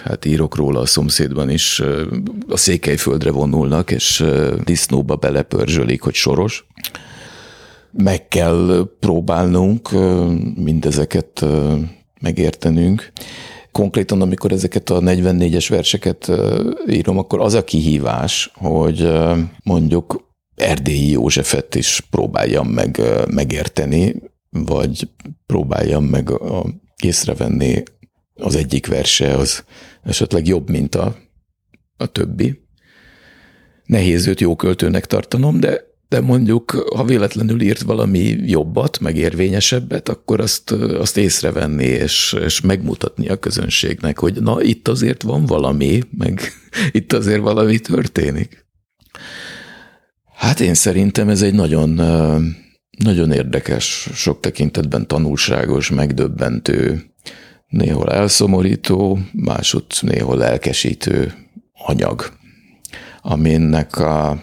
hát írok róla a szomszédban is, a székelyföldre vonulnak, és disznóba belepörzsölik, hogy soros, meg kell próbálnunk mindezeket megértenünk. Konkrétan, amikor ezeket a 44-es verseket írom, akkor az a kihívás, hogy mondjuk Erdélyi Józsefet is próbáljam meg megérteni, vagy próbáljam meg a, észrevenni az egyik verse az esetleg jobb, mint a, a többi. Nehéz őt jó költőnek tartanom, de de mondjuk, ha véletlenül írt valami jobbat, meg érvényesebbet, akkor azt, azt észrevenni, és, és megmutatni a közönségnek, hogy na, itt azért van valami, meg itt azért valami történik. Hát én szerintem ez egy nagyon, nagyon érdekes, sok tekintetben tanulságos, megdöbbentő, néhol elszomorító, másod néhol elkesítő anyag, aminek a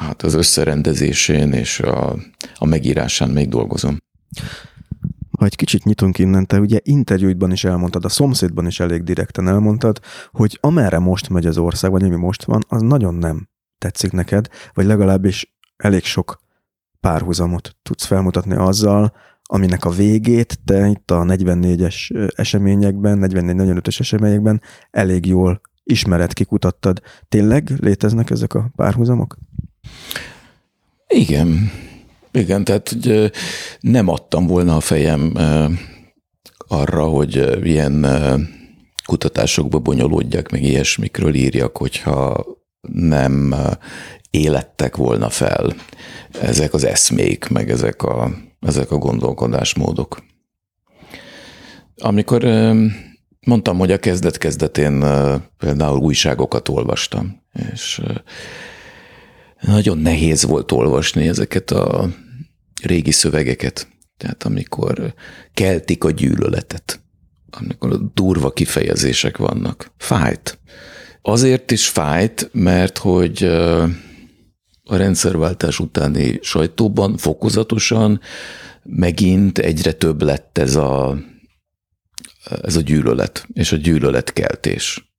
hát az összerendezésén és a, a megírásán még dolgozom. Ha egy kicsit nyitunk innen, te ugye interjúidban is elmondtad, a szomszédban is elég direkten elmondtad, hogy amerre most megy az ország, vagy ami most van, az nagyon nem tetszik neked, vagy legalábbis elég sok párhuzamot tudsz felmutatni azzal, aminek a végét te itt a 44-es eseményekben, 44-45-ös eseményekben elég jól ismered, kikutattad. Tényleg léteznek ezek a párhuzamok? Igen, igen, tehát hogy nem adtam volna a fejem arra, hogy ilyen kutatásokba bonyolódjak, meg ilyesmikről írjak, hogyha nem élettek volna fel ezek az eszmék, meg ezek a, ezek a gondolkodásmódok. Amikor mondtam, hogy a kezdet-kezdetén például újságokat olvastam, és nagyon nehéz volt olvasni ezeket a régi szövegeket. Tehát amikor keltik a gyűlöletet, amikor durva kifejezések vannak. Fájt. Azért is fájt, mert hogy a rendszerváltás utáni sajtóban fokozatosan megint egyre több lett ez a, ez a gyűlölet és a gyűlöletkeltés.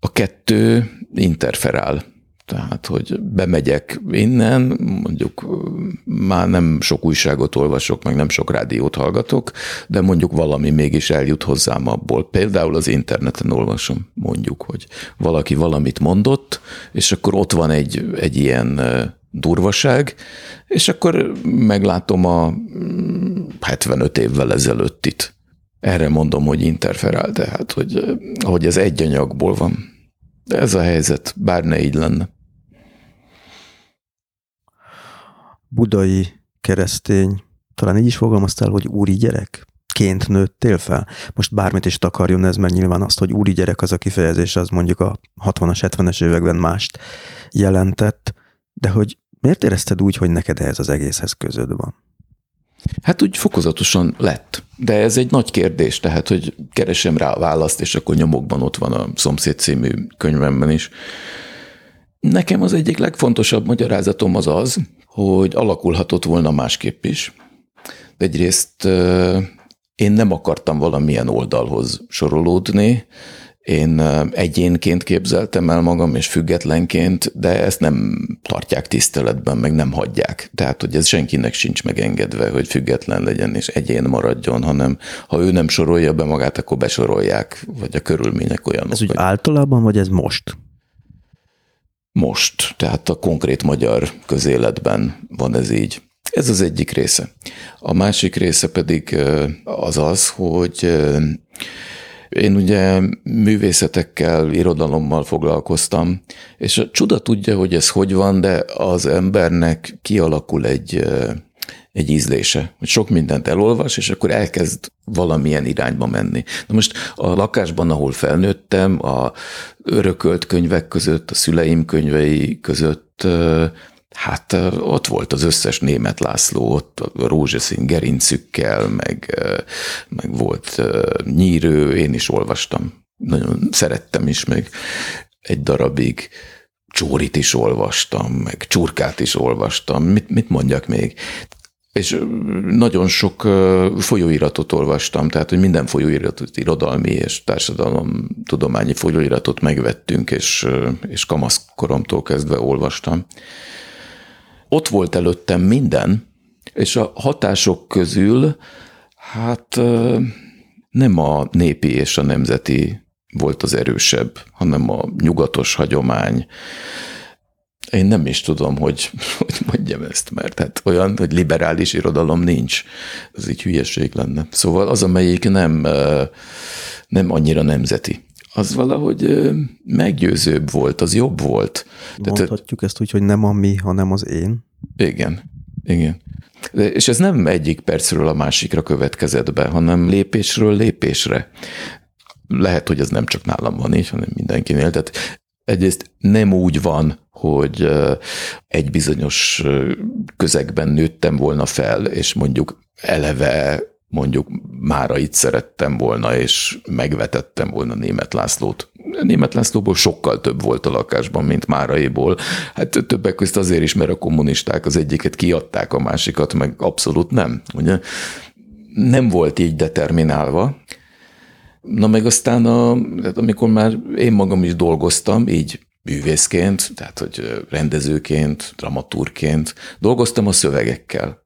A kettő interferál tehát, hogy bemegyek innen, mondjuk már nem sok újságot olvasok, meg nem sok rádiót hallgatok, de mondjuk valami mégis eljut hozzám abból. Például az interneten olvasom, mondjuk, hogy valaki valamit mondott, és akkor ott van egy, egy ilyen durvaság, és akkor meglátom a 75 mm, évvel ezelőttit. Erre mondom, hogy interferál, tehát, hogy, hogy ez egy anyagból van. De ez a helyzet, bár ne így lenne. Budai keresztény, talán így is fogalmaztál, hogy úri gyerek? ként nőttél fel? Most bármit is takarjon ez, mert nyilván azt, hogy úri gyerek az a kifejezés, az mondjuk a 60-as, 70-es években mást jelentett, de hogy miért érezted úgy, hogy neked ehhez az egészhez közöd van? Hát úgy fokozatosan lett. De ez egy nagy kérdés, tehát, hogy keresem rá a választ, és akkor nyomokban ott van a Szomszéd című könyvemben is. Nekem az egyik legfontosabb magyarázatom az az, hogy alakulhatott volna másképp is. Egyrészt én nem akartam valamilyen oldalhoz sorolódni, én egyénként képzeltem el magam, és függetlenként, de ezt nem tartják tiszteletben, meg nem hagyják. Tehát, hogy ez senkinek sincs megengedve, hogy független legyen és egyén maradjon, hanem ha ő nem sorolja be magát, akkor besorolják, vagy a körülmények olyanok. Ez úgy hogy... általában, vagy ez most? Most, tehát a konkrét magyar közéletben van ez így. Ez az egyik része. A másik része pedig az az, hogy én ugye művészetekkel, irodalommal foglalkoztam, és a csuda tudja, hogy ez hogy van, de az embernek kialakul egy, egy ízlése, hogy sok mindent elolvas, és akkor elkezd valamilyen irányba menni. Na most a lakásban, ahol felnőttem, a örökölt könyvek között, a szüleim könyvei között Hát ott volt az összes német László, ott a rózsaszín gerincükkel, meg, meg volt nyírő, én is olvastam. Nagyon szerettem is, meg egy darabig csórit is olvastam, meg csurkát is olvastam. Mit, mit mondjak még? És nagyon sok folyóiratot olvastam, tehát hogy minden folyóiratot, irodalmi és társadalom tudományi folyóiratot megvettünk, és, és kamaszkoromtól kezdve olvastam ott volt előttem minden, és a hatások közül hát nem a népi és a nemzeti volt az erősebb, hanem a nyugatos hagyomány. Én nem is tudom, hogy, hogy mondjam ezt, mert hát olyan, hogy liberális irodalom nincs. Ez így hülyeség lenne. Szóval az, amelyik nem, nem annyira nemzeti az valahogy meggyőzőbb volt, az jobb volt. Mondhatjuk Tehát, ezt úgy, hogy nem a mi, hanem az én? Igen, igen. És ez nem egyik percről a másikra következett be, hanem lépésről lépésre. Lehet, hogy ez nem csak nálam van így, hanem mindenkinél. Tehát egyrészt nem úgy van, hogy egy bizonyos közegben nőttem volna fel, és mondjuk eleve mondjuk mára itt szerettem volna, és megvetettem volna német Lászlót. Német Lászlóból sokkal több volt a lakásban, mint Máraiból. Hát többek között azért is, mert a kommunisták az egyiket kiadták, a másikat meg abszolút nem. Ugye? Nem volt így determinálva. Na meg aztán, a, amikor már én magam is dolgoztam, így művészként, tehát hogy rendezőként, dramaturként, dolgoztam a szövegekkel.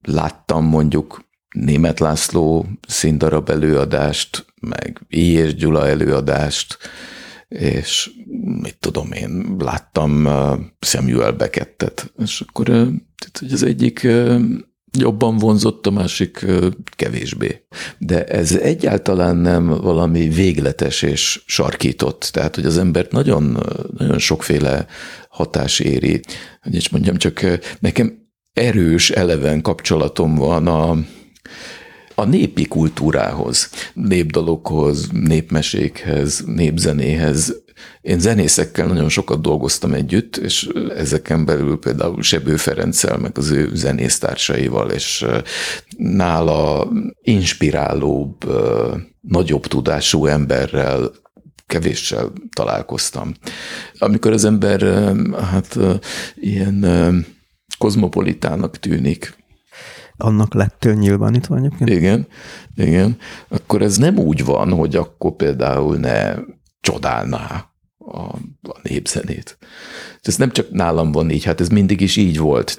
Láttam mondjuk Német László színdarab előadást, meg I. és Gyula előadást, és mit tudom én, láttam Samuel Beckettet, és akkor uh, hogy az egyik jobban vonzott, a másik kevésbé. De ez egyáltalán nem valami végletes és sarkított. Tehát, hogy az embert nagyon, nagyon sokféle hatás éri. Hogy is mondjam, csak nekem erős, eleven kapcsolatom van a, a népi kultúrához, népdalokhoz, népmesékhez, népzenéhez. Én zenészekkel nagyon sokat dolgoztam együtt, és ezeken belül például Sebő Ferenccel, meg az ő zenésztársaival, és nála inspirálóbb, nagyobb tudású emberrel kevéssel találkoztam. Amikor az ember hát ilyen kozmopolitának tűnik, annak lettél nyilvánítva egyébként? Igen, igen. Akkor ez nem úgy van, hogy akkor például ne csodálná a, a népzenét. Ez nem csak nálam van így, hát ez mindig is így volt.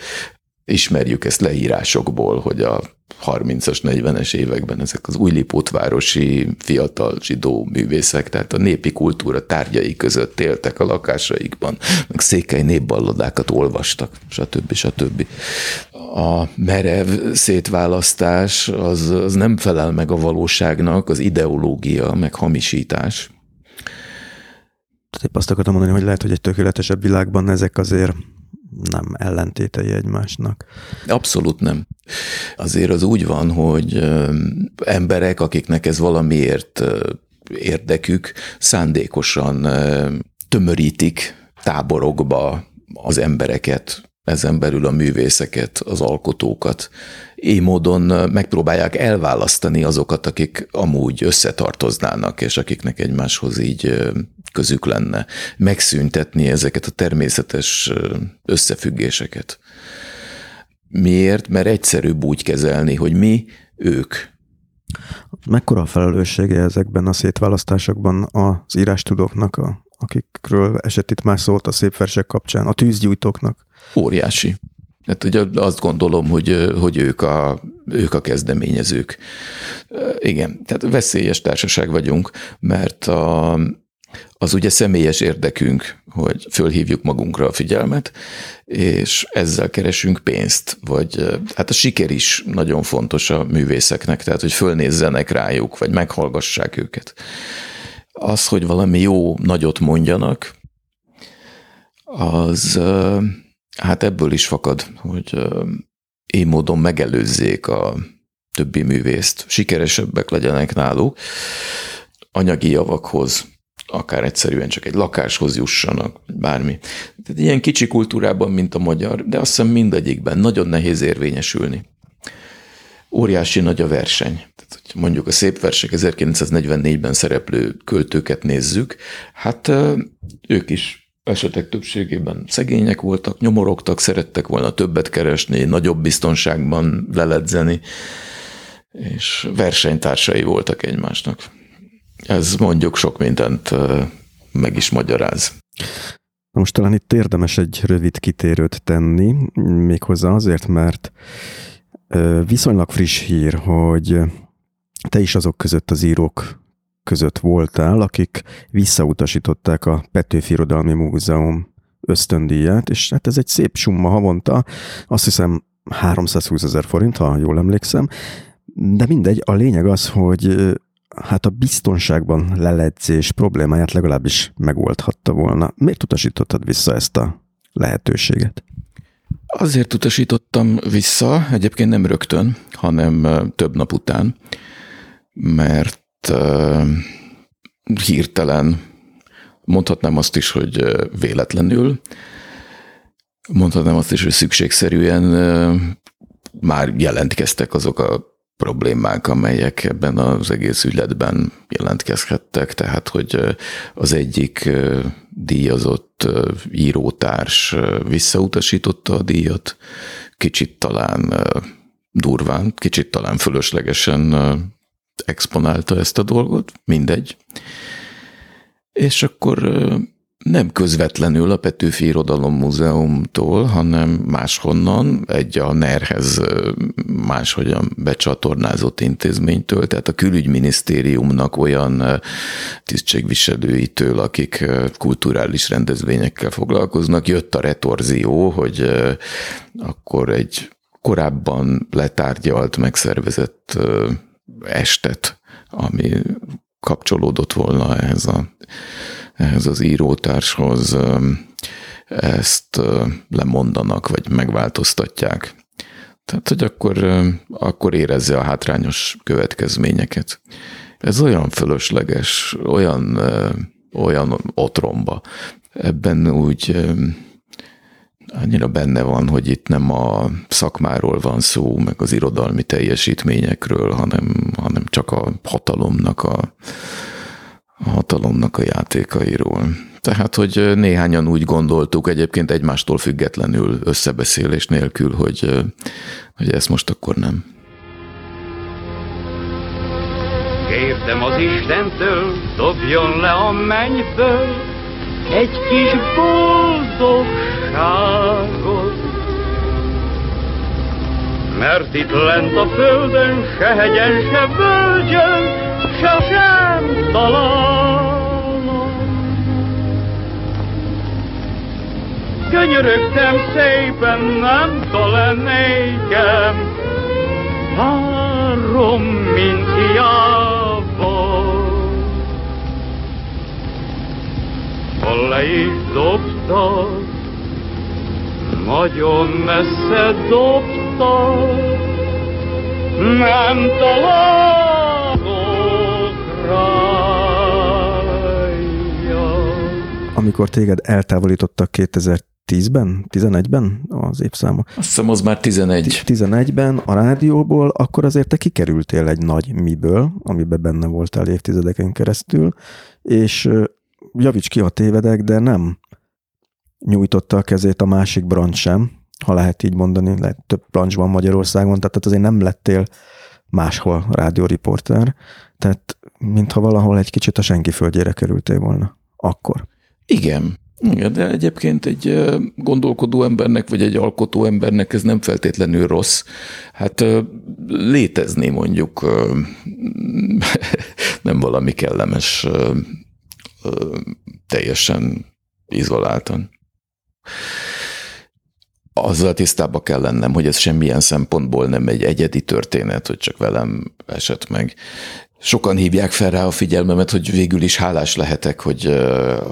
Ismerjük ezt leírásokból, hogy a 30-as, 40-es években ezek az újlipótvárosi fiatal zsidó művészek, tehát a népi kultúra tárgyai között éltek a lakásaikban, meg székely népballadákat olvastak, stb. stb. A merev szétválasztás az, az nem felel meg a valóságnak, az ideológia, meg hamisítás. Tehát épp azt akartam mondani, hogy lehet, hogy egy tökéletesebb világban ezek azért nem ellentétei egymásnak. Abszolút nem. Azért az úgy van, hogy emberek, akiknek ez valamiért érdekük, szándékosan tömörítik táborokba az embereket, ezen belül a művészeket, az alkotókat. Így módon megpróbálják elválasztani azokat, akik amúgy összetartoznának, és akiknek egymáshoz így közük lenne. Megszüntetni ezeket a természetes összefüggéseket. Miért? Mert egyszerűbb úgy kezelni, hogy mi, ők. Mekkora a felelőssége ezekben a szétválasztásokban az írástudóknak, a, akikről esett itt már szólt a szép versek kapcsán, a tűzgyújtóknak? Óriási. Hát ugye azt gondolom, hogy, hogy ők, a, ők a kezdeményezők. Igen, tehát veszélyes társaság vagyunk, mert a, az ugye személyes érdekünk, hogy fölhívjuk magunkra a figyelmet, és ezzel keresünk pénzt, vagy hát a siker is nagyon fontos a művészeknek, tehát hogy fölnézzenek rájuk, vagy meghallgassák őket. Az, hogy valami jó nagyot mondjanak, az hát ebből is fakad, hogy én módon megelőzzék a többi művészt, sikeresebbek legyenek náluk, anyagi javakhoz akár egyszerűen csak egy lakáshoz jussanak, bármi. Tehát ilyen kicsi kultúrában, mint a magyar, de azt hiszem mindegyikben nagyon nehéz érvényesülni. Óriási nagy a verseny. Tehát, hogy mondjuk a szép versek 1944-ben szereplő költőket nézzük, hát ők is esetek többségében szegények voltak, nyomorogtak, szerettek volna többet keresni, nagyobb biztonságban leledzeni, és versenytársai voltak egymásnak. Ez mondjuk sok mindent meg is magyaráz. Most talán itt érdemes egy rövid kitérőt tenni, méghozzá azért, mert viszonylag friss hír, hogy te is azok között az írók között voltál, akik visszautasították a Petőfi Irodalmi Múzeum ösztöndíját, és hát ez egy szép summa havonta, azt hiszem 320 ezer forint, ha jól emlékszem, de mindegy, a lényeg az, hogy hát a biztonságban leledzés problémáját legalábbis megoldhatta volna. Miért utasítottad vissza ezt a lehetőséget? Azért utasítottam vissza, egyébként nem rögtön, hanem több nap után, mert hirtelen, mondhatnám azt is, hogy véletlenül, mondhatnám azt is, hogy szükségszerűen már jelentkeztek azok a problémák, amelyek ebben az egész ügyletben jelentkezhettek, tehát hogy az egyik díjazott írótárs visszautasította a díjat, kicsit talán durván, kicsit talán fölöslegesen exponálta ezt a dolgot, mindegy. És akkor nem közvetlenül a Petőfi Irodalom Múzeumtól, hanem máshonnan, egy a NER-hez máshogyan becsatornázott intézménytől, tehát a külügyminisztériumnak olyan tisztségviselőitől, akik kulturális rendezvényekkel foglalkoznak, jött a retorzió, hogy akkor egy korábban letárgyalt, megszervezett estet, ami kapcsolódott volna ehhez, a, ehhez az írótárshoz, ezt lemondanak, vagy megváltoztatják. Tehát, hogy akkor, akkor érezze a hátrányos következményeket. Ez olyan fölösleges, olyan, olyan otromba. Ebben úgy annyira benne van, hogy itt nem a szakmáról van szó, meg az irodalmi teljesítményekről, hanem, hanem csak a hatalomnak a, a hatalomnak a játékairól. Tehát, hogy néhányan úgy gondoltuk, egyébként egymástól függetlenül összebeszélés nélkül, hogy, hogy ezt most akkor nem. Kértem az Istentől, dobjon le a mennyből egy kis boldogságot. Mert itt lent a földön se hegyen, se völgyön, se sem találom. Könyörögtem szépen, nem talán nékem, mint hiába. Ha le is dobta, nagyon messze dobta, nem találok rája. Amikor téged eltávolítottak 2000 10-ben, 11-ben az évszáma? Azt hiszem, az már 11. 11-ben a rádióból, akkor azért te kikerültél egy nagy miből, amiben benne voltál évtizedeken keresztül, és javíts ki, a tévedek, de nem nyújtotta a kezét a másik branch sem, ha lehet így mondani, lehet több branch van Magyarországon, tehát azért nem lettél máshol rádióriporter, tehát mintha valahol egy kicsit a senki földjére kerültél volna. Akkor. Igen, igen, de egyébként egy gondolkodó embernek, vagy egy alkotó embernek ez nem feltétlenül rossz. Hát létezni mondjuk nem valami kellemes, teljesen izoláltan. Azzal tisztába kell lennem, hogy ez semmilyen szempontból nem egy egyedi történet, hogy csak velem esett meg sokan hívják fel rá a figyelmemet, hogy végül is hálás lehetek, hogy,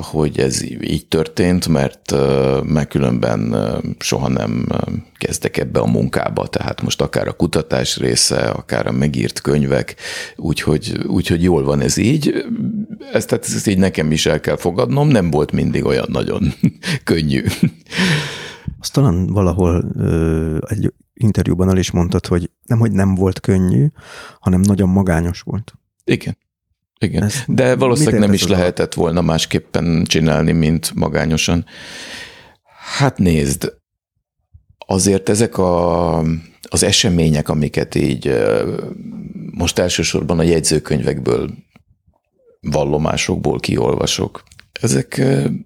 hogy ez így történt, mert megkülönben soha nem kezdek ebbe a munkába, tehát most akár a kutatás része, akár a megírt könyvek, úgyhogy, úgyhogy jól van ez így. Ezt, tehát ezt így nekem is el kell fogadnom, nem volt mindig olyan nagyon könnyű. Azt talán valahol egy interjúban el is mondtad, hogy nem, hogy nem volt könnyű, hanem nagyon magányos volt. Igen. Igen, Ez de valószínűleg nem is lehetett volna másképpen csinálni, mint magányosan. Hát nézd, azért ezek a, az események, amiket így most elsősorban a jegyzőkönyvekből, vallomásokból kiolvasok, ezek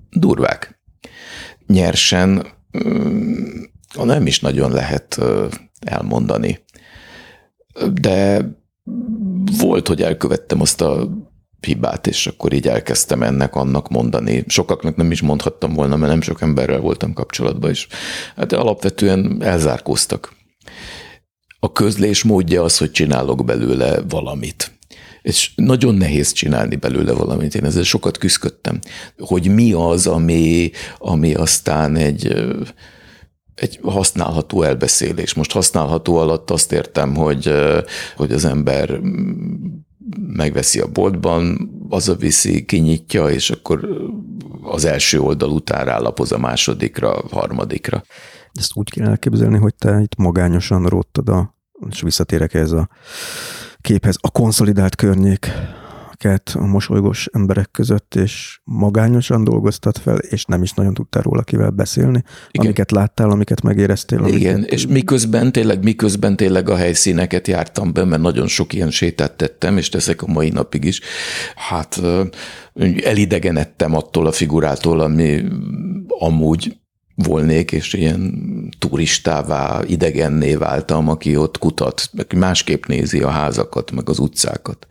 durvák. Nyersen nem is nagyon lehet elmondani. De volt, hogy elkövettem azt a hibát, és akkor így elkezdtem ennek, annak mondani. Sokaknak nem is mondhattam volna, mert nem sok emberrel voltam kapcsolatban, és hát alapvetően elzárkóztak. A közlés módja az, hogy csinálok belőle valamit. És nagyon nehéz csinálni belőle valamit. Én ezzel sokat küzdöttem, hogy mi az, ami, ami aztán egy egy használható elbeszélés. Most használható alatt azt értem, hogy, hogy az ember megveszi a boltban, az a viszi, kinyitja, és akkor az első oldal után rálapoz a másodikra, a harmadikra. Ezt úgy kell elképzelni, hogy te itt magányosan róttad a, és visszatérek ez a képhez, a konszolidált környék embereket a mosolygós emberek között, és magányosan dolgoztat fel, és nem is nagyon tudtál róla kivel beszélni, Igen. amiket láttál, amiket megéreztél. Amiket... Igen, és miközben tényleg, miközben tényleg a helyszíneket jártam be, mert nagyon sok ilyen sétát tettem, és teszek a mai napig is, hát elidegenedtem attól a figurától, ami amúgy volnék, és ilyen turistává, idegenné váltam, aki ott kutat, aki másképp nézi a házakat, meg az utcákat.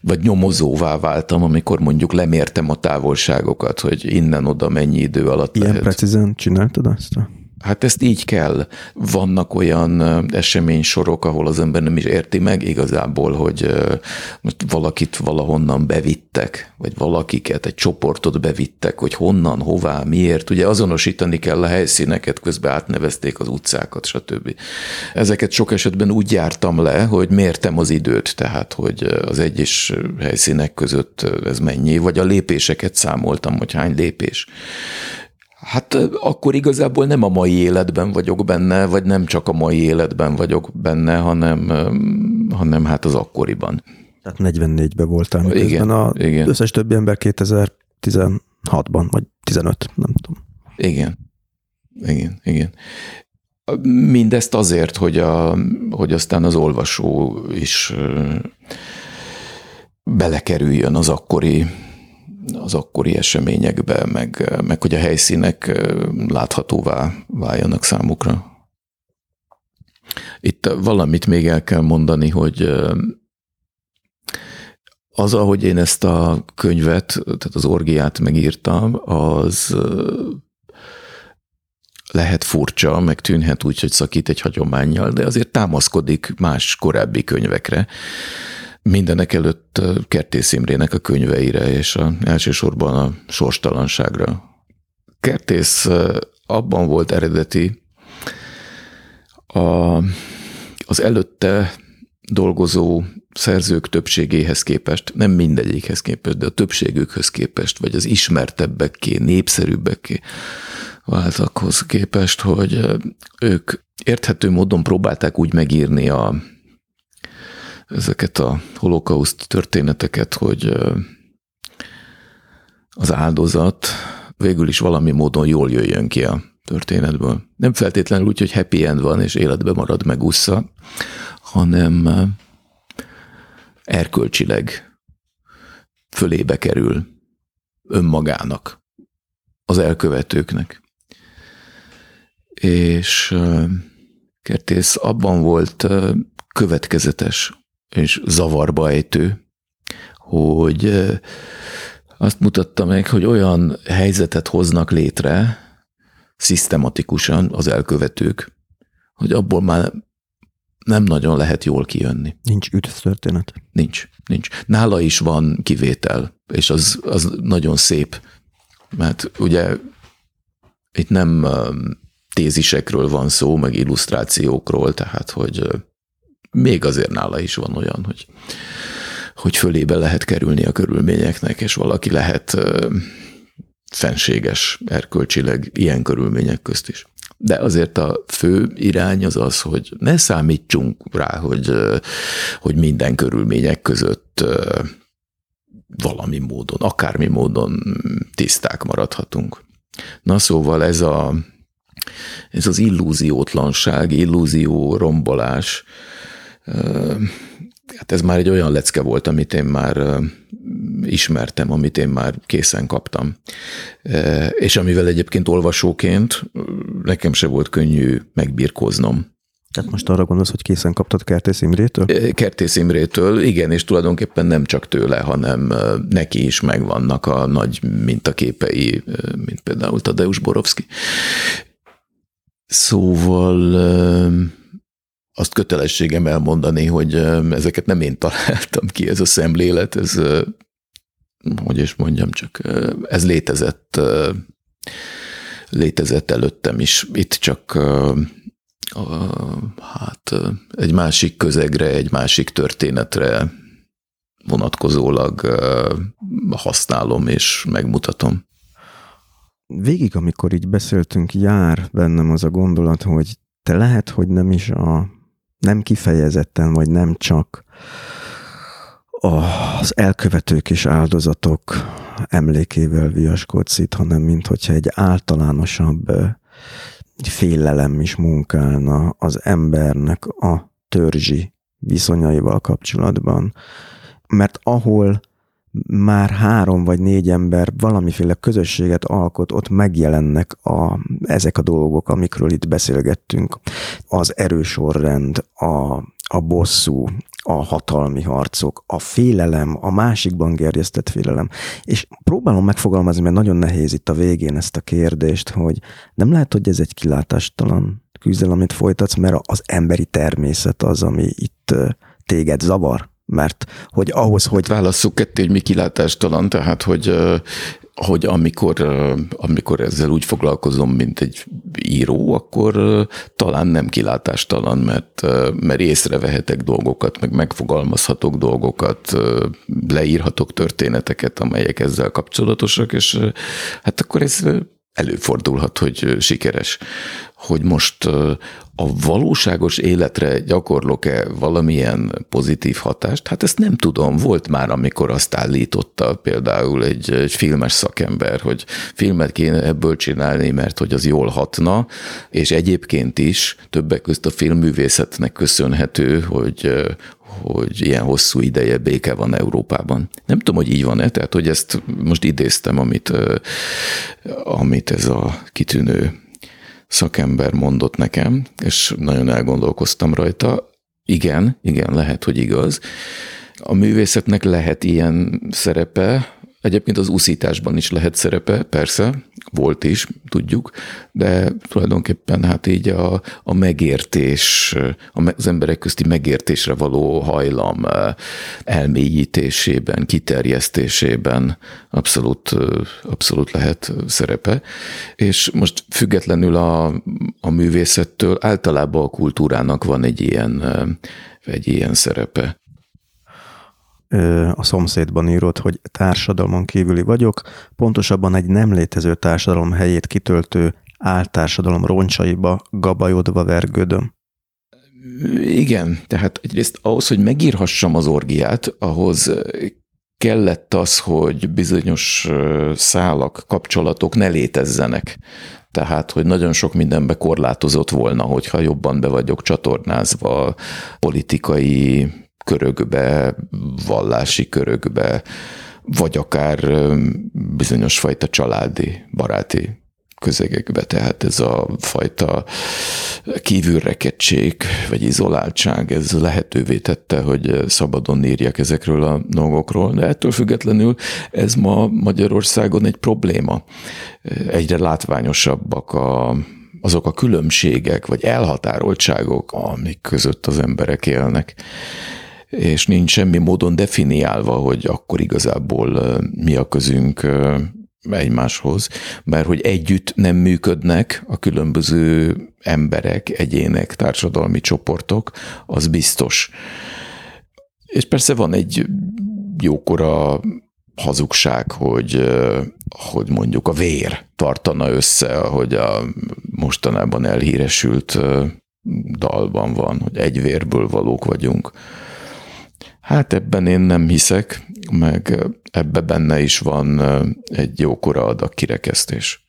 Vagy nyomozóvá váltam, amikor mondjuk lemértem a távolságokat, hogy innen-oda mennyi idő alatt Ilyen lehet. precízen csináltad azt? Hát ezt így kell. Vannak olyan eseménysorok, ahol az ember nem is érti meg igazából, hogy most valakit valahonnan bevittek, vagy valakiket, egy csoportot bevittek, hogy honnan, hová, miért. Ugye azonosítani kell a helyszíneket, közben átnevezték az utcákat, stb. Ezeket sok esetben úgy jártam le, hogy mértem az időt, tehát hogy az egyes helyszínek között ez mennyi, vagy a lépéseket számoltam, hogy hány lépés. Hát akkor igazából nem a mai életben vagyok benne, vagy nem csak a mai életben vagyok benne, hanem, hanem hát az akkoriban. Tehát 44-ben voltál, miközben a igen. összes többi ember 2016-ban, vagy 15, nem tudom. Igen, igen, igen. Mindezt azért, hogy, a, hogy aztán az olvasó is belekerüljön az akkori az akkori eseményekbe, meg, meg hogy a helyszínek láthatóvá váljanak számukra. Itt valamit még el kell mondani, hogy az, ahogy én ezt a könyvet, tehát az orgiát megírtam, az lehet furcsa, meg tűnhet úgy, hogy szakít egy hagyományjal, de azért támaszkodik más korábbi könyvekre. Mindenek előtt Kertész Imrének a könyveire, és a, elsősorban a sorstalanságra. Kertész abban volt eredeti, a, az előtte dolgozó szerzők többségéhez képest, nem mindegyikhez képest, de a többségükhöz képest, vagy az ismertebbekké, népszerűbbekké váltakhoz képest, hogy ők érthető módon próbálták úgy megírni a, ezeket a holokauszt történeteket, hogy az áldozat végül is valami módon jól jöjjön ki a történetből. Nem feltétlenül úgy, hogy happy end van, és életbe marad meg ussza, hanem erkölcsileg fölébe kerül önmagának, az elkövetőknek. És Kertész abban volt következetes és zavarba ejtő, hogy azt mutatta meg, hogy olyan helyzetet hoznak létre szisztematikusan az elkövetők, hogy abból már nem nagyon lehet jól kijönni. Nincs történet? Nincs, nincs. Nála is van kivétel, és az, az nagyon szép, mert ugye itt nem tézisekről van szó, meg illusztrációkról, tehát hogy még azért nála is van olyan, hogy, hogy fölébe lehet kerülni a körülményeknek, és valaki lehet fenséges erkölcsileg ilyen körülmények közt is. De azért a fő irány az az, hogy ne számítsunk rá, hogy, hogy minden körülmények között valami módon, akármi módon tiszták maradhatunk. Na szóval ez, a, ez az illúziótlanság, illúzió rombolás, hát ez már egy olyan lecke volt, amit én már ismertem, amit én már készen kaptam. És amivel egyébként olvasóként nekem se volt könnyű megbirkóznom. Tehát most arra gondolsz, hogy készen kaptad Kertész Imrétől? Kertész Imrétől, igen, és tulajdonképpen nem csak tőle, hanem neki is megvannak a nagy mintaképei, mint például Tadeusz Borovszki. Szóval azt kötelességem elmondani, hogy ezeket nem én találtam ki, ez a szemlélet, ez, hogy is mondjam, csak ez létezett, létezett előttem is. Itt csak hát egy másik közegre, egy másik történetre vonatkozólag használom és megmutatom. Végig, amikor így beszéltünk, jár bennem az a gondolat, hogy te lehet, hogy nem is a nem kifejezetten, vagy nem csak az elkövetők és áldozatok emlékével viaskodsz itt, hanem mint hogyha egy általánosabb félelem is munkálna az embernek a törzsi viszonyaival kapcsolatban. Mert ahol már három vagy négy ember valamiféle közösséget alkot, ott megjelennek a, ezek a dolgok, amikről itt beszélgettünk. Az erősorrend, a, a bosszú, a hatalmi harcok, a félelem, a másikban gerjesztett félelem. És próbálom megfogalmazni, mert nagyon nehéz itt a végén ezt a kérdést, hogy nem lehet, hogy ez egy kilátástalan küzdelem, amit folytatsz, mert az emberi természet az, ami itt téged zavar? Mert hogy ahhoz, hogy... Válasszuk ketté, hogy mi kilátástalan, tehát hogy hogy amikor, amikor ezzel úgy foglalkozom, mint egy író, akkor talán nem kilátástalan, mert, mert észrevehetek dolgokat, meg megfogalmazhatok dolgokat, leírhatok történeteket, amelyek ezzel kapcsolatosak, és hát akkor ez előfordulhat, hogy sikeres. Hogy most a valóságos életre gyakorlok-e valamilyen pozitív hatást? Hát ezt nem tudom. Volt már, amikor azt állította például egy, egy filmes szakember, hogy filmet kéne ebből csinálni, mert hogy az jól hatna, és egyébként is többek között a filmművészetnek köszönhető, hogy, hogy ilyen hosszú ideje béke van Európában. Nem tudom, hogy így van-e, tehát hogy ezt most idéztem, amit, amit ez a kitűnő szakember mondott nekem, és nagyon elgondolkoztam rajta. Igen, igen, lehet, hogy igaz. A művészetnek lehet ilyen szerepe, Egyébként az úszításban is lehet szerepe, persze, volt is, tudjuk, de tulajdonképpen hát így a, a megértés, az emberek közti megértésre való hajlam elmélyítésében, kiterjesztésében abszolút, abszolút lehet szerepe. És most függetlenül a, a művészettől általában a kultúrának van egy ilyen, egy ilyen szerepe a szomszédban írott, hogy társadalmon kívüli vagyok, pontosabban egy nem létező társadalom helyét kitöltő áltársadalom roncsaiba gabajodva vergődöm. Igen, tehát egyrészt ahhoz, hogy megírhassam az orgiát, ahhoz kellett az, hogy bizonyos szálak, kapcsolatok ne létezzenek. Tehát, hogy nagyon sok mindenbe korlátozott volna, hogyha jobban be vagyok csatornázva politikai körökbe, vallási körökbe, vagy akár bizonyos fajta családi, baráti közegekbe, tehát ez a fajta kívülrekedtség vagy izoláltság, ez lehetővé tette, hogy szabadon írjak ezekről a dolgokról, de ettől függetlenül ez ma Magyarországon egy probléma. Egyre látványosabbak a, azok a különbségek vagy elhatároltságok, amik között az emberek élnek és nincs semmi módon definiálva, hogy akkor igazából mi a közünk egymáshoz, mert hogy együtt nem működnek a különböző emberek, egyének, társadalmi csoportok, az biztos. És persze van egy jókora hazugság, hogy, hogy mondjuk a vér tartana össze, hogy a mostanában elhíresült dalban van, hogy egy vérből valók vagyunk. Hát ebben én nem hiszek, meg ebbe benne is van egy jókora adag kirekesztés.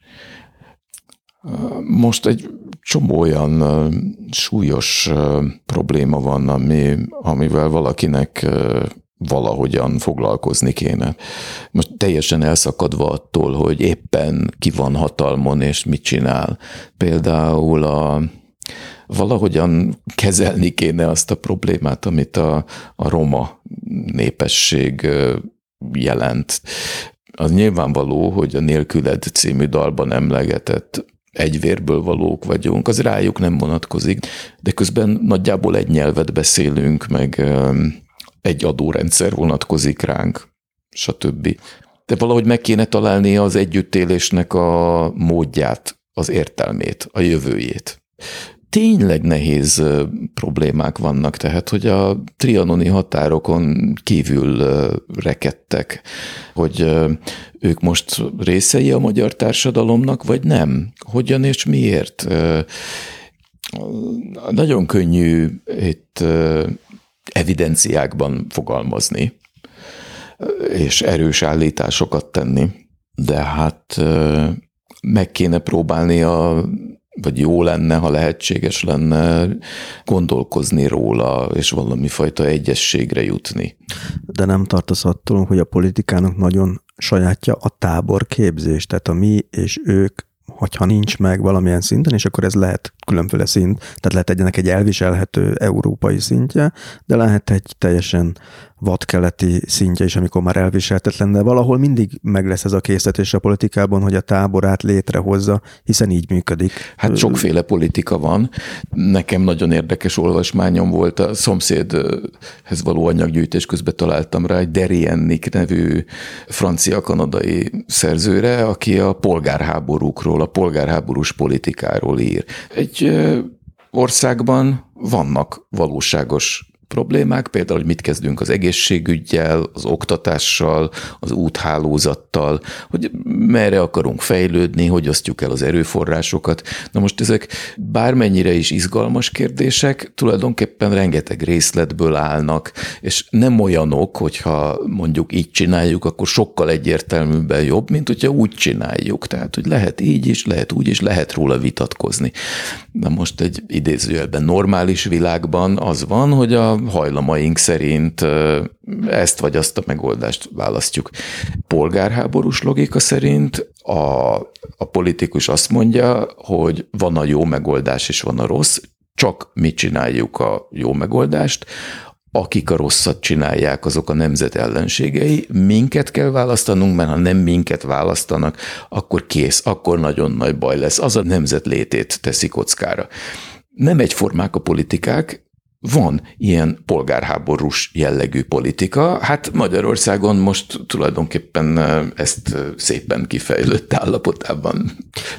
Most egy csomó olyan súlyos probléma van, ami, amivel valakinek valahogyan foglalkozni kéne. Most teljesen elszakadva attól, hogy éppen ki van hatalmon és mit csinál. Például a valahogyan kezelni kéne azt a problémát, amit a, a roma népesség jelent. Az nyilvánvaló, hogy a Nélküled című dalban emlegetett egyvérből valók vagyunk, az rájuk nem vonatkozik, de közben nagyjából egy nyelvet beszélünk, meg egy adórendszer vonatkozik ránk, stb. De valahogy meg kéne találni az együttélésnek a módját, az értelmét, a jövőjét tényleg nehéz problémák vannak, tehát hogy a trianoni határokon kívül rekedtek, hogy ők most részei a magyar társadalomnak, vagy nem? Hogyan és miért? Nagyon könnyű itt evidenciákban fogalmazni, és erős állításokat tenni, de hát meg kéne próbálni a vagy jó lenne, ha lehetséges lenne gondolkozni róla, és valami fajta egyességre jutni. De nem tartasz attól, hogy a politikának nagyon sajátja a táborképzés, tehát a mi és ők hogyha nincs meg valamilyen szinten, és akkor ez lehet különféle szint, tehát lehet egyenek egy elviselhető európai szintje, de lehet egy teljesen vadkeleti szintje is, amikor már elviselhetetlen, de valahol mindig meg lesz ez a készítés a politikában, hogy a táborát létrehozza, hiszen így működik. Hát sokféle politika van. Nekem nagyon érdekes olvasmányom volt a szomszédhez való anyaggyűjtés közben találtam rá egy Deriennik nevű francia-kanadai szerzőre, aki a polgárháborúkról, a polgárháborús politikáról ír. Egy országban vannak valóságos problémák, például, hogy mit kezdünk az egészségügyel, az oktatással, az úthálózattal, hogy merre akarunk fejlődni, hogy osztjuk el az erőforrásokat. Na most ezek bármennyire is izgalmas kérdések, tulajdonképpen rengeteg részletből állnak, és nem olyanok, hogyha mondjuk így csináljuk, akkor sokkal egyértelműbben jobb, mint hogyha úgy csináljuk. Tehát, hogy lehet így is, lehet úgy is, lehet róla vitatkozni. Na most egy idézőjelben normális világban az van, hogy a hajlamaink szerint ezt vagy azt a megoldást választjuk. Polgárháborús logika szerint a, a politikus azt mondja, hogy van a jó megoldás és van a rossz, csak mi csináljuk a jó megoldást, akik a rosszat csinálják, azok a nemzet ellenségei. Minket kell választanunk, mert ha nem minket választanak, akkor kész, akkor nagyon nagy baj lesz. Az a nemzet létét teszi kockára. Nem egyformák a politikák, van ilyen polgárháborús jellegű politika. Hát Magyarországon most tulajdonképpen ezt szépen kifejlődött állapotában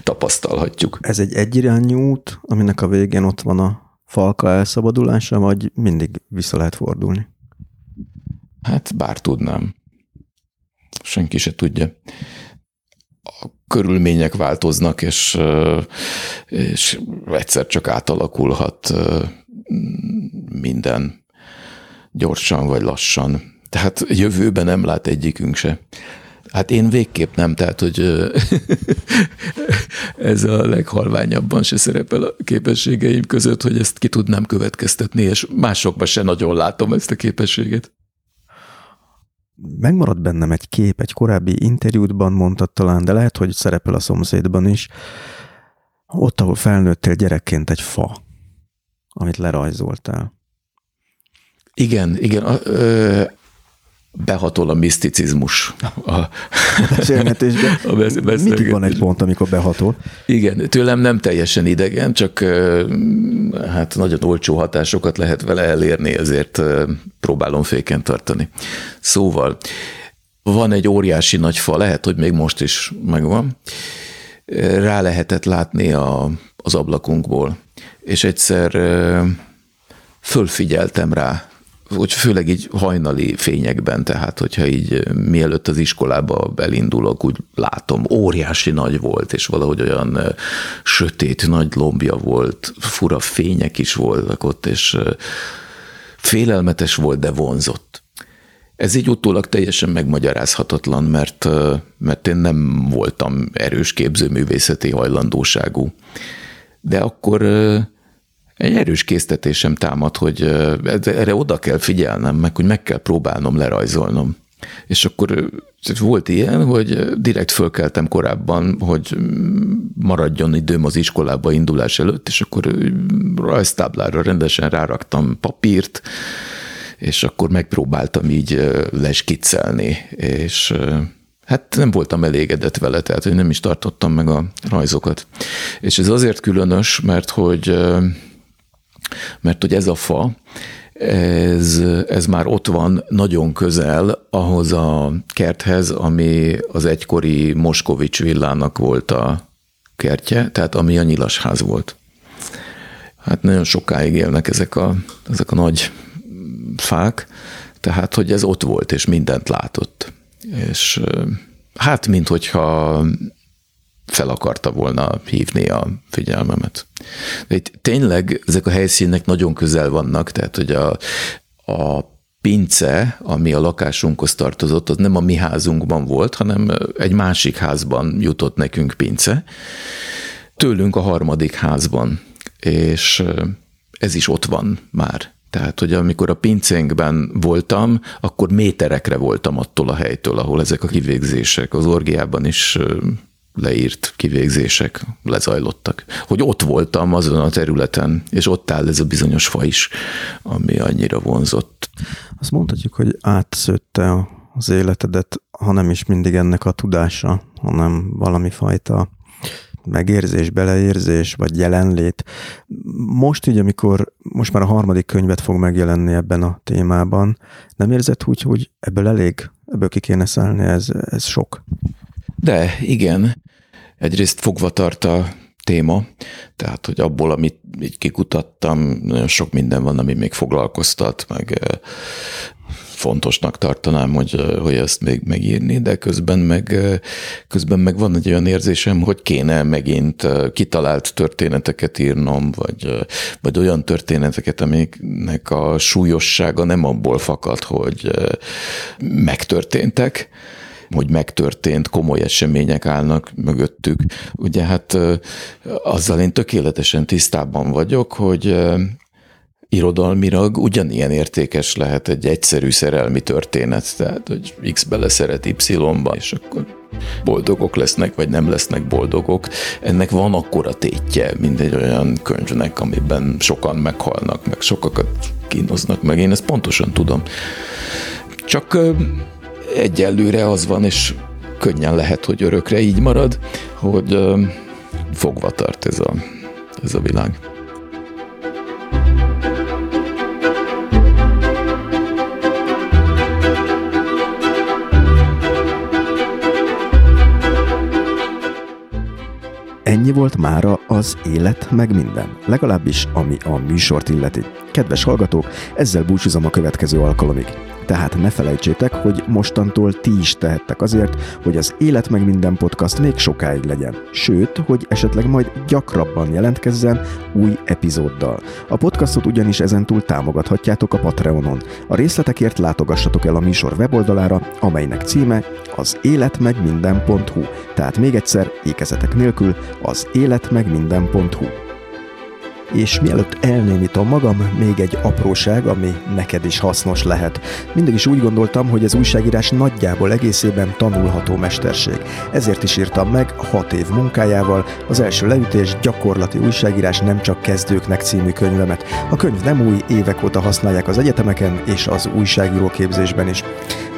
tapasztalhatjuk. Ez egy egyirányú út, aminek a végén ott van a falka elszabadulása, vagy mindig vissza lehet fordulni? Hát bár tudnám. Senki se tudja. A körülmények változnak, és, és egyszer csak átalakulhat minden gyorsan vagy lassan. Tehát jövőben nem lát egyikünk se. Hát én végképp nem, tehát hogy ez a leghalványabban se szerepel a képességeim között, hogy ezt ki tudnám következtetni, és másokban se nagyon látom ezt a képességet. Megmaradt bennem egy kép, egy korábbi interjútban mondtad talán, de lehet, hogy szerepel a szomszédban is. Ott, ahol felnőttél gyerekként egy fa, amit lerajzoltál. Igen, igen. A, ö, behatol a miszticizmus. A, a beszélgetésben. Mindig van egy pont, amikor behatol. Igen, tőlem nem teljesen idegen, csak hát nagyon olcsó hatásokat lehet vele elérni, ezért próbálom féken tartani. Szóval van egy óriási nagy fa, lehet, hogy még most is megvan, rá lehetett látni a, az ablakunkból, és egyszer fölfigyeltem rá, hogy főleg így hajnali fényekben, tehát hogyha így mielőtt az iskolába elindulok, úgy látom, óriási nagy volt, és valahogy olyan sötét, nagy lombja volt, fura fények is voltak ott, és félelmetes volt, de vonzott. Ez így utólag teljesen megmagyarázhatatlan, mert, mert én nem voltam erős képzőművészeti hajlandóságú. De akkor egy erős késztetésem támad, hogy erre oda kell figyelnem, meg hogy meg kell próbálnom lerajzolnom. És akkor volt ilyen, hogy direkt fölkeltem korábban, hogy maradjon időm az iskolába indulás előtt, és akkor rajztáblára rendesen ráraktam papírt, és akkor megpróbáltam így leskiccelni, és hát nem voltam elégedett vele, tehát hogy nem is tartottam meg a rajzokat. És ez azért különös, mert hogy mert hogy ez a fa, ez, ez már ott van nagyon közel ahhoz a kerthez, ami az egykori Moskovics villának volt a kertje, tehát ami a nyilasház volt. Hát nagyon sokáig élnek ezek a, ezek a nagy fák, tehát hogy ez ott volt, és mindent látott. És hát, mint hogyha fel akarta volna hívni a figyelmemet. De itt tényleg ezek a helyszínek nagyon közel vannak, tehát hogy a, a pince, ami a lakásunkhoz tartozott, az nem a mi házunkban volt, hanem egy másik házban jutott nekünk pince. Tőlünk a harmadik házban, és ez is ott van már. Tehát, hogy amikor a pincénkben voltam, akkor méterekre voltam attól a helytől, ahol ezek a kivégzések az orgiában is leírt kivégzések lezajlottak. Hogy ott voltam azon a területen, és ott áll ez a bizonyos fa is, ami annyira vonzott. Azt mondhatjuk, hogy átszőtte az életedet, ha nem is mindig ennek a tudása, hanem valami fajta megérzés, beleérzés, vagy jelenlét. Most így, amikor most már a harmadik könyvet fog megjelenni ebben a témában, nem érzed úgy, hogy ebből elég, ebből ki kéne szállni, ez, ez sok? De igen, egyrészt fogva tart a téma, tehát hogy abból, amit így kikutattam, nagyon sok minden van, ami még foglalkoztat, meg fontosnak tartanám, hogy, hogy ezt még megírni, de közben meg, közben meg van egy olyan érzésem, hogy kéne megint kitalált történeteket írnom, vagy, vagy olyan történeteket, amiknek a súlyossága nem abból fakad, hogy megtörténtek, hogy megtörtént, komoly események állnak mögöttük. Ugye hát azzal én tökéletesen tisztában vagyok, hogy irodalmilag ugyanilyen értékes lehet egy egyszerű szerelmi történet, tehát hogy X beleszeret Y-ba, és akkor boldogok lesznek, vagy nem lesznek boldogok. Ennek van akkora tétje, mint egy olyan könyvnek, amiben sokan meghalnak, meg sokakat kínoznak meg. Én ezt pontosan tudom. Csak egyelőre az van, és könnyen lehet, hogy örökre így marad, hogy fogva tart ez a, ez a világ. Ennyi volt mára az élet meg minden, legalábbis ami a műsort illeti. Kedves hallgatók, ezzel búcsúzom a következő alkalomig tehát ne felejtsétek, hogy mostantól ti is tehettek azért, hogy az Élet meg minden podcast még sokáig legyen. Sőt, hogy esetleg majd gyakrabban jelentkezzen új epizóddal. A podcastot ugyanis ezentúl támogathatjátok a Patreonon. A részletekért látogassatok el a műsor weboldalára, amelynek címe az életmegminden.hu. Tehát még egyszer, ékezetek nélkül, az életmegminden.hu. És mielőtt elnémítom magam, még egy apróság, ami neked is hasznos lehet. Mindig is úgy gondoltam, hogy az újságírás nagyjából egészében tanulható mesterség. Ezért is írtam meg hat év munkájával az első leütés gyakorlati újságírás nem csak kezdőknek című könyvemet. A könyv nem új, évek óta használják az egyetemeken és az újságíró képzésben is.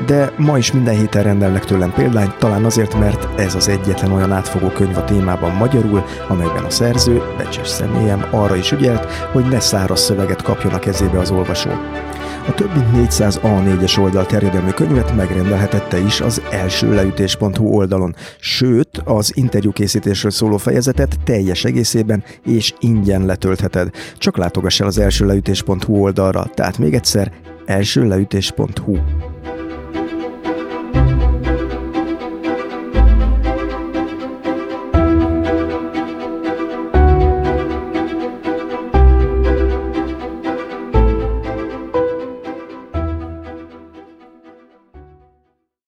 De ma is minden héten rendelnek tőlem példányt, talán azért, mert ez az egyetlen olyan átfogó könyv a témában magyarul, amelyben a szerző, becses személyem arra is ügyelt, hogy ne száraz szöveget kapjon a kezébe az olvasó. A több mint 400 A4-es oldal terjedelmű könyvet megrendelhetette is az első leütés.hu oldalon, sőt, az interjúkészítésről szóló fejezetet teljes egészében és ingyen letöltheted. Csak látogass el az első leütés.hu oldalra, tehát még egyszer elsőleütés.hu.